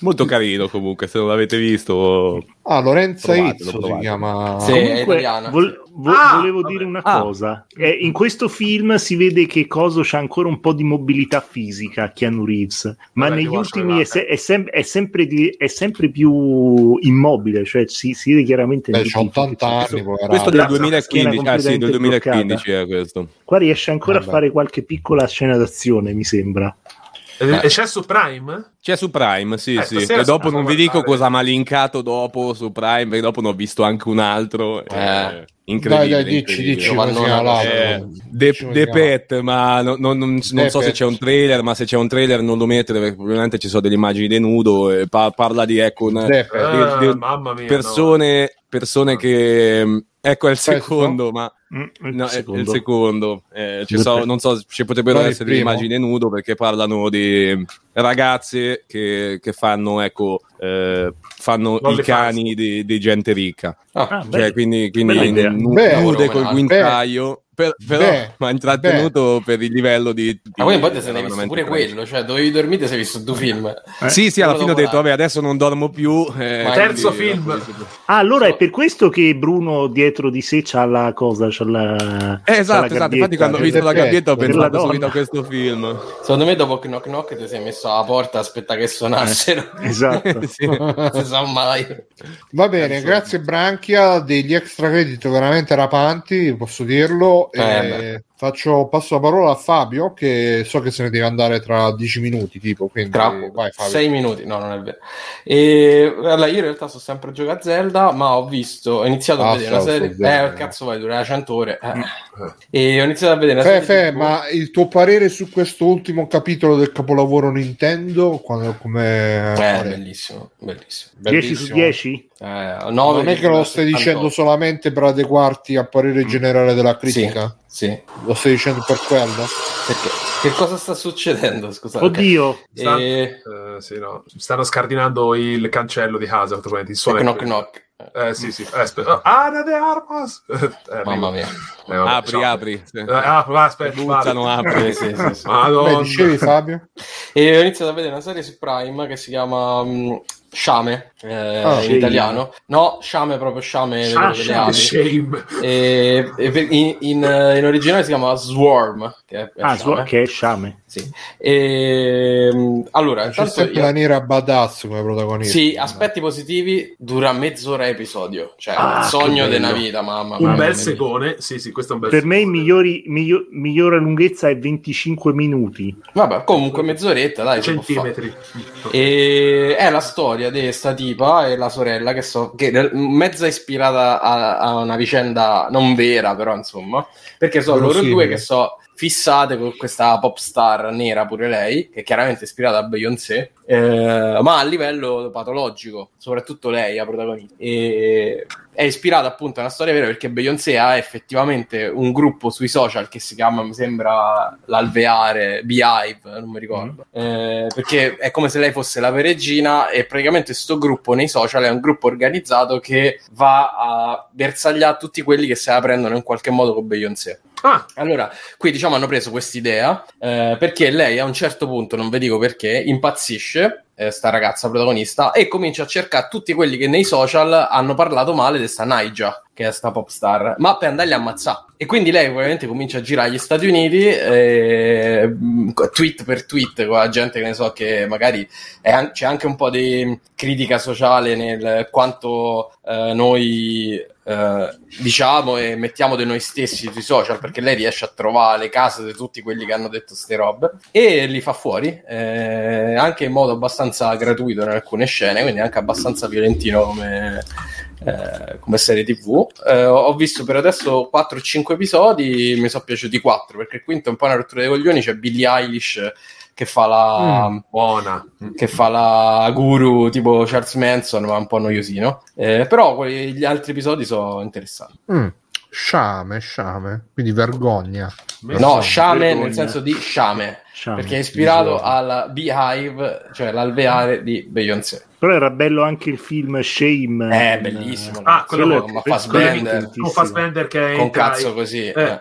Molto carino comunque, se non l'avete visto... Ah, Lorenza Izzo si chiama... Sì. è Comunque, italiana. vol- vo- Ah, volevo vabbè. dire una Ah. cosa. Eh, in questo film si vede che Coso c'ha ancora un po' di mobilità fisica, Keanu Reeves, ma Vabbè, negli ti ultimi è, se- è sem- è sempre di- è sempre più immobile, cioè si, si vede chiaramente... Beh, c'ha ultimi 80 film. anni, poveraccio. Questo del Ragazza, 2015, ah sì, del completamente 2015 è questo. Qua riesce ancora Vabbè. a fare qualche piccola scena d'azione, mi sembra. E e c'è su Prime? C'è su Prime, sì, Eh, sì. E dopo non vi dico cosa mi ha linkato dopo su Prime, perché dopo ne ho visto anche un altro. Eh. Eh, incredibile. Dai, dai, dici, dici chiama Nonno, l'altro. Eh, si chiama. Pet, ma non, non- non- non so se Pet. c'è un trailer, ma se c'è un trailer non lo mettere perché probabilmente ci sono delle immagini di nudo e pa- parla di ecco, un- The Pet. Ah, di- di- mamma mia, persone, persone che mh, ecco è il Questo? secondo, ma Mm, il no, secondo. il secondo. Eh, so- non so, ci potrebbero Non il essere immagini nudo perché parlano di ragazze che, che fanno ecco eh, fanno Non i cani di, di gente ricca. Ah, Ah, Cioè, quindi, quindi nude col beh, guinzaglio, per- però beh, mi ha intrattenuto per il livello di... di Ma poi in parte se ne hai visto pure quello, cioè dovevi dormire se hai visto due film. Eh. Sì, sì, alla fine ho detto, vabbè, adesso non dormo più. eh, terzo quindi- film. Ah, allora è per questo che Bruno dietro di sé c'ha la cosa, c'ha la... Eh, c'ha esatto, la esatto. Infatti, quando ho visto la gabbietta ho pensato subito a questo film. Secondo me dopo Knock Knock ti sei messo alla porta aspetta che suonassero. Esatto. Sì. Non si sa mai. Va bene, grazie Branchia, degli extra credit veramente rapanti, posso dirlo. Eh, e beh. Faccio, passo la parola a Fabio che so che se ne deve andare tra 10 minuti tipo, quindi Tra vai Fabio. 6 minuti, no, non è vero. E, allora, io in realtà sto sempre a giocare a Zelda, ma ho visto, ho iniziato Ah, a vedere una serie. Zelda. Eh, cazzo, vai, durerà 100 ore. eh. E ho iniziato a vedere una Fe, serie. Fe, TV. ma il tuo parere su questo ultimo capitolo del capolavoro Nintendo? Quando, come Eh, bellissimo, bellissimo. 10 su 10? Eh, non è che lo stai dicendo solamente per adeguarti a parere generale della critica? Sì, sì. Lo stai dicendo per quello? Perché? Che cosa sta succedendo? Scusate. Oddio, Sta- E... eh, sì, no. Stanno scardinando il cancello di casa. Il suono Knock quello. knock. Eh, sì, sì. Eh, aspetta. Ah, Ana de Armas! Eh, Mamma mia. Eh, vabbè, apri, ciao. apri. Sì. Eh, ah, aspetta, Buttano, apri. Sì, sì, sì. Madonna. Beh, dicevi Fabio? E ho iniziato a vedere una serie su Prime che si chiama mm, Sciame eh, Ah, in Shame. italiano. No, Sciame proprio Sciame Ah, delle Shame. api. Shame. E, e in, in, eh, in originale si chiama Swarm, che è, è ah, Sciame. so- che è sciame. Sì. E, mm, allora, C'è intanto sempre io- la nera badass come protagonista. Sì, aspetti positivi, dura mezz'ora episodio. Cioè, Ah, il sogno della vita, mamma Un mamma bel mia. segone. Sì, sì, questo è un bel Per me i segone. migliori, miglio- migliore lunghezza è 25 minuti. Vabbè, comunque mezz'oretta, dai. centimetri. E è la storia di sta tipa e la sorella che so che è mezza ispirata a, a una vicenda non vera, però insomma, perché sono loro Verosimile. due che so fissate con questa pop star nera pure lei, che è chiaramente ispirata a Beyoncé, eh, ma a livello patologico, soprattutto lei, la protagonista. E è ispirata appunto a una storia vera perché Beyoncé ha effettivamente un gruppo sui social che si chiama, mi sembra, l'Alveare, Beehive, non mi ricordo, Eh, perché è come se lei fosse la peregrina e praticamente questo gruppo nei social è un gruppo organizzato che va a bersagliare tutti quelli che se la prendono in qualche modo con Beyoncé. Ah, Allora, qui diciamo hanno preso quest'idea eh, perché lei a un certo punto, non vi dico perché, impazzisce, eh, sta ragazza protagonista, e comincia a cercare tutti quelli che nei social hanno parlato male di sta Naija, che è sta pop star, ma per andarli a ammazzare. E quindi lei ovviamente comincia a girare agli Stati Uniti, eh, mh, tweet per tweet, con la gente che ne so che magari an- c'è anche un po' di critica sociale nel quanto eh, noi eh, diciamo e mettiamo di noi stessi sui social perché lei riesce a trovare le case di tutti quelli che hanno detto ste robe e li fa fuori eh, anche in modo abbastanza gratuito in alcune scene quindi anche abbastanza violentino come, eh, come serie tv Eh, ho visto per adesso 4 o 5 episodi mi sono piaciuti 4 perché il quinto è un po' una rottura dei coglioni c'è Billie Eilish che fa la buona. che fa la guru tipo Charles Manson, ma un po' noiosino. Eh, però quelli- gli altri episodi sono interessanti. Mm. Sciame, sciame, quindi vergogna. No, Shame vergogna. nel senso di Shame, Sciame. perché è ispirato alla Beehive, cioè l'alveare di Beyoncé. Però era bello anche il film Shame. È con- bellissimo. Ah, quello quello con Fassbender, Con Fassbender che con cazzo così. Eh, eh.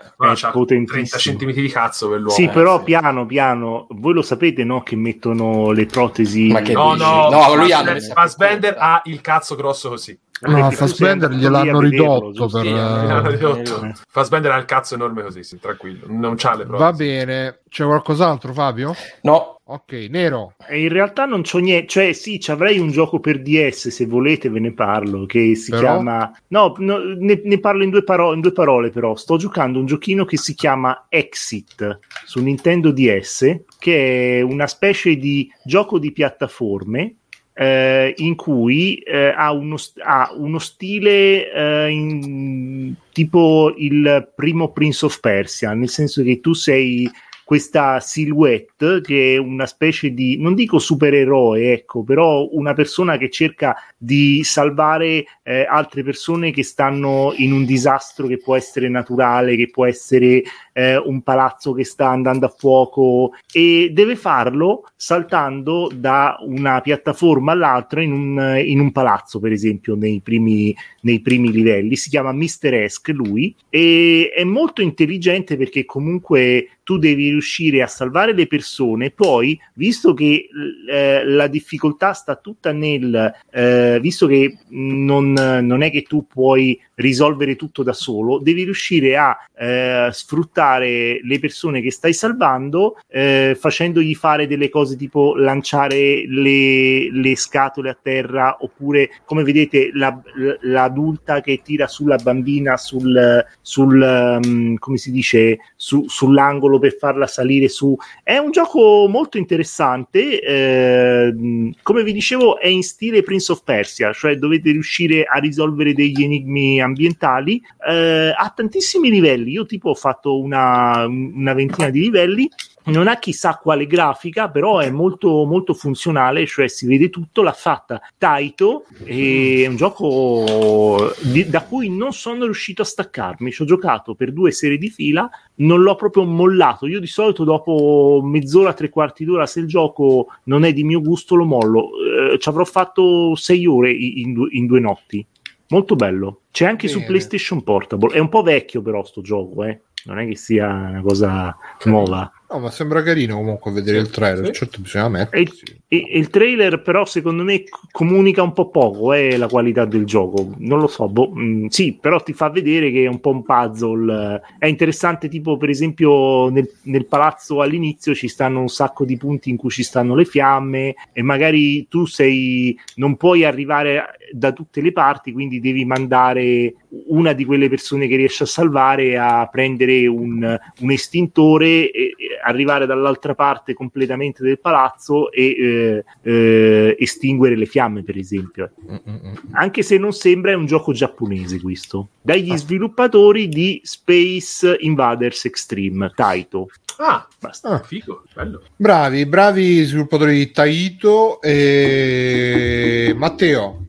potentissimo. 30 centimetri di cazzo quell'uomo. Sì, Eh, però sì. piano piano, voi lo sapete, no? Che mettono le protesi. Ma che No, dici? no, No, lui ha- Fassbender, ha il cazzo grosso così. No, Fassbender gliel'hanno ridotto per... Sì, Eh, eh, ridotto. eh. Fassbender ha il cazzo enorme così, sì, tranquillo. Non c'ha le prove. Va bene, c'è qualcos'altro Fabio? No, Ok, Nero. In realtà non c'ho niente, cioè sì, ci avrei un gioco per DS, se volete ve ne parlo, che si Però? chiama... No, no, ne, ne parlo in due, paro- in due parole però, sto giocando un giochino che si chiama Exit su Nintendo DS, che è una specie di gioco di piattaforme eh, in cui eh, ha, uno, st- ha uno stile eh, in- tipo il primo Prince of Persia, nel senso che tu sei questa silhouette che è una specie di, non dico supereroe, ecco, però una persona che cerca di salvare eh, altre persone che stanno in un disastro che può essere naturale, che può essere eh, un palazzo che sta andando a fuoco e deve farlo saltando da una piattaforma all'altra in un, in un palazzo, per esempio, nei primi, nei primi livelli. Si chiama Mr. Esk lui e è molto intelligente perché comunque tu devi riuscire a salvare le persone. Poi, visto che eh, la difficoltà sta tutta nel eh, visto che non, non è che tu puoi risolvere tutto da solo, devi riuscire a eh, sfruttare le persone che stai salvando eh, facendogli fare delle cose tipo lanciare le, le scatole a terra oppure come vedete la, l'adulta che tira sulla bambina sul, sul um, come si dice su, sull'angolo per farla salire su. È un gioco molto interessante eh, come vi dicevo è in stile Prince of Persia cioè dovete riuscire a risolvere degli enigmi ambientali eh, ha tantissimi livelli. Io tipo ho fatto una, una ventina di livelli non ha chissà quale grafica, però è molto, molto funzionale, cioè si vede tutto, l'ha fatta Taito, è un gioco di, da cui non sono riuscito a staccarmi, ci ho giocato per due serie di fila, non l'ho proprio mollato, io di solito dopo mezz'ora, tre quarti d'ora, se il gioco non è di mio gusto lo mollo, eh, ci avrò fatto sei ore in, in due notti, molto bello, c'è anche Bene. su PlayStation Portable, è un po' vecchio però sto gioco, eh. non è che sia una cosa nuova. No, ma sembra carino comunque vedere sì, il trailer. Sì. Certo, bisogna mettersi. Il, il, trailer, però, secondo me comunica un po' poco eh, la qualità del gioco. Non lo so, boh, mh, mm, sì, però ti fa vedere che è un po' un puzzle. È interessante, tipo, per esempio, nel, nel, palazzo all'inizio ci stanno un sacco di punti in cui ci stanno le fiamme, e magari tu sei. non puoi arrivare da tutte le parti, quindi devi mandare una di quelle persone che riesci a salvare a prendere un, un estintore. E, arrivare dall'altra parte completamente del palazzo e eh, eh, estinguere le fiamme, per esempio. Mm-mm. Anche se non sembra è un gioco giapponese questo, dagli ah. sviluppatori di Space Invaders Extreme, Taito. Ah, basta, ah. figo, bello. Bravi, bravi sviluppatori di Taito e Matteo.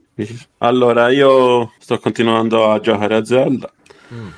Allora, io sto continuando a giocare a Zelda. Mm.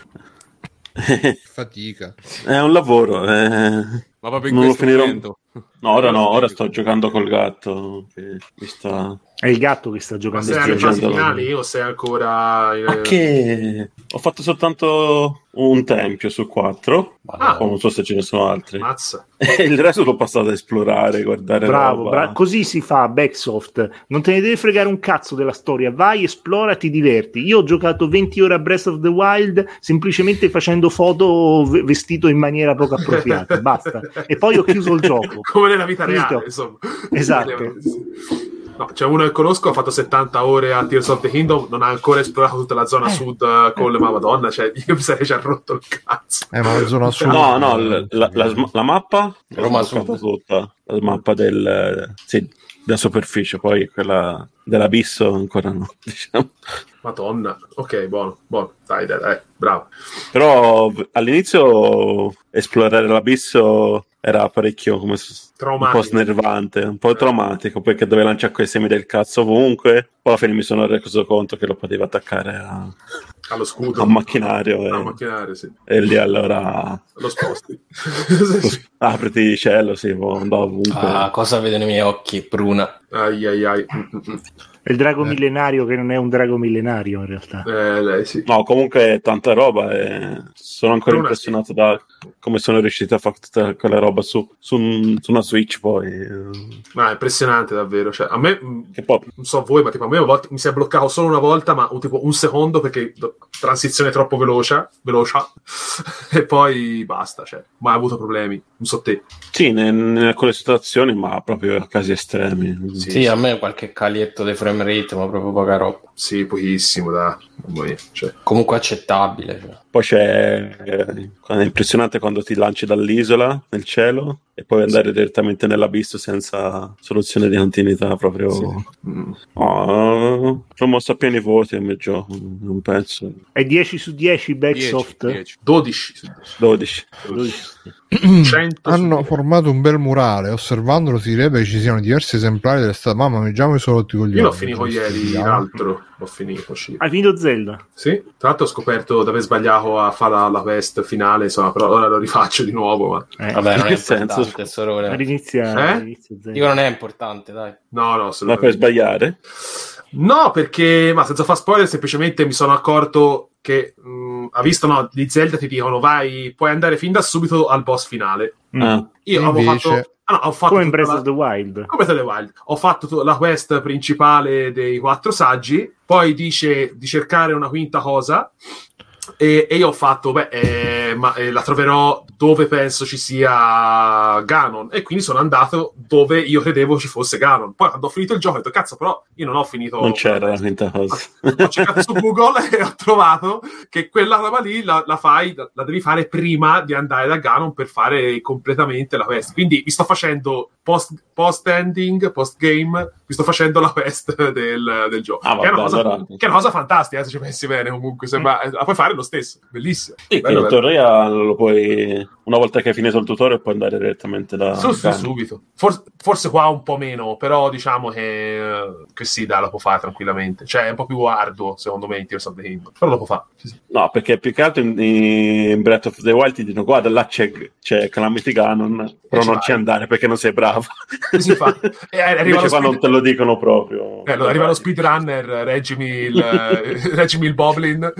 Fatica. È un lavoro. Eh. Ma proprio in non questo momento. No, ora no, ora sto giocando col gatto. Che sta... È il gatto che sta giocando. Ma sei alle fasi finali o sei ancora... Ma che... Ho fatto soltanto un tempio su quattro. Ah. non so se ce ne sono altri. Mazza. E il resto l'ho passato ad esplorare, guardare Bravo, bra- così si fa Backsoft. Non te ne devi fregare un cazzo della storia. Vai, esplora, ti diverti. Io ho giocato 20 ore a Breath of the Wild semplicemente facendo foto v- vestito in maniera poco appropriata. Basta. E poi ho chiuso il gioco. Come nella vita reale, insomma. Esatto. No, c'è uno che conosco, ha fatto 70 ore a Tears of the Kingdom, non ha ancora esplorato tutta la zona eh. sud uh, con le Madonna, cioè io mi sarei già rotto il cazzo. Eh, ma la zona sud... No, no, la, la, la, la mappa, Roma Sud. tutta, la mappa del... Sì, della superficie, poi quella dell'abisso ancora no, diciamo. Madonna, ok, buono, buono, dai, dai, dai, bravo. Però all'inizio esplorare l'abisso era parecchio come un po' snervante, un po' traumatico, perché dove lanciare quei semi del cazzo ovunque. Poi alla fine mi sono reso conto che lo potevo attaccare a... allo scudo, a un macchinario. E... e... macchinario sì. e lì allora lo sposti. Apriti il cielo, sì, andavo ovunque. Ah, cosa vedono i miei occhi, Bruna? Ai ai ai. È il drago eh. millenario che non è un drago millenario in realtà. Eh, lei sì. No, comunque tanta roba e sono ancora Bruna, impressionato sì. da come sono riusciti a fare tutta quella roba su, su, su una Switch poi. Ma è impressionante davvero. Cioè, a me, poi... non so voi, ma tipo a me volta, mi si è bloccato solo una volta, ma tipo un secondo perché transizione troppo veloce, veloce e poi basta. Cioè, mai avuto problemi. Non so te. Sì, in alcune situazioni, ma proprio a casi estremi. Sì, sì, a me qualche calietto dei frame rate, ma proprio poca roba. Sì, pochissimo, da. Cioè. Comunque accettabile. Cioè. Poi c'è. Eh, è impressionante quando ti lanci dall'isola nel cielo e poi andare sì. direttamente nell'abisso senza soluzione di continuità. Proprio. Sì. Mm. Oh, sono mosso a pieni voti nel gioco. Non penso. È 10 su 10 Backsoft? 10, 12 su 10. 12. 12. Hanno formato un bel murale. Osservandolo si direbbe che ci siano diversi esemplari delle state. Mamma, mi sono rotti con gli Io l'ho finito ieri, l'altro. L'ho finito. Sì. Hai finito Zelda? Sì. Tra l'altro ho scoperto di aver sbagliato a fare la, la quest finale, insomma, però ora lo rifaccio di nuovo. Ma... Eh, Vabbè, non è importante, solo... All'inizio, eh? Dico non è importante, dai. No, no, Ma per sbagliare? No, perché, ma senza far spoiler, semplicemente mi sono accorto che mh, mm, ha visto, no, di Zelda ti dicono vai, puoi andare fin da subito al boss finale. Mm. Ah, Io avevo Invece- fatto... Ah, no, ho fatto Come in Breath la- of the Wild. come Breath of the Wild. Ho fatto la quest principale dei quattro saggi, poi dice di cercare una quinta cosa. E, e io ho fatto, beh, eh, ma eh, la troverò dove penso ci sia Ganon. E quindi sono andato dove io credevo ci fosse Ganon. Poi quando ho finito il gioco ho detto, cazzo, però io non ho finito. non c'era la quinta cosa. ho cercato su Google e ho trovato che quella roba lì la, la fai, la, la devi fare prima di andare da Ganon per fare completamente la quest. Quindi mi sto facendo post, post ending, post game, mi sto facendo la quest del, del gioco. Ah, che, è una vabbè, cosa, allora- che è una cosa fantastica, eh, se ci pensi bene, comunque. Sembra, la puoi fare lo stesso, bellissimo. Sì, Bello, bello. Teoria lo puoi, una volta che hai finito il tutorial, puoi andare direttamente da Su, su, subito. Forse, forse qua un po' meno, però diciamo che, che sì, dai, la può fare tranquillamente. Cioè, è un po' più arduo, secondo me, in Tears of the Kingdom. Però lo può fare. Sì, sì. No, perché più che altro in, in Breath of the Wild ti dicono guarda là c'è, c'è Calamity Ganon, però ci non vai. ci andare perché non sei bravo. Sì, fa. E arriva Invece lo qua non speed- te lo dicono proprio. Eh, allora arriva lo speedrunner, reggimi il, eh, reggimi il Boblin e,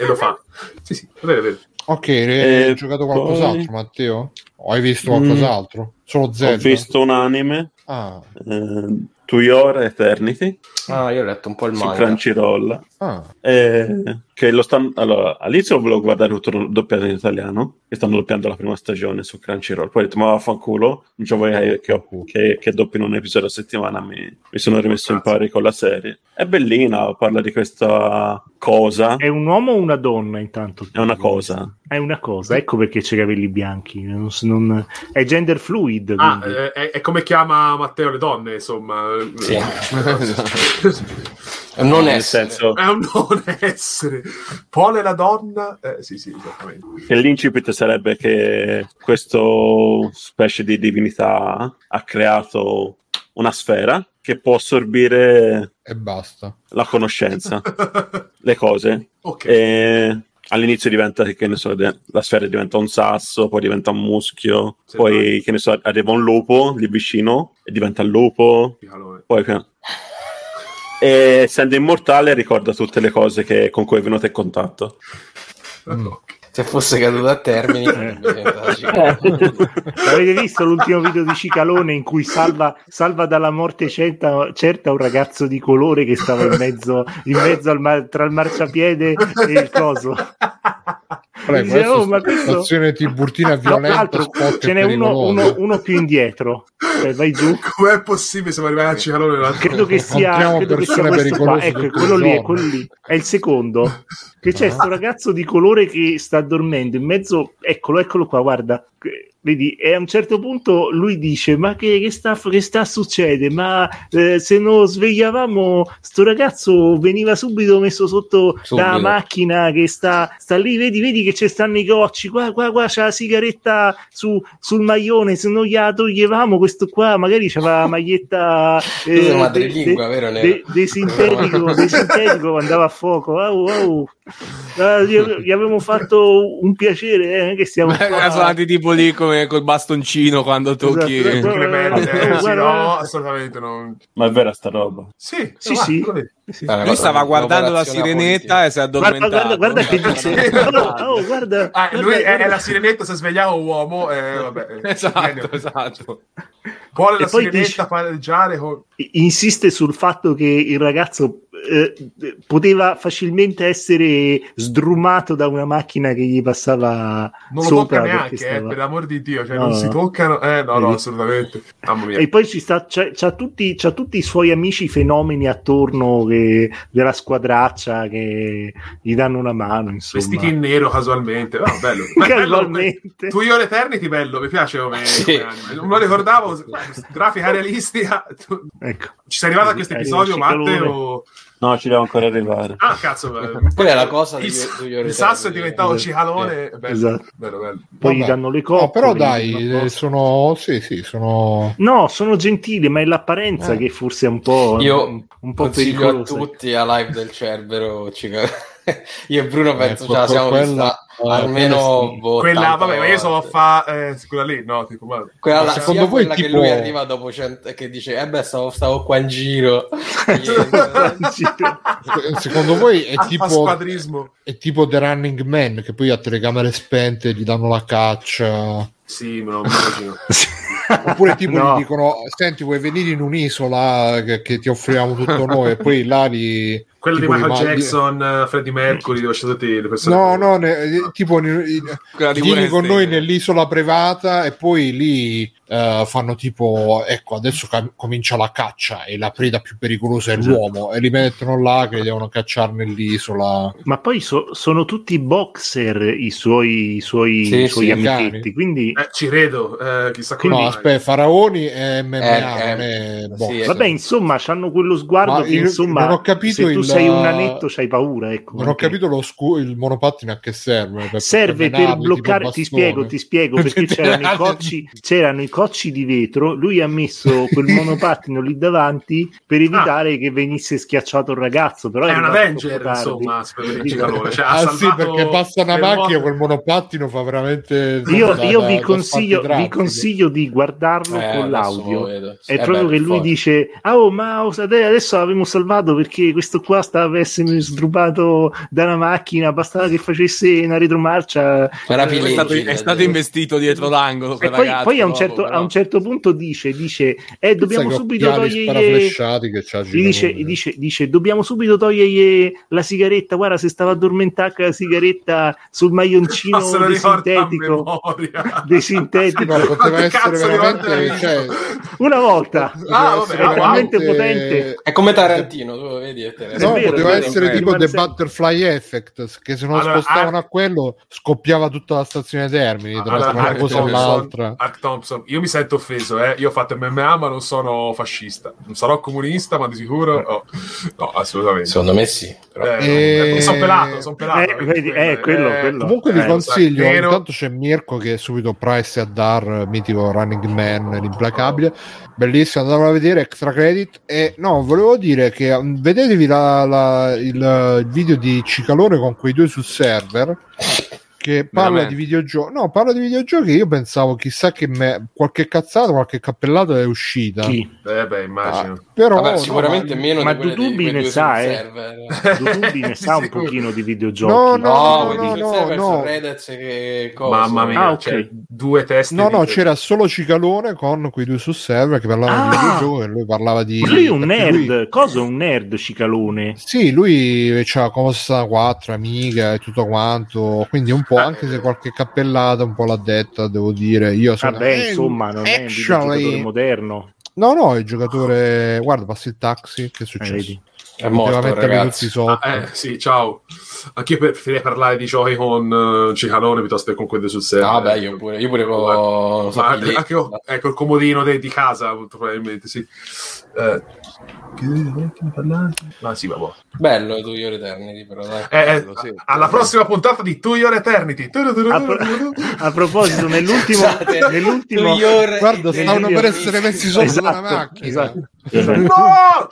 e lo fa. Sì, sì, è vero, è vero. Ok, hai Eh, giocato qualcos'altro, poi- Matteo? O hai visto qualcos'altro? Solo Ho Zelda? visto un anime, Ah, eh, To Your Eternity, Ah, io ho letto un po' il su manga. Crunchyroll. ah. Eh, che lo stanno allora all'inizio lo volevo guardare tutto doppiato in italiano che stanno doppiando la prima stagione su Crunchyroll poi ho detto ma vaffanculo non c'ho voglia che, ho- che, che doppino un episodio a settimana mi, mi sono rimesso in pari con la serie è bellina parla di questa cosa È un uomo o una donna intanto? è una cosa È una cosa, ecco perché c'è i capelli bianchi. non non- È gender fluid. Ah, eh, è, è come chiama Matteo le donne, insomma. Sì. Non nel essere. senso È un non essere. Pole la donna. Eh, sì, sì, esattamente. che l'incipit sarebbe che questo specie di divinità ha creato una sfera che può assorbire E basta. la conoscenza le cose ok. E all'inizio diventa che ne so, la sfera diventa un sasso, poi diventa un muschio, Sì, poi che ne so, arriva un lupo lì vicino e diventa il lupo, Allora, poi e essendo immortale ricorda tutte le cose che- con cui è venuto in contatto. Mm. Se fosse caduto a termini, Eh. ciclo. Avete visto l'ultimo video di Cicalone in cui salva, salva dalla morte certa, certa un ragazzo di colore che stava in mezzo, in mezzo al tra il marciapiede e il coso? Prego, Dice, "Oh, ma questo-" tiburtina tra violenta, l'altro spot ce n'è uno, uno- uno più indietro. Cioè, vai giù. Com'è possibile se arrivare a Cicalone? l'altro- Credo che sia, credo che sia persone questo qua. pericolose Ecco, quello lì, quello lì. È il secondo. Che c'è sto ragazzo di colore che sta dormendo in mezzo. Eccolo, eccolo qua, guarda. Vedi, e a un certo punto lui dice: Ma che, che sta, che sta succede? Ma eh, se non svegliavamo, sto ragazzo veniva subito messo sotto Subito. la macchina che sta, sta lì. Vedi, vedi che ci stanno i gocci. Qua, qua, qua c'ha la sigaretta su, sul maglione. Se non gliela toglievamo, questo qua magari c'aveva la maglietta. Sei de- madrelingua, de- de, de sintetico, de sintetico andava a fuoco. Au, au. Ah, gli, gli avevamo fatto un piacere, eh, che stiamo qua. Sono andati tipo lì come col bastoncino quando tocchi. Esatto. Clemente, Eh, eh, sì, guarda, no, assolutamente non. Ma è vera sta roba. Sì, Sì, va, sì. vedi. Sì. Lui stava guardando la sirenetta politica. e si è Guarda, addormentato. guarda, guarda che dice oh, oh, guarda, Ah, lui guarda, è, è guarda. la sirenetta, se svegliava un uomo, eh, vabbè. eh, Esatto, genio. esatto. Poi la E sirenetta dice- pareggiare con... insiste sul fatto che il ragazzo eh, poteva facilmente essere sdrumato da una macchina che gli passava Non lo sopra tocca neanche, eh, stava- per l'amor di Dio, cioè No, non no, si no. toccano. Eh, no, no, assolutamente. Mamma mia. E poi ci sta, c'ha, c'ha tutti, c'ha tutti i suoi amici fenomeni attorno che- della squadraccia che gli danno una mano, insomma. Vestiti in nero casualmente. No, bello. Ma è bello, Casualmente. Tu io Eternity bello, mi piace come, Sì. come. Non lo ricordavo, grafica realistica. Ecco. Ci sei arrivato a questo episodio. Matteo? No, ci devo ancora arrivare. Ah, cazzo. eh, Quella è la cosa il, di- di Your il sasso è diventato cicalone. Bello, Esatto. bello, bello. Poi gli Vabbè. danno le coppe. No, però gli dai, eh, sono... Sì, sì, sono... No, sono gentili, ma è l'apparenza Eh. che forse è un po', Io un, un po' Consiglio a pericolosa. tutti a live del Cerbero. Io e Bruno penso Ecco, ce la siamo quella- vista almeno boh, Quella, 80 vabbè, ma io sono a volte. fa eh, quella lì, no, tipo, ma... Quella, Ma secondo voi, quella che tipo- lui arriva dopo cento, che dice eh beh stavo, stavo qua in giro Secondo voi è tipo, è tipo The Running Man che poi a telecamere spente gli danno la caccia? Sì, me lo immagino. Oppure tipo No. gli dicono: Senti, vuoi venire in un'isola che, che ti offriamo tutto noi? E poi là li. Quello di tipo Michael li- Jackson, eh, Freddie Mercury, dove c'è tutte le persone. No, no, ne- eh, tipo in- in- Quella di vieni con noi nell'isola privata e poi lì eh, fanno tipo ecco adesso cam- comincia la caccia e la preda più pericolosa è Esatto. l'uomo e li mettono là che li devono cacciare nell'isola. Ma poi so- sono tutti boxer i suoi, i suoi, Sì, i suoi sì, amichetti, quindi Eh, ci credo, eh, chissà come no aspetta faraoni e MMA Eh, eh, è sì, vabbè, insomma, hanno quello sguardo Ma che io insomma, non ho capito il- sei un nanetto c'hai paura, ecco. non ho capito lo scu- il monopattino a che serve per- Serve per bloccare, ti spiego, ti spiego perché c'erano i, cocci, c'erano i cocci di vetro. Lui ha messo quel monopattino lì davanti per evitare che venisse schiacciato il ragazzo. Però È un Avenger, insomma. Cioè, ah sì perché passa una macchina quel monopattino fa veramente Io, da- io da- vi, da consiglio, vi consiglio di guardarlo Eh, con l'audio. vedo. È Eh, proprio beh, che lui forte. dice: Ah, oh, ma ade- adesso l'abbiamo salvato perché questo qua per essere sdrubato da una macchina. Bastava che facesse una retromarcia. Eh, È stato, è stato investito dietro l'angolo. E poi, ragazzo, poi a, un certo, a un certo punto dice: dice eh, dobbiamo subito Gli dice, dice, dice, dobbiamo subito togliergli la sigaretta. Guarda, se stava addormentata la sigaretta sul maglioncino a desintetico. memoria. Desintetico. No, poteva essere veramente cioè? Una volta. Ah, vabbè, wow. talmente potente. È come Tarantino, tu lo vedi? te ne- No, vero, poteva vero, essere tipo vero. The Butterfly Effect, che se non Allora, spostavano Ar- a quello scoppiava tutta la stazione Termini tra Allora, una cosa all'altra. Ark Thompson, io mi sento offeso, eh. io ho fatto MMA ma non sono fascista, non sarò comunista ma di sicuro oh, no, assolutamente. Secondo me sì. Però... Eh, Eh, sono pelato, sono pelato. eh, vedi, eh, quello, quello. Comunque vi Eh, consiglio, nero. intanto c'è Mirko che è subito Price a Dar, mitico Running Man, l'implacabile, bellissimo, andatelo a vedere, extra credit. E no, volevo dire che um, vedetevi la- la- il, il video di Cicalone con quei due sul server che parla Veramente? di videogiochi. No, parla di videogiochi. Io pensavo chissà che me, qualche cazzata, qualche cappellata è uscita. Chi? Eh beh, immagino. Ah, però Vabbè, no, sicuramente ma- meno ma di di quei ne sa, eh. Dudubi ne sa un pochino di videogiochi. No, No, no, no, no, no. su Reddit che cosa? Mamma mia, Ah, ok. cioè, due teste. No, no, di- c'era solo Cicalone con quei due sul server che parlavano di Ah! videogiochi e lui parlava di... Lui è un nerd. lui- Cosa è un nerd, Cicalone? Sì, lui c'ha come 64 amiche e tutto quanto, quindi un po', Ah, anche se eh. qualche cappellata un po' l'ha detta, devo dire. Io sono Vabbè, eh, insomma, non è un actually- videogiocatore moderno. No, no, il giocatore... Guarda, passa il taxi, che è Eh, successo? È morto, ragazzi. tutti sotto. Ah, eh, sì, ciao. Anch'io preferirei parlare di giochi con eh, Cicalone piuttosto che con quelli sul server. Ah, beh, io pure, io pure con... Ma so, anche, anche io- ecco il comodino de- di casa, molto probabilmente, sì. Eh? Ah, sì, vabbè. Bello tu Your Eternity, però dai. Eh, eh, Bello, sì. alla prossima puntata di To Your Eternity. A, pro- a proposito, nell'ultimo, Scusate, nell'ultimo Guarda, stavano per essere messi sotto Esatto, una macchina. esatto, esatto. No!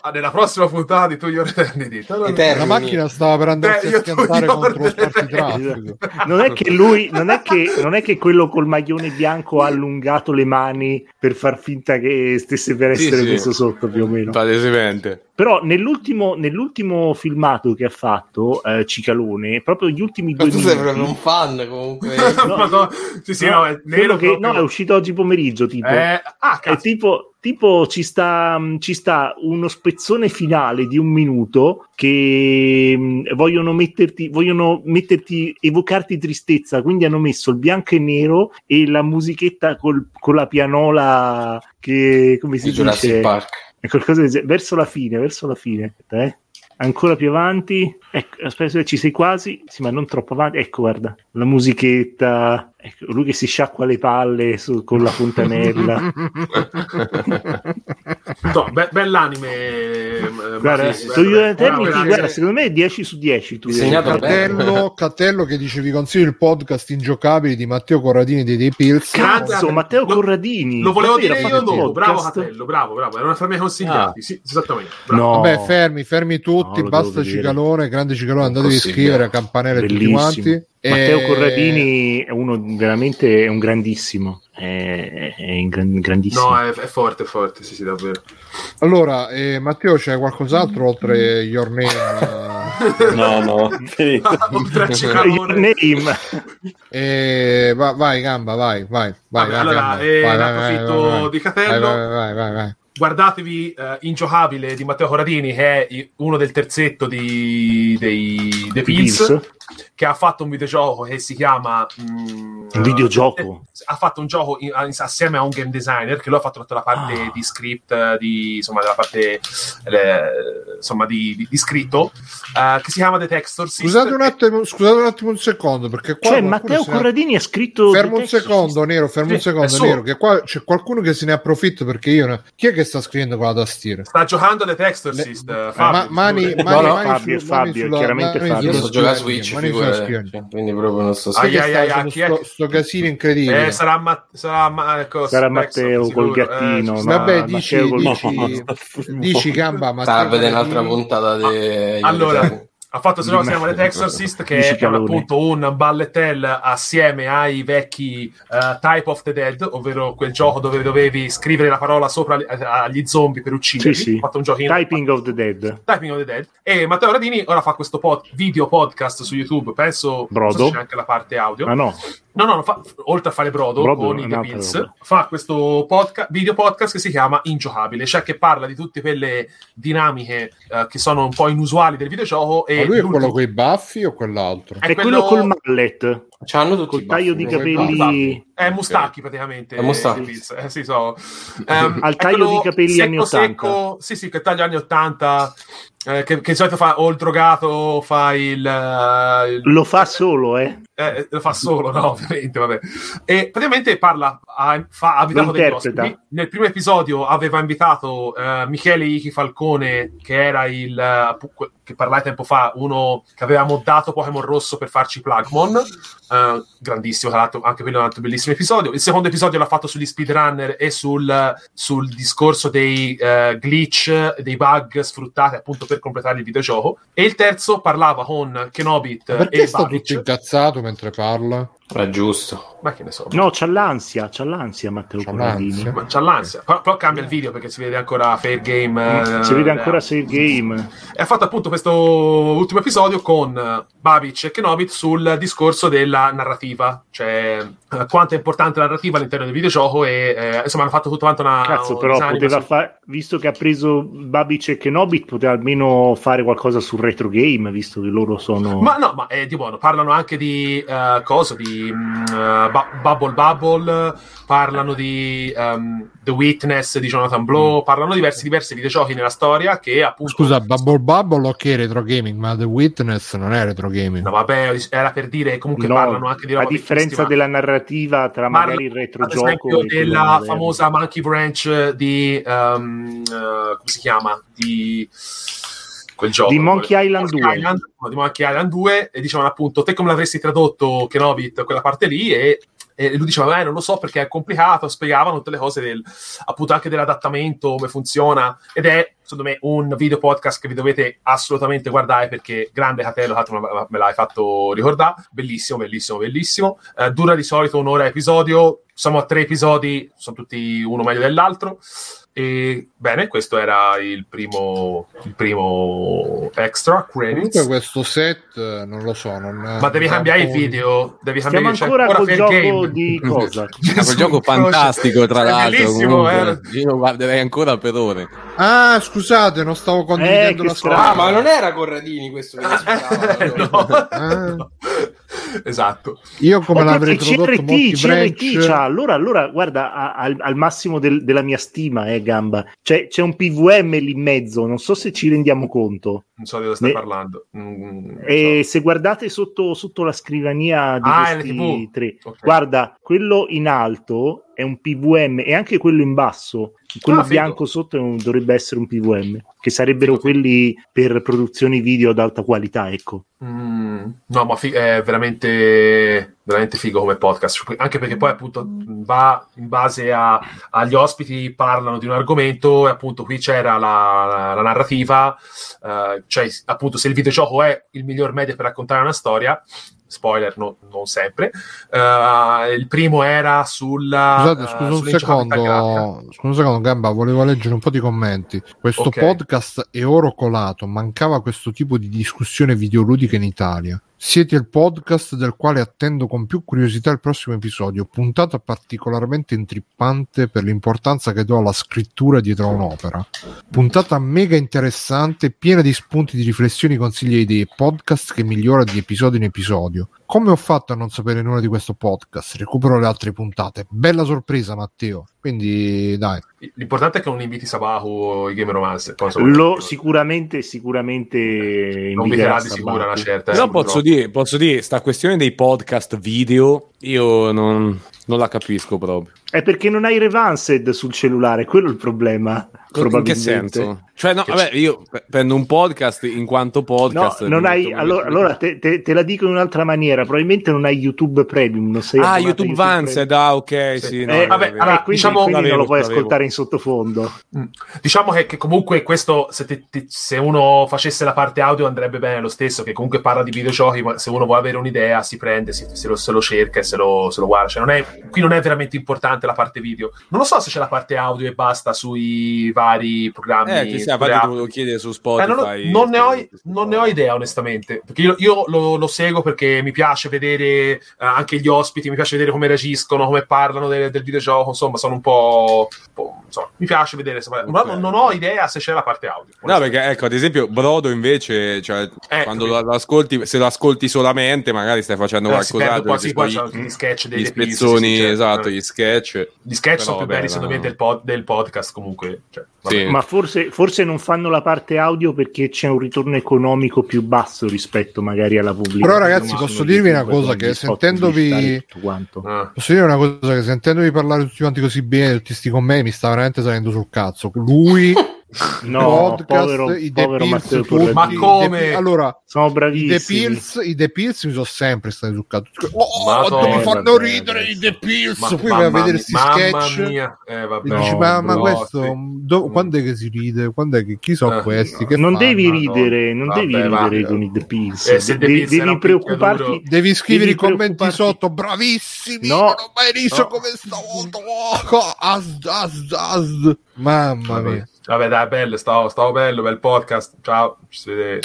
Ah, nella prossima puntata di To Your Eternity. Eternity. La macchina stava per andarsi Eh, io a tu- contro lo io- spartitraffico. Non è che lui, non è che, non è che quello col maglione bianco ha allungato le mani per far finta che stesse per Sì, essere sì. messo sotto più o meno. Palesemente. Però nell'ultimo, nell'ultimo filmato che ha fatto eh, Cicalone, proprio gli ultimi Ma due tu sei minuti, proprio un fan comunque. No, Madonna. sì, sì, no, no, è quello nero che, proprio. no, è uscito oggi pomeriggio, tipo. Eh, ah, È cazzo. tipo, tipo ci, sta, ci sta uno spezzone finale di un minuto che mh, vogliono metterti, vogliono metterti, evocarti tristezza, quindi hanno messo il bianco e nero e la musichetta col- con la pianola che, come si Jurassic dice? Park. È qualcosa di- verso la fine, verso la fine. Eh. Ancora più avanti, ecco, aspetta, ci sei quasi, sì, ma non troppo avanti. Ecco, guarda la musichetta, ecco, lui che si sciacqua le palle su- con la fontanella. No, be- bell'anime. eh, Guarda, sì, Your bello. Eternity, Guarda, secondo me è 10 su 10. Tu. Cattello, Cattello che dice vi consiglio il podcast ingiocabili di Matteo Corradini dei dei Pills Grande- Cazzo, Matteo Lo- Corradini. Lo volevo dire io dopo, bravo podcast? Catello, bravo, bravo, era una fra i miei consigliati, sì, esattamente. Bravo. No, Vabbè, fermi, fermi tutti, No, basta. Cicalone, grande Cicalone, andatevi a scrivere a campanelle tutti quanti. Matteo Eh, Corradini è uno veramente è un grandissimo. È, è in gran- grandissimo. No, è, è forte, è forte, sì, sì, davvero. Allora, eh, Matteo, c'è qualcos'altro oltre Your Name? eh? No, no. Oltre a Your name. Eh, va- vai, gamba, vai, vai. vai, Vabbè, allora, Gamba. eh, Vai, ne vai, vai, approfitto vai, vai. di Catello. Vai, vai, vai, vai, vai. Guardatevi eh, Ingiocabile di Matteo Corradini, che è uno del terzetto di, dei The Pills, Pills. Che ha fatto un videogioco che si chiama... mm, Un videogioco? eh, ha fatto un gioco in- assieme a un game designer che lui ha fatto tutta la parte Ah. di script, eh, di, insomma, della parte eh, insomma, di, di- di scritto, eh, che si chiama The System. Scusate un attimo, scusate un attimo un secondo, perché qua Cioè, Matteo Corradini ha scritto. Fermo un secondo, Nero, fermo un secondo. Nero, che qua c'è qualcuno che se ne approfitta perché io... ne- Chi è che sta scrivendo con la tastiera? Sta giocando The Texture Le- Fabio, ma- mani, mani, no, mani Fabio, su- Fabio, chiaramente Fabio. Io sto giocando a Switch, mani sulla figurati. scrivania. quindi proprio non è che Ai, ai, ai, è sto, sto casino incredibile? Eh, sarà, Ma- sarà, Ma- ecco, Sarà Textor, Matteo sicuro. col gattino, Eh, no? Vabbè, Ma- dici, Matteo col- dici, dici gamba, ma Sta a vedere un'altra puntata di... Allora, ha fatto se no si chiama The Texorcist che è appunto un ballettel assieme ai vecchi eh, Type of the Dead, ovvero quel gioco dove dovevi scrivere la parola sopra li- agli zombie per ucciderli. Sì, sì. Ha fatto un giochino Typing of the Dead. Typing of the Dead. E Matteo Radini ora fa questo pod- video podcast su YouTube, penso so Brodo? se c'è anche la parte audio. Ma no, No, no, no, fa- oltre a fare Brodo, Brodo con i roba. fa questo podca- video podcast che si chiama Ingiocabile, cioè che parla di tutte quelle dinamiche eh, che sono un po' inusuali del videogioco. E Ma lui è quello con i baffi o quell'altro? È è quello, quello- col mallet, C'hanno tutti col i taglio baffi, di capelli. È Mustacchi praticamente. È Mustacchi. Eh, sì, so. Ehm, Al è taglio di capelli secco, anni 80. secco- sì, sì, che taglio anni 80. eh, che, che di solito fa o il drogato fa il, eh, il- Lo fa solo, eh. Eh, lo fa solo, no, ovviamente, vabbè. E praticamente parla, ha, fa, ha invitato degli ospiti. Nel primo episodio aveva invitato eh, Michele Ichi Falcone, che era il eh, che parlai tempo fa, uno che aveva moddato Pokémon Rosso per farci Plugmon. Eh, grandissimo, tra l'altro, anche quello è un altro bellissimo episodio. Il secondo episodio l'ha fatto sugli speedrunner e sul, sul discorso dei eh, glitch, dei bug sfruttati appunto per completare il videogioco. E il terzo parlava con Kenobit Ma Perché e sta tutto incazzato mentre parla? È giusto. Ma che ne so. No, c'ha l'ansia, c'ha l'ansia Matteo C'ha Corradini. l'ansia. Ma c'ha l'ansia. Però, però cambia il video perché si vede ancora Fair Game. eh, Si vede ancora eh, Save Game. E ha fatto appunto questo ultimo episodio con Babic e Kenobit sul discorso della narrativa, cioè eh, quanto è importante la narrativa all'interno del videogioco e eh, insomma hanno fatto tutto quanto una Cazzo, però poteva su- fare, visto che ha preso Babic e Kenobit, poteva almeno fare qualcosa sul retro game, visto che loro sono... Ma no, ma è di buono. Parlano anche di eh, cosa? Di mm, eh, Bu- Bubble Bubble, parlano di ehm, The Witness di Jonathan Blow, parlano di diversi, diversi videogiochi nella storia che appunto. Scusa, Bubble Bubble ok retro gaming, ma The Witness non è retro gaming. No, vabbè, era per dire che comunque No, parlano anche di a roba differenza della narrativa tra Parla, magari il ad retrogioco esempio quello della famosa Monkey Branch di ehm, eh, come si chiama? Di quel gioco Di Monkey Island 2. Island, no, di Monkey Island 2 e dicevano appunto te come l'avresti tradotto Kenobit quella parte lì? E, e lui diceva eh non lo so perché è complicato. Spiegavano tutte le cose del appunto anche dell'adattamento come funziona ed è secondo me un video podcast che vi dovete assolutamente guardare perché grande Catello me l'hai fatto ricordare bellissimo bellissimo bellissimo. Eh, dura di solito un'ora episodio siamo a tre episodi sono tutti uno meglio dell'altro e bene questo era il primo il primo extra Comunque credits questo set eh, non lo so, non, ma devi non- cambiare il video devi Stiamo cambiare c'è ancora col Fair gioco Game. di cosa? È un gioco fantastico, tra l'altro. comunque. eh. Io lo guarderei ancora per ore. Ah, scusate, non stavo condividendo Eh, la strano. Ah, ma non era Corradini questo che sperava, no. Ah. Esatto Io come Oh, l'avrei perché tradotto CRT, CRT, c'ha- allora, allora, guarda, a- al, al massimo del- della mia stima, eh, Gamba, c'è, c'è un PVM lì in mezzo, non so se ci rendiamo conto. non so di cosa stai Ne- parlando Mm, E so. se guardate sotto, sotto la scrivania di Ah, questi tre, Ok. guarda, quello in alto è un PVM e anche quello in basso quello Ah, bianco sotto un- dovrebbe essere un PVM, che sarebbero quelli per produzioni video ad alta qualità, ecco. Mm, no, ma fi- è veramente, veramente figo come podcast. Anche perché poi, appunto, va in base a- agli ospiti, parlano di un argomento. E appunto, qui c'era la, la- la narrativa. eh, cioè, appunto, se il videogioco è il miglior media per raccontare una storia. Spoiler, no- non sempre. eh, il primo era sulla. Scusate, eh, scusa un sull'ingiocabilità grafica. secondo, scusa un secondo, Gamba, volevo leggere un po' di commenti. Questo Ok. podcast è oro colato, mancava questo tipo di discussione videoludica in Italia. Siete il podcast del quale attendo con più curiosità il prossimo episodio, puntata particolarmente intrippante per l'importanza che do alla scrittura dietro a un'opera. Puntata mega interessante, piena di spunti di riflessioni, consigli e idee, podcast che migliora di episodio in episodio. Come ho fatto a non sapere nulla di questo podcast? Recupero le altre puntate. Bella sorpresa, Matteo. Quindi, dai. L'importante è che non inviti Sabahu o i Game Romance. Lo sicuramente, sicuramente non inviterà di sicuro una certa. Però eh, posso dire, posso dire, sta questione dei podcast video, io non, non la capisco proprio. È perché non hai Revanced sul cellulare, quello è il problema. In che senso? Cioè, no, vabbè, io pre- prendo un podcast in quanto No, podcast. non mi hai, allora, allora te, te- te la dico in un'altra maniera, probabilmente non hai YouTube Premium, non sei Ah, YouTube Vanced, ah, ok, sì. Sì. no, Eh, vabbè, allora, quindi, diciamo- quindi non l'avevo, lo puoi l'avevo. ascoltare in sottofondo. Mm. Diciamo che, che comunque questo, se, te- te- se uno facesse la parte audio andrebbe bene lo stesso, che comunque parla di videogiochi, ma se uno vuole avere un'idea si prende, si- se, lo, se lo cerca e se lo, se lo guarda. Cioè, non è- qui non è veramente importante la parte video. Non lo so se c'è la parte audio e basta sui vari programmi. Eh, che sia, sulle infatti app. te lo chiede su Eh, Spotify. non, ho- non ne ho, non ne ho idea onestamente perché io, io lo, lo seguo perché mi piace vedere eh, anche gli ospiti mi piace vedere come reagiscono come parlano del, del videogioco insomma sono un po', un po', insomma, mi piace vedere se- ma non, non ho idea se c'è la parte audio No, perché ecco, ad esempio, Brodo invece, cioè, Eh, quando lo, lo ascolti, se lo ascolti solamente, magari stai facendo Eh, qualcos'altro. poi c'hanno gli sketch dei gli spezzoni, sì, certo. esatto, Eh. gli sketch. Gli sketch Però, sono più vabbè, belli secondo me no. del, pod- del podcast comunque cioè. Sì. Ma forse, forse non fanno la parte audio perché c'è un ritorno economico più basso rispetto magari alla pubblica. Però, ragazzi, posso dirvi una cosa, che sentendovi-. Ah. Posso dire una cosa che sentendovi parlare tutti quanti così bene, tutti sti con me, mi sta veramente salendo sul cazzo. Lui, No, podcast, povero, i The povero Pills, tutti. Ma come? Allora, Sono i The bravissimi. Pills, i The Pills mi sono sempre stati sul cazzo. Oh, Madonna, mi fanno vabbè, ridere i The Pills. Ma- Poi vai a vedere questi mamma sketch. mia. Eh, vabbè. Dici, No, ma, ma no, questo, sì. do- quando è che si ride? Quando è che, chi sono Eh, questi? Che non fanno? devi ridere, non Vabbè, devi ridere con i The Pills. Eh, se De- devi preoccuparti. Devi scrivere i commenti sotto, bravissimi! No. Non ho mai riso No. come stavolta! Oh. Mamma mia! Vabbè, dai, bello, stavo, stavo bello, bel podcast. Ciao, ci si vede.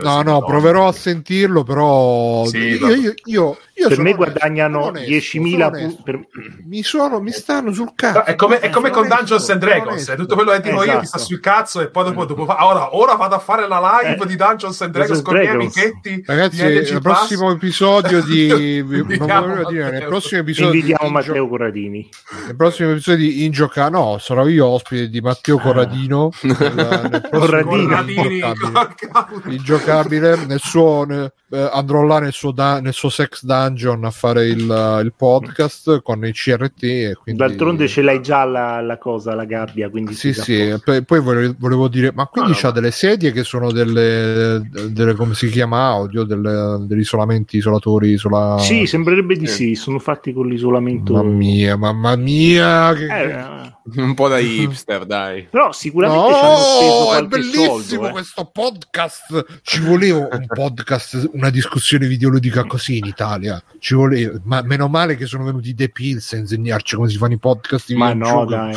No, No, no, proverò a sentirlo, però Sì, io, io, io, io Per me onesto, guadagnano onesto, 10.000 sono onesto. pu- per- Mi sono, mi stanno sul cazzo. No, È come, è come Sono con Dungeons onesto, and sono Dragons, onesto. è tutto quello che dico io Esatto. ti sta sul cazzo e poi dopo, dopo fa- ora, ora vado a fare la live Eh, di Dungeons and Dragons Dungeons con i miei amichetti Ragazzi, il prossimo episodio di nel Matteo. prossimo episodio Invitiamo di Ingio- Matteo Corradini. nel prossimo episodio di Ingioca no, sarò io ospite di Matteo Corradino nel, nel Corradini. Corradini, Ingiocabile. ingiocabile nel suo ne- eh, andrò là nel suo, da- nel suo sex dungeon a fare il, il podcast con i CRT e quindi D'altronde ce l'hai già la, la cosa, la gabbia, quindi sì sì P- poi volevo, volevo dire ma quindi No, no, c'ha ma- delle sedie che sono delle, delle come si chiama audio delle, degli isolamenti isolatori isola... Sì, sembrerebbe di Sì. sì, sono fatti con l'isolamento. mamma mia mamma mia che... Eh, Un po' da hipster, dai. però sicuramente ci hanno speso No, è qualche bellissimo soldo. eh. questo podcast. Ci voleva un podcast, una discussione videoludica così in Italia. Ci voleva, ma meno male che sono venuti The Pills a insegnarci come si fanno i podcast. Ma no, dai.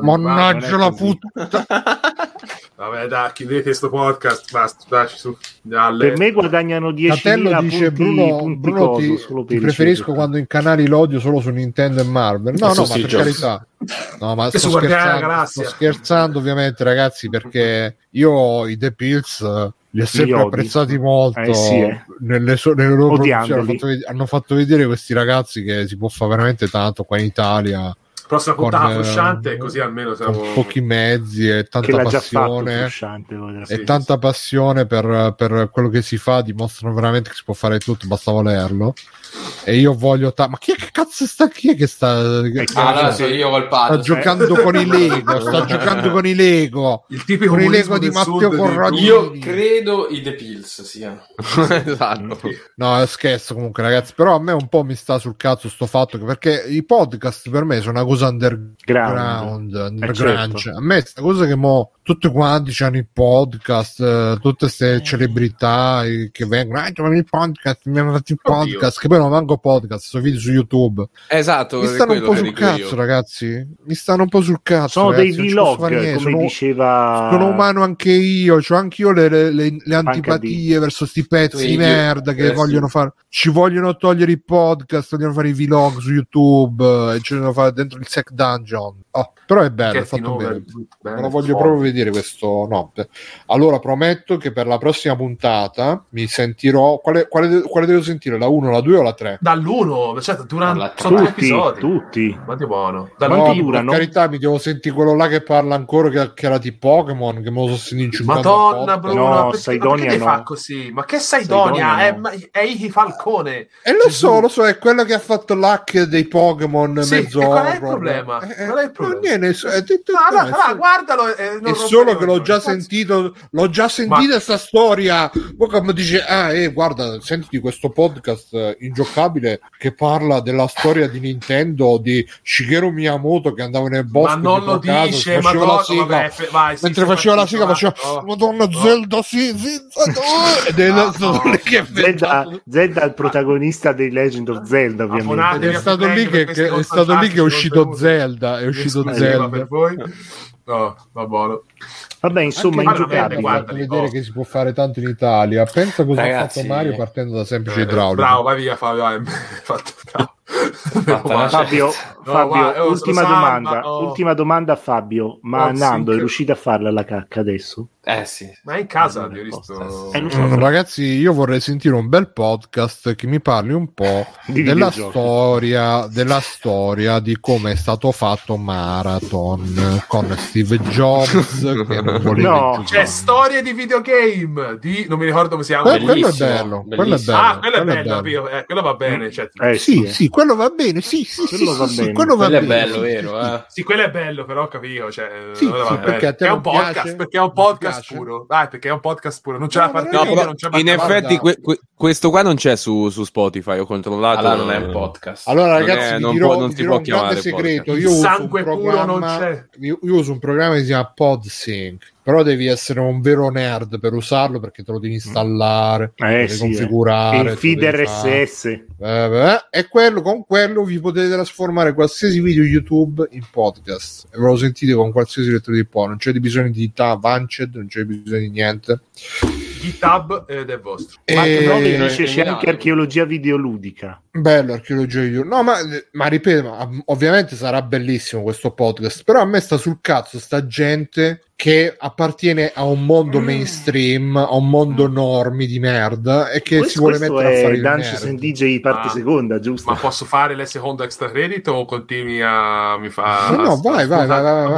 Madonna, Mannaggia non è la puttana. Vabbè, dai, chiudete questo podcast. Basta, dai, su. Dalle... Per me guadagnano 10.000 Catello dice punti, Bruno, punti Bruno coso, ti, solo ti preferisco giochi. quando incanali l'odio solo su Nintendo e Marvel. No, no, ma per carità. No, ma sto scherzando, sto scherzando ovviamente ragazzi perché io i The Pills li ho sempre odi. apprezzati molto Eh, sì, eh. nelle, so- nelle loro produzioni hanno fatto, ved- hanno fatto vedere questi ragazzi che si può fare veramente tanto qua in Italia Prossima con puntata eh, frusciante, così almeno siamo... con pochi mezzi e tanta fatto passione e tanta passione per, per quello che si fa dimostrano veramente che si può fare tutto basta volerlo e io voglio ta- ma chi è che cazzo sta chi è che sta Ah, allora sono io col sta palo. giocando con i Lego sta giocando con i Lego Il tipico con i Lego di Matteo Corradini Io credo i The Pills siano. esatto. No, è scherzo comunque, ragazzi. Però a me un po' mi sta sul cazzo sto fatto che perché i podcast per me sono una cosa underground, underground. certo. Cioè, a me sta cosa che mo tutti quanti hanno i podcast, eh, tutte queste celebrità eh, che vengono, ah, il podcast, mi hanno fatto il Oddio. podcast, che poi non manco podcast, sono video su YouTube. Esatto, Mi stanno un po' sul cazzo, io. ragazzi. Mi stanno un po' sul cazzo. Sono ragazzi, dei vlog, come sono- diceva sono umano anche io, ho anche io le, le- le- le antipatie verso sti pezzi di merda che Eh, vogliono sì. fare. Ci vogliono togliere i podcast, vogliono fare i vlog su YouTube eh, e ci vogliono fare dentro il Sec Dungeon. Oh, però è bello, è fatto bene. bene, Me lo voglio proprio vedere questo. No. Allora prometto che per la prossima puntata mi sentirò. Quale, quale, quale devo sentire? La 1, la 2 o la 3? Dall'uno, cioè, durante Alla- sono tre tutti, episodi. tutti. Ma Dio buono. Quanti Dall'uno, No, per durano? carità, mi devo sentire quello là che parla ancora che, che era di Pokémon. Che me lo so sentire in 50 Madonna. Bruno, No, perché, Saidonia ma perché no. fa così? Ma che Saidonia? Saidonia È, no. è Ichi Falcone. E lo Gesù. so, lo so, è quello che ha fatto l'hack dei Pokémon Sì, mezzo e qual è il horror. problema? Eh, Qual è il problema? niente, è- è- è- No, no, è- no, guardalo. e non è solo che l'ho già sentito, l'ho già sentita sta storia. Poi come dice, ah, eh, guarda, sentiti questo podcast eh, ingiocabile che parla della storia di Nintendo di Shigeru Miyamoto che andava nel bosco Ma non lo casa, dice, faceva Madonna, la siga. vabbè, fe- vai, sì, Mentre faceva la siga vai, faceva oh. Madonna Oh. Zelda sì, sì, Zelda", ed è No, stato no, lì che Zelda, Zelda è il protagonista dei Legend of Zelda, ovviamente. è stato lì che, è stato lì che è uscito. Zelda è uscito Zelda per voi. No, va buono. Vabbè, insomma, mi ha guarda, vedere oh. che si può fare tanto in Italia. Pensa cosa Ragazzi, ha fatto Mario partendo da semplice Eh, idraulico. Bravo, vai via Fabio. vai. Fatto, bravo. Fabio, No, Fabio, guarda, oh, ultima, domanda, oh. ultima domanda a Fabio. Ma Oh, Nando sì, è riuscito a farla la cacca adesso? Eh sì. Ma è in casa, è posta. visto. Eh, so. Mm, ragazzi, io vorrei sentire un bel podcast che mi parli un po' della storia, della storia di come è stato fatto Marathon con Steve Jobs che non voleva No. C'è storie di videogame di non mi ricordo come si chiama. Que- quello è bello, quello è bello. ah, quello è bello, bello. capito? Eh, quello va bene. Cioè, Eh Sì, eh. sì, quello va bene. Sì, sì, sì, Quello sì, va sì, bene. Quello va è bene. bello, sì, vero, sì, eh? Sì, quello è bello, però capito. Cioè, Sì, sì, bene. perché a te è un non podcast, piace? perché è un podcast puro. Dai, perché è un podcast puro. Non c'è No, la partita, No, non c'è in effetti que- que- questo qua non c'è su, su Spotify, ho controllato. Allora non è un podcast. Allora, Non ragazzi, è- non dirò, può- non si può chiamare segreto. podcast. Io uso Sangue un puro non programma, c'è. io uso un programma che si chiama PodSync. Però devi essere un vero nerd per usarlo perché te lo devi installare, Eh, devi sì, configurare. E te il feed. RSS. Eh, beh, e quello, con quello vi potete trasformare qualsiasi video YouTube in podcast e ve lo sentite con qualsiasi lettore di po'. Non c'è bisogno di tab Vanced, non c'è bisogno di niente. GitHub ed è vostro. E- Novi eh, dice c'è eh, anche eh, archeologia videoludica. Bello archeologia video. No, ma, ma ripeto, ma, ovviamente sarà bellissimo questo podcast, però a me sta sul cazzo sta gente che appartiene a un mondo Mm. mainstream, a un mondo normi di merda e che si vuole questo mettere a fare il Dungeons and DJ parte Ah. seconda, giusto? Ma posso fare le seconda extra credit o continui a mi fa No, no, vai, vai, vai, vai, vai,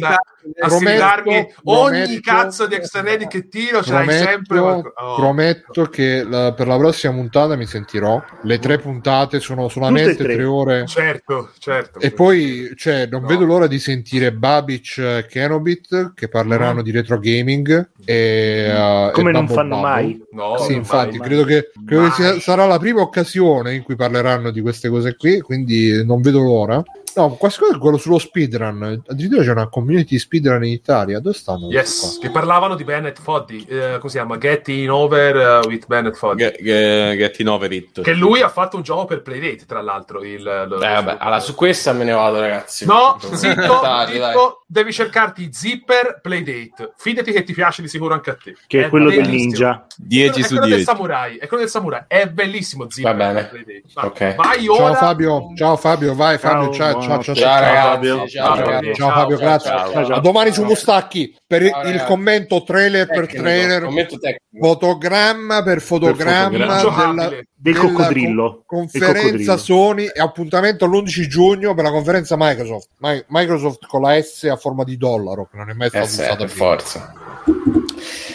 vai. a sfidarmi ogni prometto- cazzo di extra credit che tiro ce l'hai sempre oh. prometto che la- per la prossima puntata mi sentirò. Le tre puntate sono solamente tre. tre ore. certo certo E poi, cioè, non No. vedo l'ora di sentire Babic e Kenobit che parleranno di retro gaming. E, uh, Come e non Bubble fanno Bubble. mai. no sì, infatti, mai. credo che, credo che sia- sarà la prima occasione in cui parleranno di queste cose qui. Quindi non vedo l'ora. No, quasi è quello sullo speedrun. Addirittura c'è una community speedrun in Italia. Dove stanno? yes che parlavano di Bennett Foddy eh, come si chiama Getting Over uh, with Bennett Foddy Ge- ge- Getting over it. che lui ha fatto un gioco per Playdate tra l'altro il, lo- Eh, vabbè, allora su questa me ne vado, ragazzi. No, zitto, Dai, dai. zitto, devi cercarti Zipper Playdate. Fidati che ti piace di sicuro anche a te. Che è quello del ninja. 10 è su quello del 10. samurai, è quello del samurai, è bellissimo Zipper. Va bene. Vai, Ok. vai Ciao ora. Fabio, ciao Fabio, vai Fabio, ciao, ciao, ciao, ciao, Ciao, ragazzi. Fabio. Ciao, Ciao, ragazzi. Ciao, Fabio, grazie. ciao, ciao. A domani su Mustacchi per Ciao, il commento trailer per trailer, Commento tecnico. fotogramma per fotogramma. Del coccodrillo. con- Il conferenza coccodrillo. Sony e appuntamento l'11 giugno per la conferenza Microsoft. Mi- Microsoft con la S a forma di dollaro, che non è mai stata Eh, sì, usata per forza. Ciao,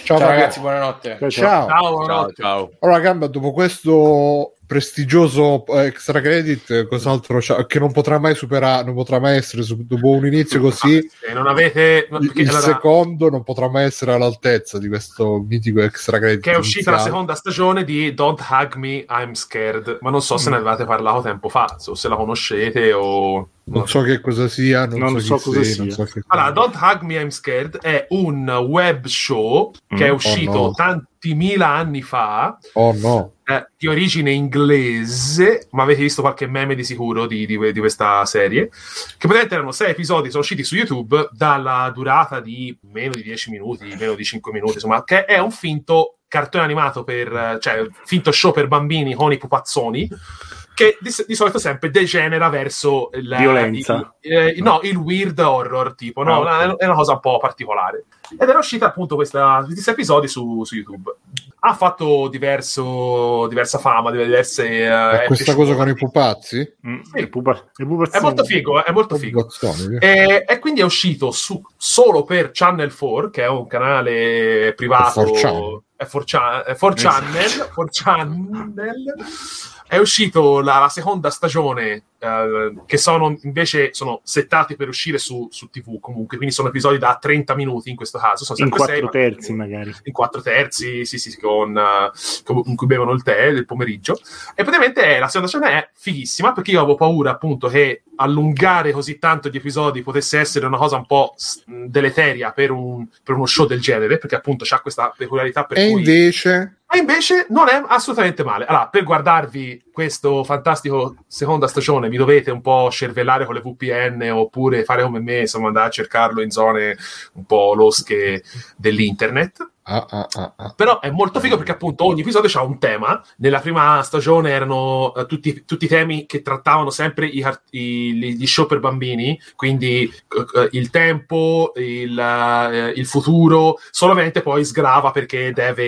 Ciao, Fabio. ragazzi, buonanotte. Ciao, ciao. Ciao. Ciao, Ciao, buonanotte. ciao. Allora, Gamba, dopo questo prestigioso extra credit, eh, cos'altro c'ha? Che non potrà mai superare, non potrà mai essere dopo un inizio così. Se non avete... Il, allora- secondo non potrà mai essere all'altezza di questo mitico extra credit. che è uscita la iniziale. seconda stagione di Don't Hug Me, I'm Scared, ma non so se ne avevate parlato tempo fa, o se la conoscete o... Non so che cosa sia, non, Non so, so cosa sia, non sia. so che Allora, cosa. Don't Hug Me, I'm Scared è un web show che è Mm. uscito Oh, no. tanti mila anni fa, Oh no, eh, di origine inglese, ma avete visto qualche meme di sicuro di, di- di questa serie, che praticamente erano sei episodi, sono usciti su YouTube dalla durata di meno di 10 minuti, meno di 5 minuti, insomma, che è un finto cartone animato per, cioè finto show per bambini con i pupazzoni, che di, di solito sempre degenera verso il, Violenza. il- eh, no, il weird horror, tipo, no, Ah, ok. è una cosa un po' particolare. Ed era uscita appunto questa, questi episodi su, su YouTube. Ha fatto diverso, diversa fama, diverse... è questa cosa con i pupazzi? Mm, Sì. le pupa- pupazzoni. È molto figo, eh, è molto figo. E, e quindi è uscito su- solo per Channel 4, che è un canale privato. Per 4chan. È 4chan, è 4channel, 4channel. È uscito la, la seconda stagione, eh, che sono invece sono settati per uscire su, su TV comunque, quindi sono episodi da 30 minuti in questo caso. Sono in sempre sei, quattro ma- terzi magari. in quattro terzi, sì, sì, sì, con, eh, con- in cui bevono il tè del pomeriggio. E praticamente la seconda stagione è fighissima perché io avevo paura appunto che allungare così tanto gli episodi potesse essere una cosa un po' deleteria per, un- per uno show del genere, perché appunto c'ha questa peculiarità per E cui... invece, invece non è assolutamente male. Allora, per guardarvi questo fantastico seconda stagione, vi dovete un po' scervellare con le VPN oppure fare come me, insomma, andare a cercarlo in zone un po' losche dell'internet. ah, ah, ah, ah. Però è molto figo perché appunto ogni episodio ha un tema. Nella prima stagione erano eh, tutti, tutti temi che trattavano sempre i, i- gli gli show per bambini, quindi eh, eh, il tempo, il, eh, il futuro, solamente poi sgrava perché deve,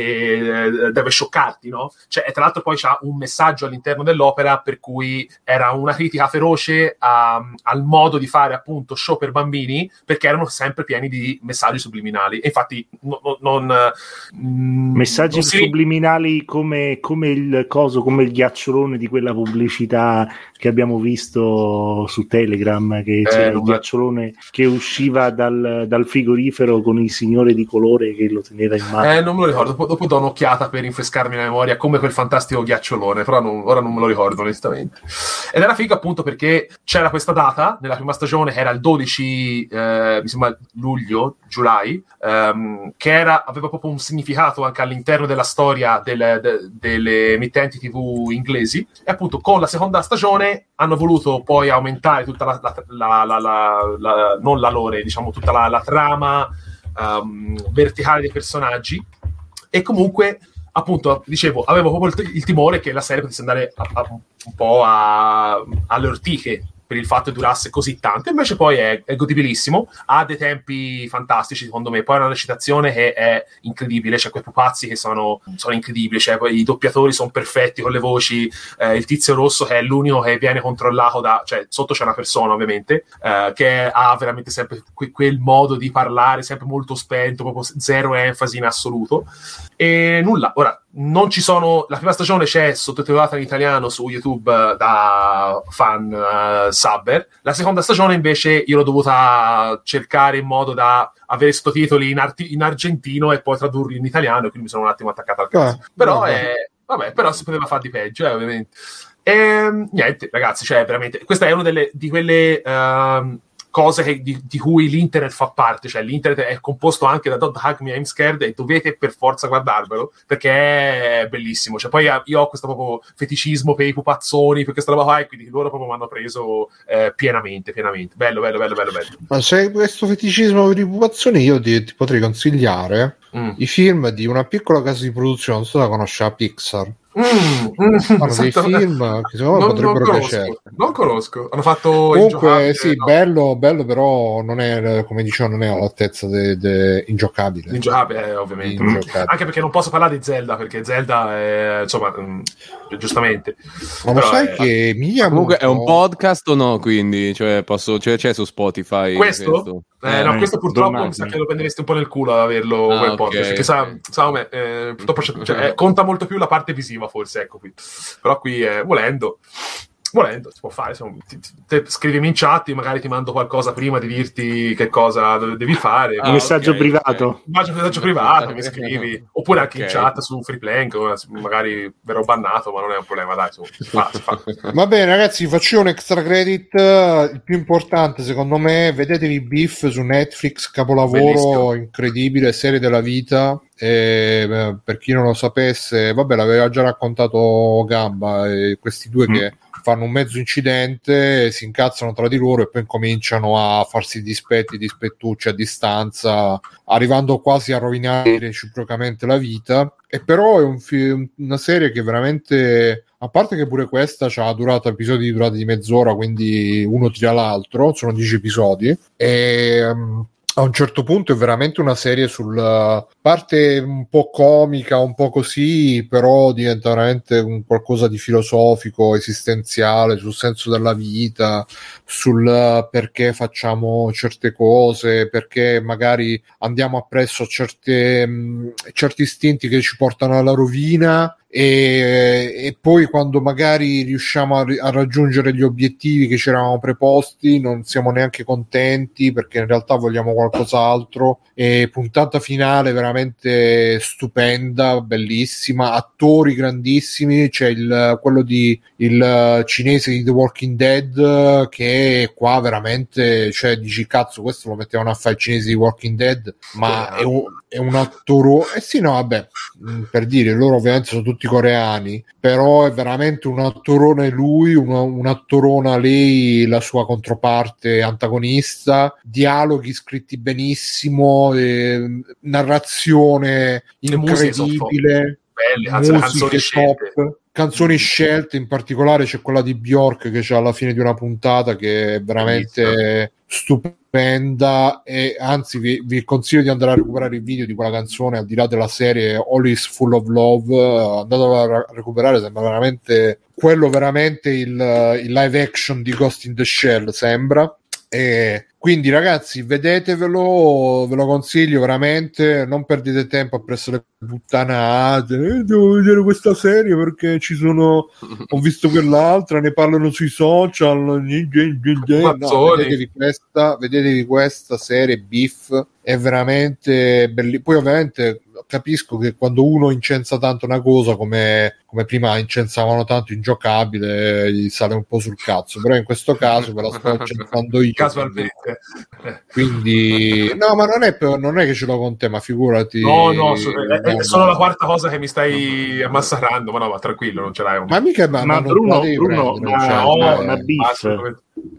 eh, deve scioccarti, no? Cioè, e tra l'altro poi c'ha un messaggio all'interno dell'opera per cui era una critica feroce a- al modo di fare appunto show per bambini perché erano sempre pieni di messaggi subliminali. E infatti no- no- non... mm, Messaggi non si- subliminali come, come il coso, come il ghiacciolone di quella pubblicità che abbiamo visto su Telegram, che c'era il non- ghiacciolone che usciva dal, dal frigorifero con il signore di colore che lo teneva in mano. Eh, non me lo ricordo, dopo, dopo do un'occhiata per rinfrescarmi la memoria come quel fantastico ghiacciolone, però non- ora non me lo ricordo onestamente. Ed era figo appunto perché c'era questa data nella prima stagione che era il 12, eh, mi sembra luglio, July, ehm, che era, aveva proprio un significato anche all'interno della storia delle, de- delle emittenti TV inglesi e appunto con la seconda stagione hanno voluto poi aumentare tutta la, la- la- la- non la lore, diciamo tutta la, trama ehm, verticale dei personaggi. E comunque appunto dicevo avevo proprio il, il timore che la serie potesse andare a- a- un po' a- alle ortiche per il fatto che durasse così tanto invece poi è, è godibilissimo ha dei tempi fantastici secondo me. Poi ha una recitazione che è incredibile c'è quei pupazzi che sono, sono incredibili cioè, poi i doppiatori sono perfetti con le voci eh, il tizio rosso che è l'unico che viene controllato da cioè sotto c'è una persona ovviamente eh, che ha veramente sempre que- quel modo di parlare sempre molto spento proprio zero enfasi in assoluto e nulla, ora non ci sono. La prima stagione c'è sottotitolata in italiano su YouTube eh, da fan eh, subber. La seconda stagione invece io l'ho dovuta cercare in modo da avere sottotitoli in, arti- in argentino e poi tradurli in italiano, quindi mi sono un attimo attaccato al cazzo. Ah, però vabbè. è. Vabbè, però si poteva fare di peggio, eh, ovviamente. E, niente, ragazzi, cioè, veramente, questa è una delle, di quelle ehm, cose che- di, di cui l'internet fa parte, cioè l'internet è composto anche da Don't Hug Me, I'm Scared e dovete per forza guardarvelo perché è bellissimo. Cioè, poi eh, io ho questo proprio feticismo per i pupazzoni, per questa roba qua e quindi loro proprio mi hanno preso eh, pienamente, pienamente. Bello, bello, bello, bello, bello. Ma se questo feticismo per i pupazzoni, io ti, ti potrei consigliare Mm. i film di una piccola casa di produzione, non so se la conosce, la Pixar. Mm, mm, Fanno dei film che secondo me Non, non potrebbero conosco, piacere. non conosco. Hanno fatto Comunque, sì, no. bello, bello, però non è, come dicevo, non è all'altezza de, de- ingiocabile. Ingiocabile, eh, ovviamente. Ingiocabile. Anche perché non posso parlare di Zelda, perché Zelda è, insomma, mm, giustamente. Ma lo sai è- che Miyamoto... Comunque è un podcast o no? Quindi, cioè, posso, cioè, c'è su Spotify Questo? Eh, no, Eh, questo purtroppo mi sa che lo prenderesti un po' nel culo ad averlo Ah, quel ok, podcast, perché sa, sa come, eh, purtroppo cioè, eh, conta molto più la parte visiva forse, ecco qui. Però qui, eh, volendo, volendo, si può fare. Insomma, ti- ti- te scrivimi in chat, io magari ti mando qualcosa prima di dirti che cosa devi fare. Ah, Un messaggio ok, privato. Un messaggio- messaggio privato, mi scrivi. Oppure anche in Ok. chat su Freeplank, magari verrò bannato, ma non è un problema, dai, insomma, si fa, si fa. Va bene, ragazzi, faccio un extra credit. Il più importante, secondo me, vedetevi Beef su Netflix, capolavoro Bellissimo. incredibile, serie della vita. E, per chi non lo sapesse, vabbè, l'aveva già raccontato Gamba. e questi due Mm. che fanno un mezzo incidente, si incazzano tra di loro e poi cominciano a farsi dispetti, dispettucci a distanza, arrivando quasi a rovinare reciprocamente la vita. E però è un fi- una serie che veramente, a parte che pure questa ha durata episodi di durata di mezz'ora, quindi uno tira l'altro, sono 10 episodi. E ehm, a un certo punto è veramente una serie sul parte un po' comica, un po' così, però diventa veramente un qualcosa di filosofico, esistenziale, sul senso della vita, sul perché facciamo certe cose, perché magari andiamo appresso certe, mh, certi istinti che ci portano alla rovina e, e poi quando magari riusciamo a, a raggiungere gli obiettivi che ci eravamo preposti non siamo neanche contenti perché in realtà vogliamo qualcos'altro. E puntata finale veramente stupenda bellissima attori grandissimi c'è il, quello di il cinese di The Walking Dead che qua veramente cioè dici cazzo questo lo mettevano a fare i cinesi di Walking Dead ma è un, è un attore eh sì no vabbè mh, per dire loro ovviamente sono tutti coreani però è veramente un attorone lui una, un'attorona lei la sua controparte antagonista dialoghi scritti benissimo eh, narrazione incredibile Belle, anzi, musiche top canzoni scelte in particolare c'è quella di Bjork che c'è alla fine di una puntata che è veramente stupenda e anzi vi, vi consiglio di andare a recuperare il video di quella canzone al di là della serie All is Full of Love. Andatelo a ra- recuperare sembra veramente quello veramente il, il live action di Ghost in the Shell sembra. E quindi ragazzi vedetevelo ve lo consiglio veramente non perdete tempo appresso le puttanate. Eh, devo vedere questa serie perché ci sono ho visto quell'altra ne parlano sui social no, vedetevi questa vedetevi questa serie Beef è veramente bellissima. Poi ovviamente capisco che quando uno incensa tanto una cosa come, come prima incensavano tanto ingiocabile gli sale un po' sul cazzo però in questo caso ve la sto incensando io Casualmente. Quindi no ma non è, non è che ce l'ho con te ma figurati No, no, è, solo la quarta cosa che mi stai ammassarando, ma no, ma tranquillo, non ce l'hai. ma mica ma, Ma ma non Bruno- Bruno, prendere, ma- cioè, no, ma Beef.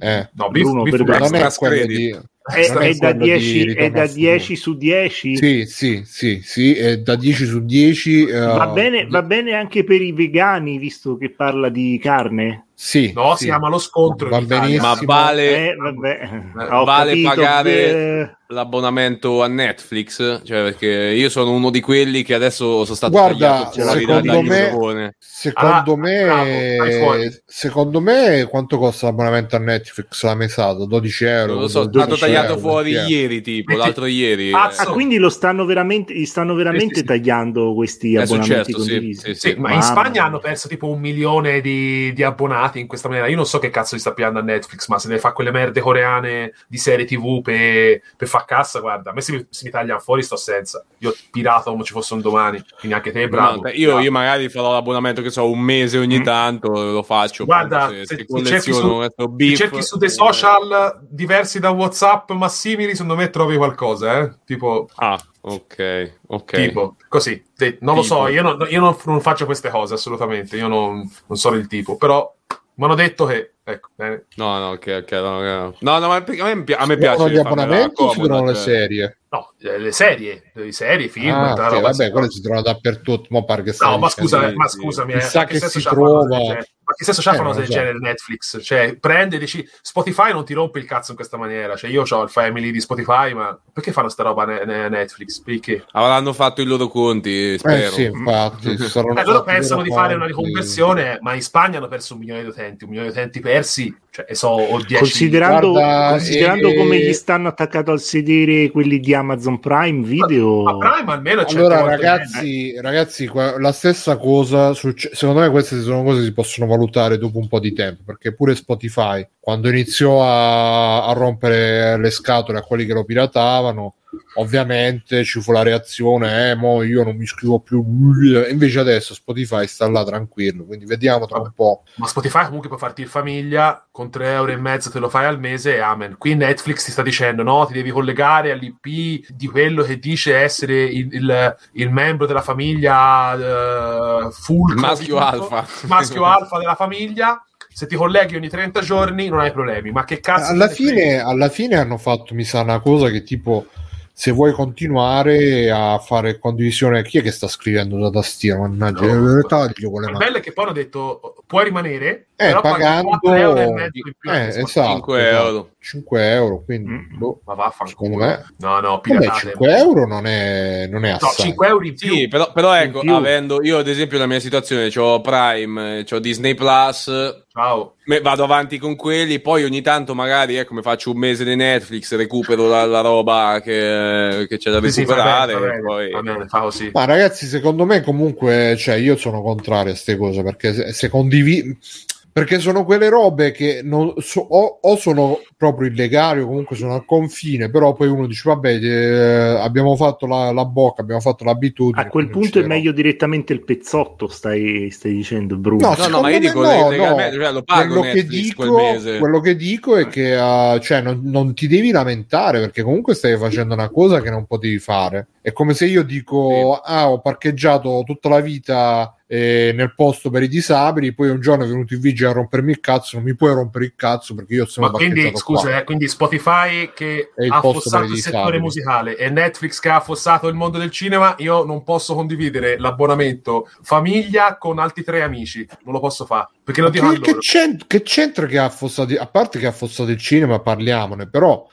eh. No, Beef, Bruno, Beef per- non è quello di È, non è da quello di 10, è da al futuro. 10 su 10. Sì, sì, sì, sì, è da 10 su 10. eh, Va, bene, va bene anche per i vegani, visto che parla di carne. Sì, No, sì. si chiama lo scontro. Va benissimo. Ma vale Eh. Eh, vale capito, pagare- eh, l'abbonamento a Netflix? Cioè, perché io sono uno di quelli che adesso sono stato Guarda, tagliato fuori secondo me-. Secondo Ah, me, bravo, secondo me, quanto costa l'abbonamento a Netflix la mesata? 12 euro. Non lo so, è 12 stato tagliato euro, fuori 20 euro. ieri, tipo, Metti- l'altro ieri. Pazzo. Ah, quindi lo stanno veramente, gli stanno veramente Sì, tagliando questi È abbonamenti successo, sì, condivisi. sì, Sì, sì. ma in Spagna hanno perso tipo un milione di, di abbonati in questa maniera. Io non so che cazzo gli sta piando a Netflix, ma se ne fa quelle merde coreane di serie TV per per far cassa, guarda, a me se mi, se mi tagliano fuori sto senza. Io pirato come ci fosse un domani, quindi anche te, bravo. No, io, io magari farò l'abbonamento che so un mese ogni Mm. tanto lo faccio Guarda, se se, ti cerchi su- beef, cerchi su dei eh, social diversi da WhatsApp, ma simili, secondo me trovi qualcosa, eh? Tipo, ah ok ok tipo così. Te- non lo Tipo. so, io, non, io non, non faccio queste cose assolutamente. Io non, non sono il tipo, però mi hanno detto che, ecco, bene. no no ok ok no, no. no no ma perché a me, a me piace gli abbonamenti o chiamano le cioè. serie? No, eh, le serie, le serie, film, Ah, tutta ok, roba vabbè, sì, quelle si trovano dappertutto. Mo pare che No, ma scusa, eh, ma sì. scusami, eh, Chissà ma che senso si trova. del genere? Ma che senso c'ha Eh, fare una non cosa del so. genere Netflix? Cioè, prende e dici Spotify non ti rompe il cazzo in questa maniera. Cioè, io ho il family di Spotify, ma perché fanno sta roba ne- ne- Netflix? Perché? avranno fatto i loro conti Eh spero sì, infatti, Eh, loro pensano di fare una riconversione, ma in Spagna hanno perso un milione di utenti. Un milione di utenti persi, cioè, e so, o 10 Considerando, Guarda, considerando eh, come gli stanno attaccato al sedere quelli di Amazon Prime Video, proprio... Ma Prime almeno Allora, 100 volte ragazzi, ragazzi, qua- la stessa cosa. succe- secondo me, queste sono cose che si possono valutare dopo un po' di tempo. Perché pure Spotify, quando iniziò a, a rompere le scatole a quelli che lo piratavano, ovviamente ci fu la reazione: eh, mo io non mi scrivo più. Invece adesso Spotify sta là tranquillo. Quindi vediamo tra un po'. Ma Spotify comunque può farti in famiglia con 3 euro e mezzo te lo fai al mese e amen. Qui Netflix ti sta dicendo no, ti devi collegare all'IP di quello che dice essere il, il- il membro della famiglia eh, full Il maschio alfa. maschio alfa della famiglia. Se ti colleghi ogni 30 giorni non hai problemi. Ma che cazzo alla fine, alla fine hanno fatto, mi sa, una cosa che tipo. Se vuoi continuare a fare condivisione, chi è che sta scrivendo da tastiera? Mannaggia, No. taglio con le Il mani. bello è che poi hanno detto puoi rimanere, Eh, però pagando 4 euro e mezzo in più. eh, esatto, 5 esatto. euro. 5 euro, quindi Mm. boh. Ma vaffanculo. Me- No, no, Vabbè, piratate. 5 euro non è, non è No, assai. 5 euro in più. Sì, però, però ecco, più. avendo io ad esempio la mia situazione, ho Prime, ho Disney Plus, Ciao. me- vado avanti con quelli, poi ogni tanto magari ecco, mi faccio un mese di Netflix, recupero la, la roba che, che c'è da Sì, sì, recuperare. va bene, e poi... va bene, fa così. Ma ragazzi, secondo me comunque, cioè, io sono contrario a queste cose perché se, se condivi- perché sono quelle robe che non so- o, o sono proprio illegali o comunque sono al confine, però poi uno dice vabbè, eh, abbiamo fatto la, la bocca, abbiamo fatto l'abitudine. A quel punto è meglio direttamente il pezzotto, stai, stai dicendo, Bruno. No, No, no, ma io dico no, legalmente, no. cioè, lo pago quello che, Netflix quel dico, mese. quello che dico è che uh, cioè, non, non ti devi lamentare perché comunque stai facendo una cosa che non potevi fare. È come se io dico: Ah, ho parcheggiato tutta la vita eh, nel posto per i disabili, poi un giorno è venuto il vigile a rompermi il cazzo. Non mi puoi rompere il cazzo perché io sono Ma quindi, scusa, eh, quindi Spotify che ha affossato il settore musicale e Netflix che ha affossato il mondo del cinema, io non posso condividere l'abbonamento famiglia con altri tre amici. Non lo posso fare. Perché lo dico Che, che loro. c'ent- che c'entra che ha affossato? A parte che ha affossato il cinema, parliamone, però.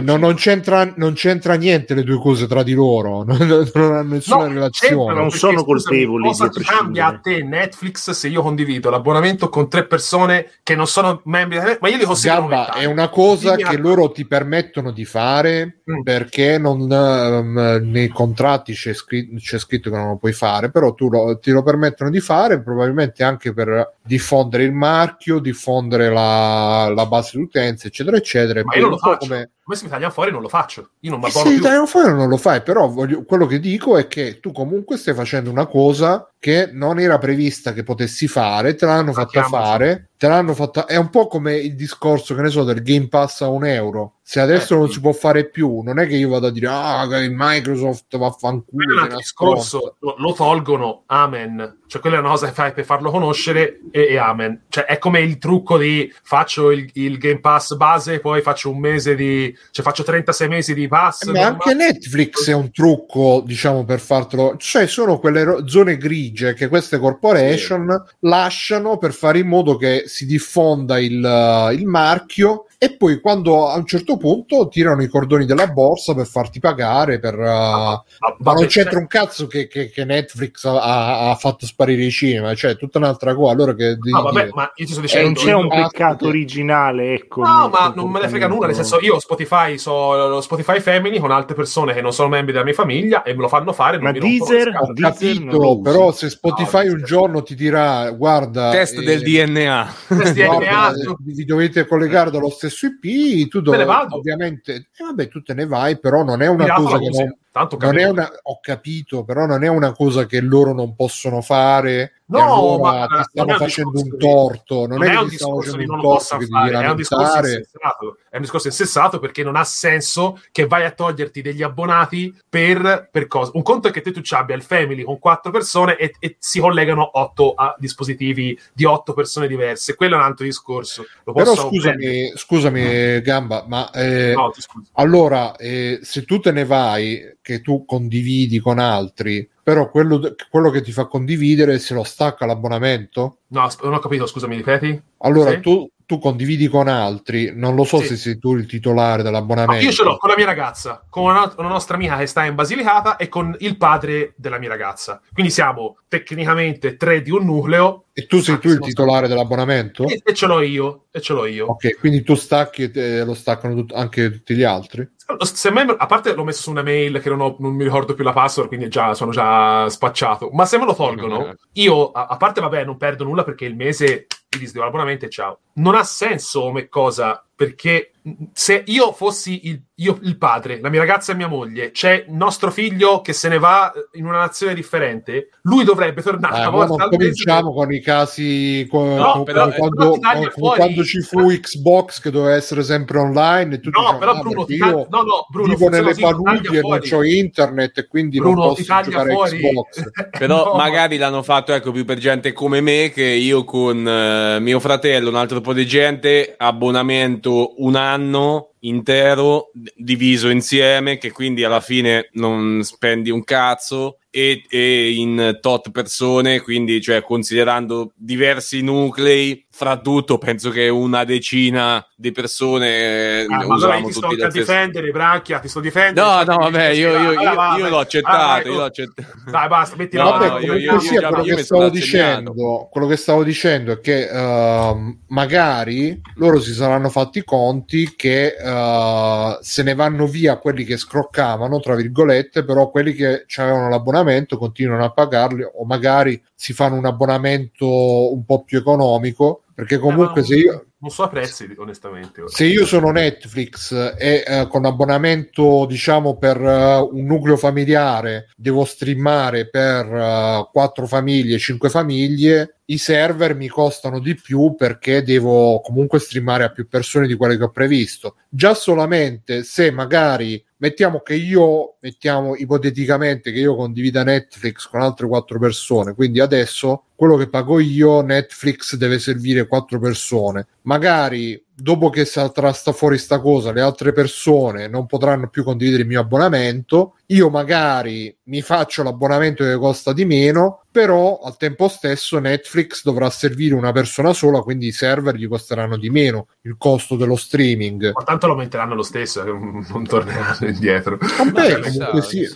Non, non c'entra, non c'entra niente le due cose tra di loro, non, non hanno nessuna No, relazione. Non sono scusami, colpevoli Cosa ti cambia a te Netflix se io condivido l'abbonamento con tre persone che non sono membri di Ma io li considero come è una cosa Dimmi che a- loro ti permettono di fare Mm. perché non, ehm, nei contratti c'è, scri- c'è scritto che non lo puoi fare, però tu lo- ti lo permettono di fare probabilmente anche per diffondere il marchio, diffondere la, la base di utenza, eccetera, eccetera. Ma io non lo faccio. come- Come se mi tagliano fuori non lo faccio. Io non mi E abbono se più. Italiano fuori non lo fai, però voglio- quello che dico è che tu comunque stai facendo una cosa che non era prevista che potessi fare, te l'hanno fatta fare, te l'hanno fatta. È un po' come il discorso che ne so del Game Pass a un euro. Se adesso Eh, non sì. si può fare più, non è che io vado a dire ah, Microsoft vaffanculo. una discorso, lo, lo tolgono, amen. Cioè, quella è una cosa che fai per farlo conoscere e, e amen. Cioè, è come il trucco di faccio il, il Game Pass base, poi faccio un mese di... cioè faccio 36 mesi di pass. Eh, Ma anche Netflix è un trucco, diciamo, per fartelo. Cioè, sono quelle ro- zone grigie che queste corporation lasciano per fare in modo che si diffonda il, uh, il marchio e poi quando a un certo punto tirano i cordoni della borsa per farti pagare per, uh, Ma, ma vabbè, non c'entra cioè, un cazzo che, che- che Netflix ha, ha- fatto sparire i cinema, cioè tutta un'altra cosa. Allora che devi no, vabbè, dire? ma io ti sto Eh, dicendo... non c'è un peccato che- originale, ecco. No, ma non me ne frega nulla, nel senso io Spotify so lo Spotify Family con altre persone che non sono membri della mia famiglia e me lo fanno fare. Ma Deezer? Ho capito, però se Spotify No, un giorno ti dirà guarda Test eh, del DNA. No, DNA, eh, vi dovete collegare dallo stesso IP, tu Me ne dov- vado. ovviamente, eh, vabbè, tu te ne vai, però non è una cosa che non, Tanto non è capito. una, ho capito, però non è una cosa che loro non possono fare. No, allora ma ti stanno un facendo un torto, non, non è è che un discorso un non lo possa che fare, è un discorso insensato. È un discorso insensato perché non ha senso che vai a toglierti degli abbonati per, per cosa. Un conto è che te tu ci abbia il family con quattro persone e, e si collegano otto a dispositivi di otto persone diverse. Quello è un altro discorso. Lo Però scusami, scusami Gamba, ma eh, No, allora eh, se tu te ne vai, che tu condividi con altri, però quello, quello che ti fa condividere se lo stacca l'abbonamento? No, non ho capito, scusami, ripeti? Allora Sì. tu, tu condividi con altri, non lo so Sì. se sei tu il titolare No, dell'abbonamento. io ce l'ho con la mia ragazza, con una, una nostra amica che sta in Basilicata e con il padre della mia ragazza. Quindi siamo tecnicamente tre di un nucleo E tu sei tu il titolare dell'abbonamento? e, e ce l'ho io. E ce l'ho io. Ok, quindi tu stacchi e lo staccano tut- anche tutti gli altri? Se me- a parte l'ho messo su una mail che non, ho- non mi ricordo più la password, quindi già, sono già spacciato. Ma se me lo tolgono, io, a, a parte, vabbè, non perdo nulla perché il mese mi disdevo l'abbonamento e ciao. Non ha senso come cosa, perché mh, se io fossi il, io il padre, la mia ragazza e mia moglie, c'è il nostro figlio che se ne va eh, in una nazione differente, lui dovrebbe tornare Eh, una ma volta al cominciamo con i casi co- No, co- però- quando, fuori- quando ci fu Xbox che doveva essere sempre online e tutti No, dicevano, però "Ah, Bruno, io no, no, Bruno, vivo nelle paludi e non c'ho internet e quindi Bruno, non posso giocare fuori. Xbox. Però No, magari l'hanno fatto ecco, più per gente come me che io con eh, mio fratello, un altro po' di gente, abbonamento un anno intero diviso insieme che quindi alla fine non spendi un cazzo e, e in tot persone quindi cioè considerando diversi nuclei fra tutto penso che una decina di persone eh, Ah, allora io ti sto stessa difendere, Branchia, ti sto difendendo. No, Cioè, no, vabbè, io, io, io, Allora, vai, io l'ho Ah, accettato, vai, io l'ho accettato. Dai, basta, metti No, la Vabbè, no, io- io- io già- quello, io che stavo dicendo, quello che stavo dicendo è che ehm, magari loro si saranno fatti i conti che eh, se ne vanno via quelli che scroccavano, tra virgolette, però quelli che avevano l'abbonamento continuano a pagarli o magari si fanno un abbonamento un po' più economico, perché comunque Eh, se io... Non so a prezzi, onestamente. Se io sono Netflix e eh, con abbonamento, diciamo, per eh, un nucleo familiare devo streamare per eh, quattro famiglie, cinque famiglie, i server mi costano di più perché devo comunque streamare a più persone di quelle che ho previsto. Già solamente se magari mettiamo che io, mettiamo ipoteticamente che io condivida Netflix con altre quattro persone, quindi adesso quello che pago io, Netflix deve servire quattro persone. Magari dopo che sarà sta fuori sta cosa, le altre persone non potranno più condividere il mio abbonamento. Io magari mi faccio l'abbonamento che costa di meno, però al tempo stesso Netflix dovrà servire una persona sola, quindi i server gli costeranno di meno il costo dello streaming. Ma tanto lo aumenteranno lo stesso, eh, non torneranno indietro. Vabbè, Chissà, comunque sì.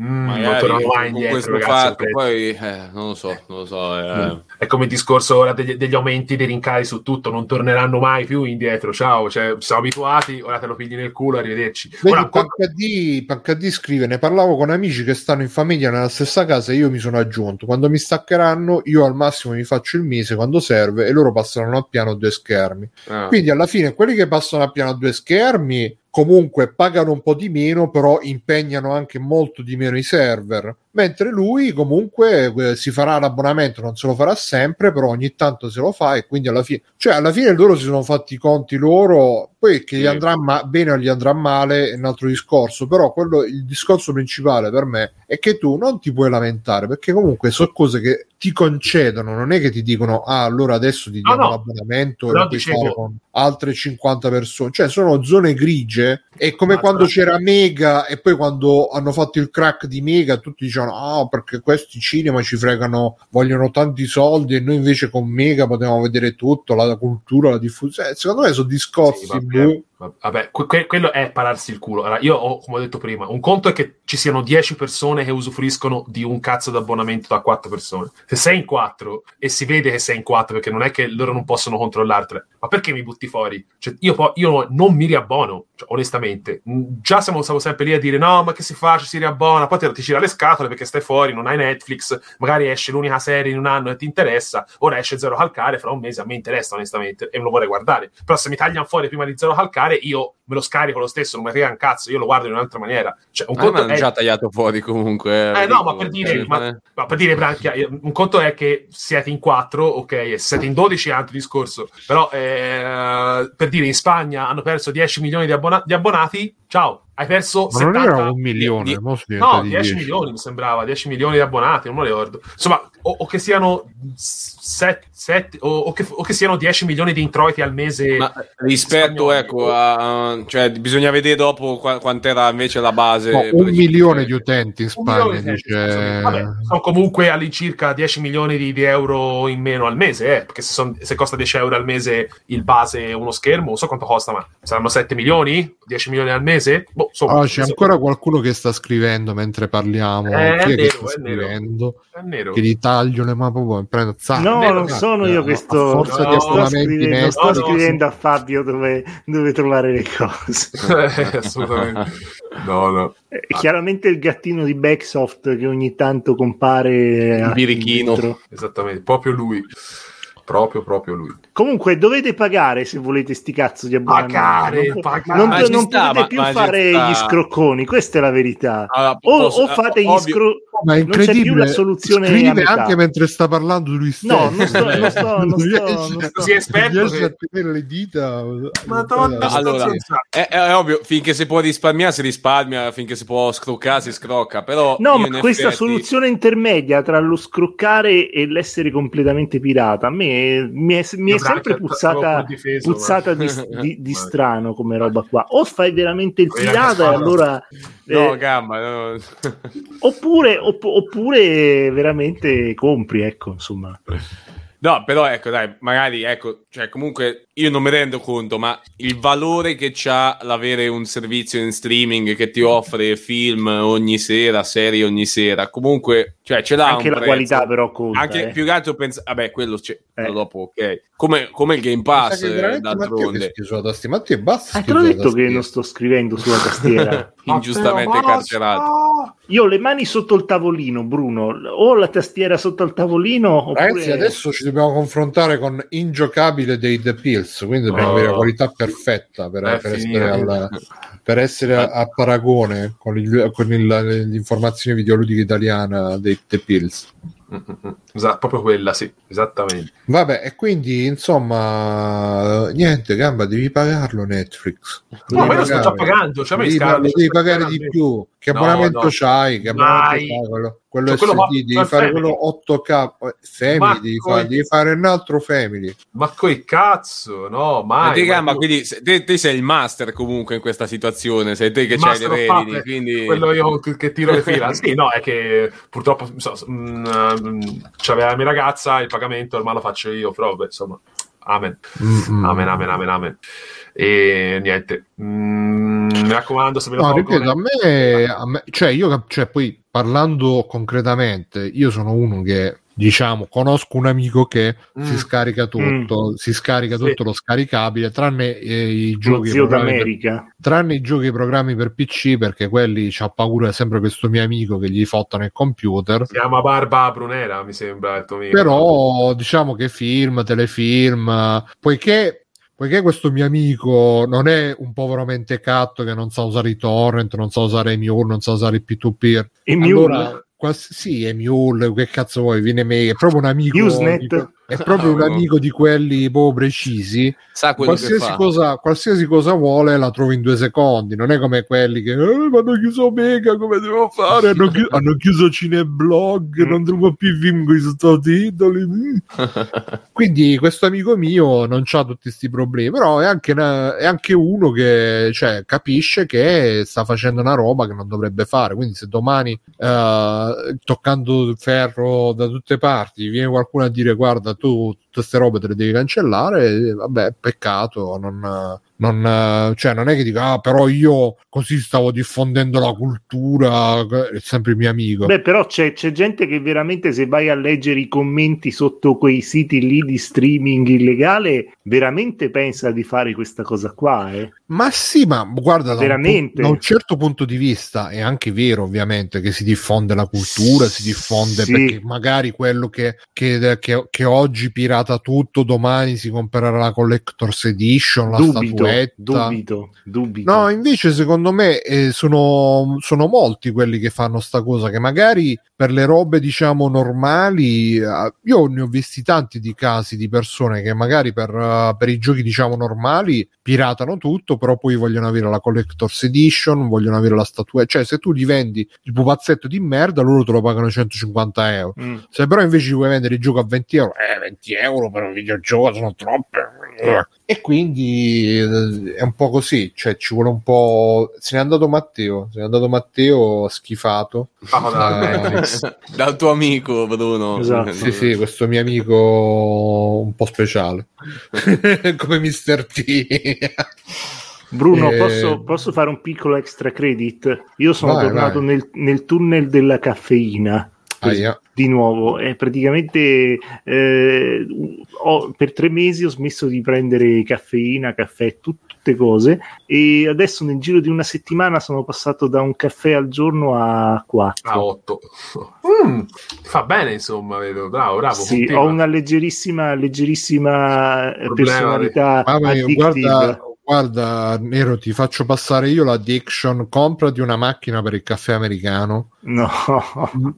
Mm, non con, mai indietro, ragazzi, fatto, poi eh, non lo so, non lo so. eh. È come il discorso ora degli, degli aumenti dei rincari su tutto, non torneranno mai più indietro. Ciao, cioè, siamo abituati, ora te lo pigli nel culo, arrivederci. Vedi, Ora, PHD scrive: Ne parlavo con amici che stanno in famiglia nella stessa casa e io mi sono aggiunto. Quando mi staccheranno, io al massimo mi faccio il mese quando serve e loro passeranno a piano due schermi. Ah. Quindi alla fine quelli che passano a piano due schermi comunque pagano un po' di meno, però impegnano anche molto di meno i server. Mentre lui comunque eh, si farà l'abbonamento, non se lo farà sempre, però ogni tanto se lo fa e quindi alla fine, cioè alla fine loro si sono fatti i conti loro, poi che gli Sì. andrà ma- bene o gli andrà male è un altro discorso, però quello, il discorso principale per me è che tu non ti puoi lamentare perché comunque sono cose che ti concedono, non è che ti dicono ah allora adesso ti No, diamo no. l'abbonamento e Però lo puoi dicevo- fare con altre 50 persone, cioè sono zone grigie. È come Ma quando tra- c'era Mega e poi quando hanno fatto il crack di Mega, tutti dicevano: Ah, perché questi cinema ci fregano, vogliono tanti soldi, e noi invece con Mega potevamo vedere tutto, la cultura, la diffusione. Eh, Secondo me sono discorsi. Sì, vabbè. que- que- quello è pararsi il culo. Allora, io ho, come ho detto prima, un conto è che ci siano 10 persone che usufruiscono di un cazzo d'abbonamento da 4 persone. Se sei in 4 e si vede che sei in 4, perché non è che loro non possono controllartele, ma perché mi butti fuori? Cioè, io, po- io non mi riabbono, cioè, onestamente. Già siamo, stavo sempre lì a dire no, ma che si fa? Ci si riabbona, poi te- ti gira le scatole perché stai fuori, non hai Netflix, magari esce l'unica serie in un anno e ti interessa, ora esce Zero Calcare, fra un mese a me interessa onestamente e me lo vorrei guardare. Però se mi tagliano fuori prima di Zero Calcare, io me lo scarico lo stesso, non mi frega un cazzo, io lo guardo in un'altra maniera. Cioè, un A me conto è... già tagliato fuori comunque. Eh dico, no, ma per dire, ma- ma per dire Branchia, io- un conto è che siete in 4, ok, e siete in 12 è altro discorso, però eh, per dire in Spagna hanno perso 10 milioni di, abbona- di abbonati, ciao, hai perso Ma non 70 era un milione, di- No, diventati 10 10. milioni mi sembrava, 10 milioni di abbonati, non me lo ricordo. Insomma, o, o che siano 7, o, o che, o che siano 10 milioni di introiti al mese. Ma rispetto spagnoli. ecco a cioè bisogna vedere dopo qua- quant'era invece la base No, un milione di utenti in Spagna di euro, dice. Vabbè, sono comunque all'incirca 10 milioni di, di euro in meno al mese, eh, perché se, son- se costa 10 euro al mese il base uno schermo, non so quanto costa, ma saranno 7 milioni? 10 milioni al mese? Boh, insomma, Ah, c'è ancora qualcuno che sta scrivendo mentre parliamo. Eh, Chi è è che nero, sta è nero. È nero. Che gli taglio le prendo zac. No, Nero, non no, sono io no, che sto, forza di no, sto scrivendo, sto Netflix. scrivendo a Fabio dove, dove trovare le cose. Eh, Assolutamente. No, no. Eh, Chiaramente il gattino di Backsoft che ogni tanto compare Il a- birichino. Esattamente, proprio lui. Proprio, proprio lui. Comunque dovete pagare se volete sti cazzo di abbonamenti. Pagare, non, pagare. non- non ci sta, potete ma- più fare sta. gli scrocconi, questa è la verità. Allora, O, posso- o fate gli scrocconi. Ma è Non c'è più incredibile. la soluzione Scrive anche mentre sta parlando lui stesso. No, non sto- non sto- non sto- non sto- Così esperto che- a tenere le dita. Madonna, Guarda, allora, È, è ovvio, finché si può risparmiare si risparmia, finché si può scroccare si scrocca, però No, ma questa effetti- soluzione intermedia tra lo scroccare e l'essere completamente pirata a me mi è, mi è sempre puzzata, difeso, puzzata di, di- di strano come roba qua. O fai veramente il Voglio pirata e allora... No, eh, gamba, no. oppure, opp- oppure veramente compri, ecco, insomma. No, però ecco, dai, magari, ecco, cioè comunque io non mi rendo conto, ma il valore che c'ha l'avere un servizio in streaming che ti offre film ogni sera, serie ogni sera, comunque, cioè ce l'ha Anche un la prezzo. qualità però conta. Anche eh. più che altro pensa, vabbè, quello c'è, Eh. dopo, ok. Come, come il Game Pass, eh, d'altronde, sulla tastiera. Matteo, basta. Ah, te l'ho detto che non sto scrivendo sulla tastiera. ingiustamente Matteo, basta! carcerato. Io ho le mani sotto il tavolino, Bruno. O la tastiera sotto il tavolino, oppure... Ragazzi, adesso ci dobbiamo confrontare con ingiocabile dei The Pills, quindi dobbiamo Oh. avere la qualità perfetta per, È per essere, al- per essere a, a paragone con, il- con il- l'informazione videoludica italiana dei The Pills. Esatto, proprio quella, sì, esattamente. Vabbè, e quindi insomma, niente, gamba, devi pagarlo Netflix. No, Devi ma io lo sto già pagando, cioè Devi, scala- lo devi pagare di più. Che No, abbonamento no. c'hai? Che abbonamento c'hai? Quello, quello Cioè, quello SD, va- devi va fare Family. quello 8K. eh, Family, Ma devi, come- fare, devi fare un altro Family. Ma coi cazzo, no, Ma mai. te, gamba, guarda, quindi te, te sei il master comunque in questa situazione, sei te che c'hai le redini, quindi... quello io che, tiro le fila. sì, no, è che purtroppo so, mm, mm, c'aveva la mia ragazza, il pagamento ormai lo faccio io, però beh, insomma, amen. Mm-mm. Amen, amen, amen, amen. E niente, Mm, mi raccomando, se me lo No, ripeto, a me, a me- cioè io, cioè poi parlando concretamente, io sono uno che diciamo conosco un amico che Mm. si scarica tutto, si scarica Sì. tutto lo scaricabile, tranne eh, i giochi, i per- tranne i giochi e i programmi per PC, perché quelli c'ha paura sempre questo mio amico che gli fottano il computer. Si chiama Barba Brunera, mi sembra il tuo amico. Però diciamo che film, telefilm, poiché, poiché questo mio amico non è un povero mentecatto che non sa usare i torrent, non sa usare i mule, non sa usare i P2P, E Mule? Quals- sì, è Mule, che cazzo vuoi, viene me, è proprio un amico, Usenet? que- è proprio un Ah, amico di quelli proprio precisi, Sa qualsiasi cosa, qualsiasi cosa vuole la trovi in due secondi, non è come quelli che eh, ma hanno chiuso Omega, come devo fare? Hanno, chi- hanno chiuso Cineblog, Mm. non trovo più film con i sottotitoli. mm. Quindi questo amico mio non ha tutti questi problemi, però è anche, una- è anche uno che cioè, capisce che sta facendo una roba che non dovrebbe fare. Quindi se domani eh, toccando ferro da tutte parti viene qualcuno a dire guarda tu tutte queste robe te le devi cancellare, vabbè peccato, non, non, eh, cioè, non è che dica ah, però io così stavo diffondendo la cultura, è sempre il mio amico. Beh, però c'è, c'è gente che veramente se vai a leggere i commenti sotto quei siti lì di streaming illegale, veramente pensa di fare questa cosa qua, eh. Ma sì, ma guarda, da un, da un certo punto di vista è anche vero, ovviamente, che si diffonde la cultura, si diffonde Sì. perché magari quello che, che- che- che oggi pirata pirata tutto, domani si comprerà la Collector's Edition, la dubito, statuetta. Dubito, dubito. No, invece secondo me eh, sono, sono molti quelli che fanno sta cosa, che magari per le robe diciamo normali, eh, io ne ho visti tanti di casi di persone che magari per, eh, per i giochi diciamo normali piratano tutto, però poi vogliono avere la Collector's Edition, vogliono avere la statuetta, cioè se tu gli vendi il pupazzetto di merda loro te lo pagano 150 euro. Mm. Se però invece ci vuoi vendere il gioco a 20 euro, eh 20 euro per un videogioco sono troppe. E quindi eh, è un po' così, cioè ci vuole un po'. Se n'è andato Matteo, se n'è andato Matteo schifato. Ah, dai. Eh, Dal tuo amico Bruno. Esatto. sì, sì, questo mio amico un po' speciale, come Mr. T. Bruno, Eh, posso, posso fare un piccolo extra credit? Io sono Vai, tornato vai. nel, nel tunnel della caffeina. Aia. Di nuovo, e praticamente eh, ho- per tre mesi ho smesso di prendere caffeina, caffè, tut- tutte cose e adesso nel giro di una settimana sono passato da un caffè al giorno a quattro. A 8. Mm, fa bene, insomma, vedo. Bravo, bravo. Sì, ho una leggerissima, leggerissima eh, Problema personalità Mamma mia, guarda, guarda, Nero, ti faccio passare io l'addiction. Comprati una macchina per il caffè americano. No,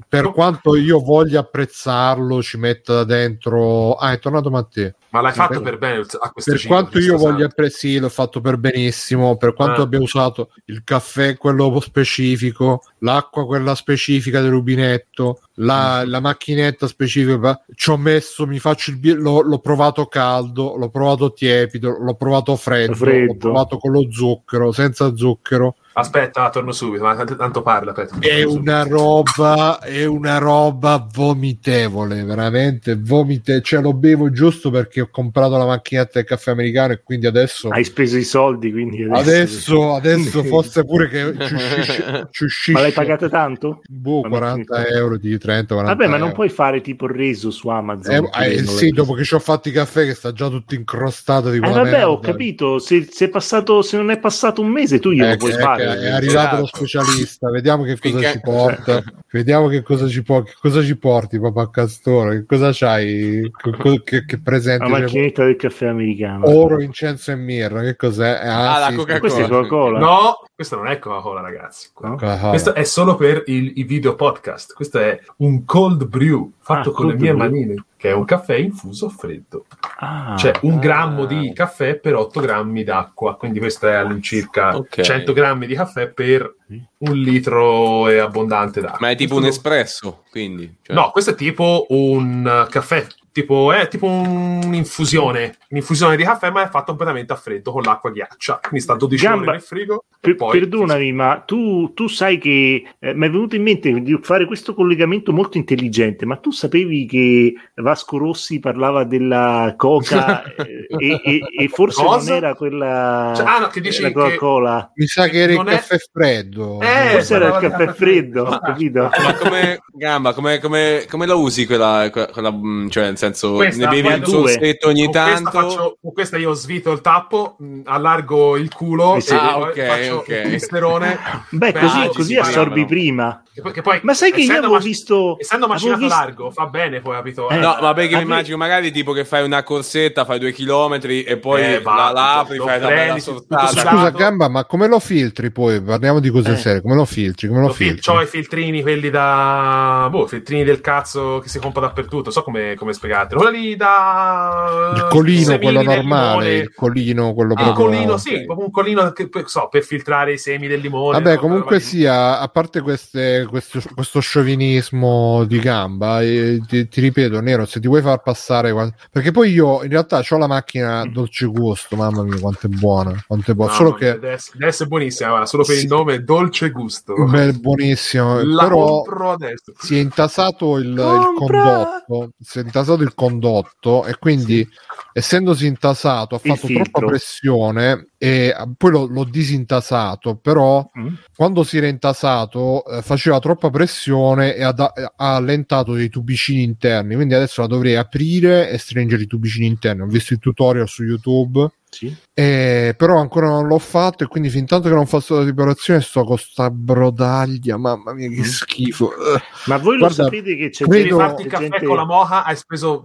Per quanto io voglia apprezzarlo, ci metta dentro. Ah, è tornato Matteo. Ma l'hai fatto Per- per bene a questo Per ciclo, quanto io voglia apprezzare, sì, l'ho fatto per benissimo. Per quanto Ah. abbia usato il caffè, quello specifico, l'acqua, quella specifica del rubinetto, la, Mm. la macchinetta specifica, ci ho messo, mi faccio il bi- l'ho, l'ho provato caldo, l'ho provato tiepido, l'ho provato freddo, Freddo. l'ho provato con lo zucchero, senza zucchero. Aspetta, torno subito, ma tanto, tanto parla. Aspetta, È una roba, è una roba vomitevole, veramente vomite. Cioè, lo bevo giusto perché ho comprato la macchinetta del caffè americano e quindi adesso. hai speso i soldi, quindi Adesso, adesso fosse pure che ci uscisce- ci uscisce- Ma l'hai pagata tanto? Boh, La 40 macchinetta. euro di 30, 40 Vabbè, ma non euro. puoi fare tipo il reso su Amazon. Eh, eh, sì, dopo preso. che ci ho fatto i caffè che sta già tutto incrostato di Eh, vabbè, merda. ho capito. Se, se è passato, se non è passato un mese, tu glielo Eh, puoi fare. È arrivato lo Esatto. specialista, vediamo che cosa Finché- ci porta. Vediamo che cosa ci, po- che cosa ci porti, papà Castoro. Che cosa c'hai? Co- Che, che presente? La macchinetta del caffè americano. Oro, incenso e mirra. Che cos'è? Ah, la sì, Coca-Cola. Questa è Coca-Cola. No, questa non è Coca-Cola, ragazzi. No? Coca-Cola. Questo è solo per il- i video podcast. Questo è un cold brew fatto Ah, con le mie brew. manine, che è un caffè infuso freddo. Ah, Cioè un Ah. grammo di caffè per 8 grammi d'acqua. Quindi questo è all'incirca Ok. 100 grammi di caffè per un litro e abbondante d'acqua. Ma è tipo un Questo- espresso, quindi. cioè- No, questo è tipo un caffè, tipo, è tipo un'infusione, un'infusione di caffè, ma è fatto completamente a freddo con l'acqua ghiaccia. Quindi sta 12 Gamba- ore nel frigo. Per- poi perdonami, ma tu, tu sai che eh, mi è venuto in mente di fare questo collegamento molto intelligente, ma tu sapevi che Vasco Rossi parlava della Coca eh, e, e- e forse Cosa? non era quella Cioè, ah, no, che dici la che- Coca-Cola? Mi sa che era il Non è- caffè freddo. Eh, Forse era il caffè caffè freddo, freddo. capito? Ma come, Gamba, come, come, come la usi quella, que- quella, mm, cioè senso, Questa, ne bevi un due. sorsetto ogni Con questa, tanto? faccio- con questa io svito il tappo, mh, allargo il culo Eh e sì. Ah, poi ok, faccio ok. il misterone. Beh, Beh, così, ah, così assorbi parla, no? prima. Che poi, che poi- Ma sai che io avevo mac- visto... Essendo macinato visto- largo, fa bene poi, capito? Eh, No, ma perché mi immagino magari tipo che fai una corsetta, fai due chilometri e poi Eh, la, va, la apri, fai la bella sortata. Scusa, Gamba, ma come lo filtri poi? Parliamo di cose Eh. serie. Come lo filtri? Come lo, Lo fil- filtri? c'ho i filtrini, quelli da. Boh, filtrini del cazzo che si compra dappertutto. So come, come spiegartelo. Quello lì da. il colino, quello normale, limone. il colino, quello Il proprio... colino, sì, un colino che, so, per filtrare i semi del limone. Vabbè, comunque quella sia, a parte queste- questo, questo sciovinismo di gamba, eh, ti, ti ripeto, Nero, se ti vuoi far passare, perché poi io in realtà ho la macchina dolce gusto, mamma mia, quanto è buona, quanto è buona, No, solo no, che essere, deve essere buonissima, guarda, solo per Sì. il nome, dolce gusto. beh, buonissimo, La però adesso. si è intasato il, il condotto, si è intasato il condotto e quindi essendosi intasato ha Il fatto filtro. troppa pressione e eh, poi l'ho, l'ho disintasato, però Mm. quando si era intasato eh, faceva troppa pressione e ha, da- ha allentato dei tubicini interni, quindi adesso la dovrei aprire e stringere i tubicini interni. Ho visto il tutorial su YouTube. Sì. Eh, però ancora non l'ho fatto e quindi fin tanto che non faccio la riparazione sto con sta brodaglia mamma mia che Mm. schifo Eh, Ma voi Guarda, lo sapete che c'è credo- Devi farti il caffè gente- con la moha, hai speso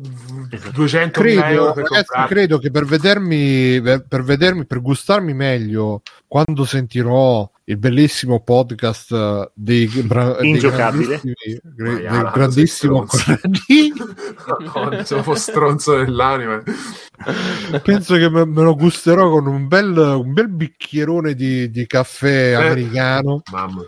Esatto. 200 credo, euro per ragazzi, credo che per vedermi per, vedermi per gustarmi meglio quando sentirò il bellissimo podcast eh, dei, bra- dei Ingiocabile. grandissimi- Maiala, grandissimo. Madonna, sono stronzo dell'anima. penso che me, me lo gusterò con un bel, un bel bicchierone di, di caffè americano Mamma.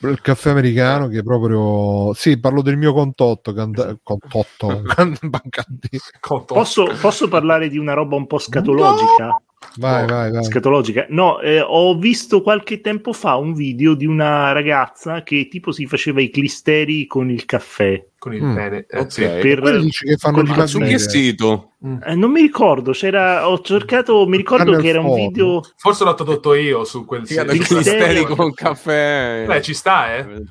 Il caffè americano che proprio sì parlo del mio contotto canta- contotto. Conto. Posso, posso parlare di una roba un po' scatologica? Vai vai vai Scatologica. No, eh, ho visto qualche tempo fa un video di una ragazza che tipo si faceva i clisteri con il caffè. Con il Mm. pene. Eh, sì. Per, dici che fanno di Su che sito? eh, non mi ricordo, c'era, ho cercato, mi ricordo che era un forum. video... Forse l'ho tradotto io su quel quel- clisteri clisteri con caffè. Beh, ci sta, eh.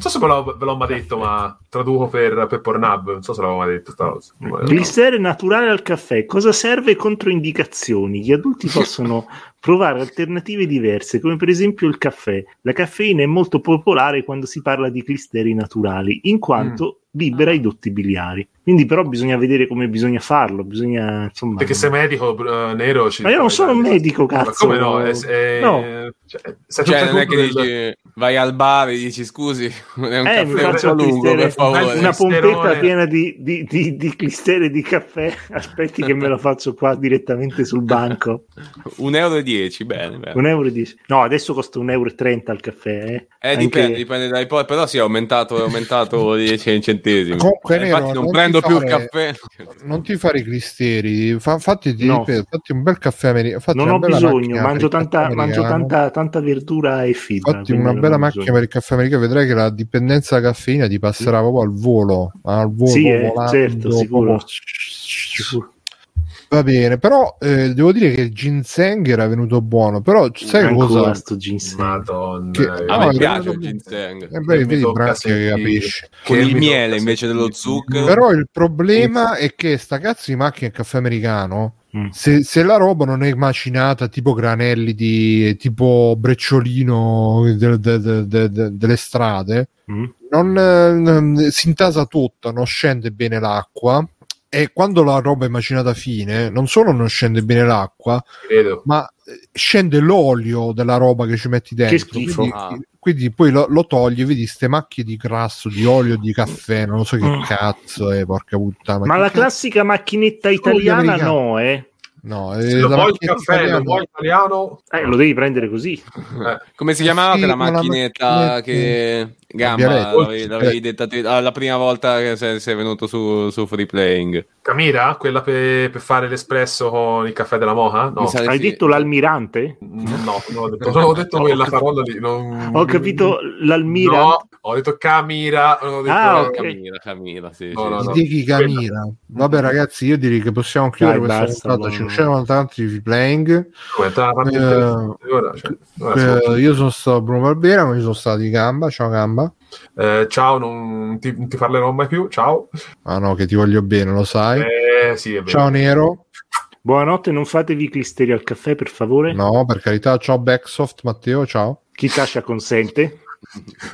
Non so se ve l'ho, ve l'ho mai detto, ma traduco per, per Pornhub. Non so se l'avevo mai detto. sta cosa. Clisteri naturale al caffè, cosa serve? Controindicazioni. Gli adulti possono provare alternative diverse, come per esempio il caffè. La caffeina è molto popolare quando si parla di clisteri naturali, in quanto libera i dotti biliari. Quindi però bisogna vedere come bisogna farlo, bisogna insomma... Perché sei medico eh, nero. Ci Ma io non sono un medico, Ma cazzo. come no? È, è- No. Cioè, Cioè, tutto non è che dici, vai al bar e dici scusi, è un Eh, caffè un po' lungo, clistere- per favore. una pompetta piena di, di, di, di clistere di caffè. Aspetti che me la faccio qua direttamente sul banco. Un euro e dieci, bene, bene. Un euro e dieci. No, adesso costa un euro e trenta il caffè. Eh, Eh, Anche- dipende, dipende dai po', però sì, è aumentato, è aumentato 10 centesimi. Comunque, Eh, infatti non non prendo ti più il fare- caffè. non ti fare i clisteri fa, fatti, ti No. ripeto, fatti un bel caffè americano non ho bisogno, mangio, tanta, mangio tanta, tanta verdura e fibra. Fatti una bella macchina bisogno. per il caffè americano, vedrai che la dipendenza da caffeina ti passerà proprio al volo. Al volo Sì, eh, volando, certo, sicuro. Sicuro. Va bene, però eh, devo dire che il ginseng era venuto buono, però sai Ancora cosa? sto ginseng. Madonna. Che- A No, me è piace il ginseng. Eh beh, vedi Branchia che capisci. Con il mi miele invece dello zucchero. Però il problema è che sta cazzo di macchina del caffè americano, Mm. se, se la roba non è macinata tipo granelli di tipo brecciolino de- de- de- de- de- delle strade, Mm? non, eh, non- si intasa tutta, non scende bene l'acqua. E quando la roba è macinata fine, non solo non scende bene l'acqua, Credo. ma eh, scende l'olio della roba che ci metti dentro. schifo. Quindi, Ah. quindi poi lo, lo togli, vedi ste macchie di grasso, di olio, di caffè, non lo so che Mm. cazzo è, porca puttana. Ma la cazzo- classica macchinetta italiana no, eh? No, Se eh, lo vuoi il caffè, lo italiana- vuoi italiano, Eh, lo devi prendere così. eh, Come si chiamava Sì, quella ma la macchinetta macchinetta- che Gamba Violetta. l'avevi, l'avevi detta la prima volta che sei, sei venuto su, su Free Playing? Camira, quella per, per fare l'espresso con il caffè della moha? No, Hai sì. detto l'almirante? no, non ho detto, non ho detto quella parola lì. non- Ho capito l'almirante. No, ho detto Camira. ho detto- Ah, ok. Camila, Camila, sì, No, sì, no, no. di chi Camira. Vabbè, ragazzi, io direi che possiamo chiudere Dai, questa puntata. No, 590 tanti di playing. Come, te la parti Eh, ora, cioè, ora Eh, io sono stato Bruno Barbera, ma io sono stato di gamba. Ciao, gamba. Eh, ciao, non ti, non ti parlerò mai più. Ciao. Ah, no, che ti voglio bene, lo sai. Eh, sì. Ciao, Nero. Buonanotte, non fatevi clisteri al caffè, per favore. No, per carità. Ciao, Backsoft. Matteo, ciao. Chi Tasha consente.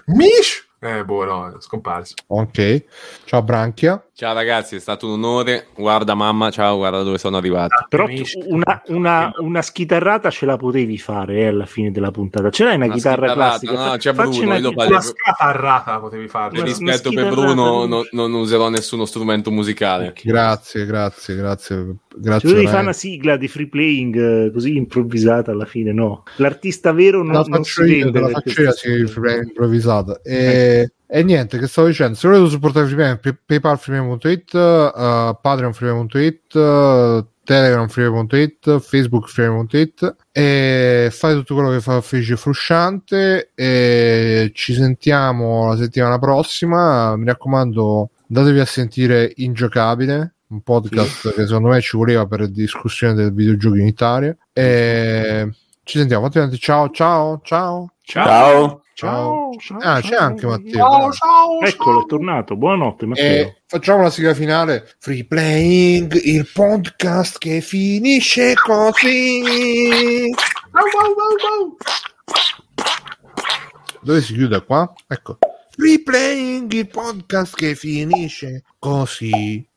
Mish! Eh, boh, no, è scomparso. Ok. Ciao, Branchia. Ciao ragazzi, è stato un onore. Guarda mamma, ciao, guarda dove sono arrivato. Però una, una, una schitarrata ce la potevi fare eh, alla fine della puntata. Ce l'hai una, Una chitarra schitarrata, classica? no, Fa- c'è Bruno, una io. Una scatarrata potevi fare. Per rispetto per schitarrata Bruno, non, non userò nessuno strumento musicale. Grazie, grazie, grazie. Ci Grazie. dovevi fare una sigla di free playing eh, così improvvisata alla fine, no? L'artista vero non, la non si io, vende la faccio io sì, improvvisata. E, e niente, che stavo dicendo, se volete supportare Freeplay, Pay- PayPal freemium.it, uh, Patreon freemium.it, uh, Facebook freemium.it e fate tutto quello che fa felice frusciante e ci sentiamo la settimana prossima. Mi raccomando, datevi a sentire Ingiocabile, un podcast che secondo me ci voleva per discussione del videogioco in Italia. E Ci sentiamo, Matteo. Ciao, ciao, ciao. Ciao. Ciao. ciao, Ah, c'è ciao. anche Matteo. Ciao, ciao, Eccolo, è tornato. Buonanotte, Matteo. E facciamo la sigla finale. Free Playing, il podcast che finisce così. Dove si chiude qua? Ecco. Free Playing, il podcast che finisce così.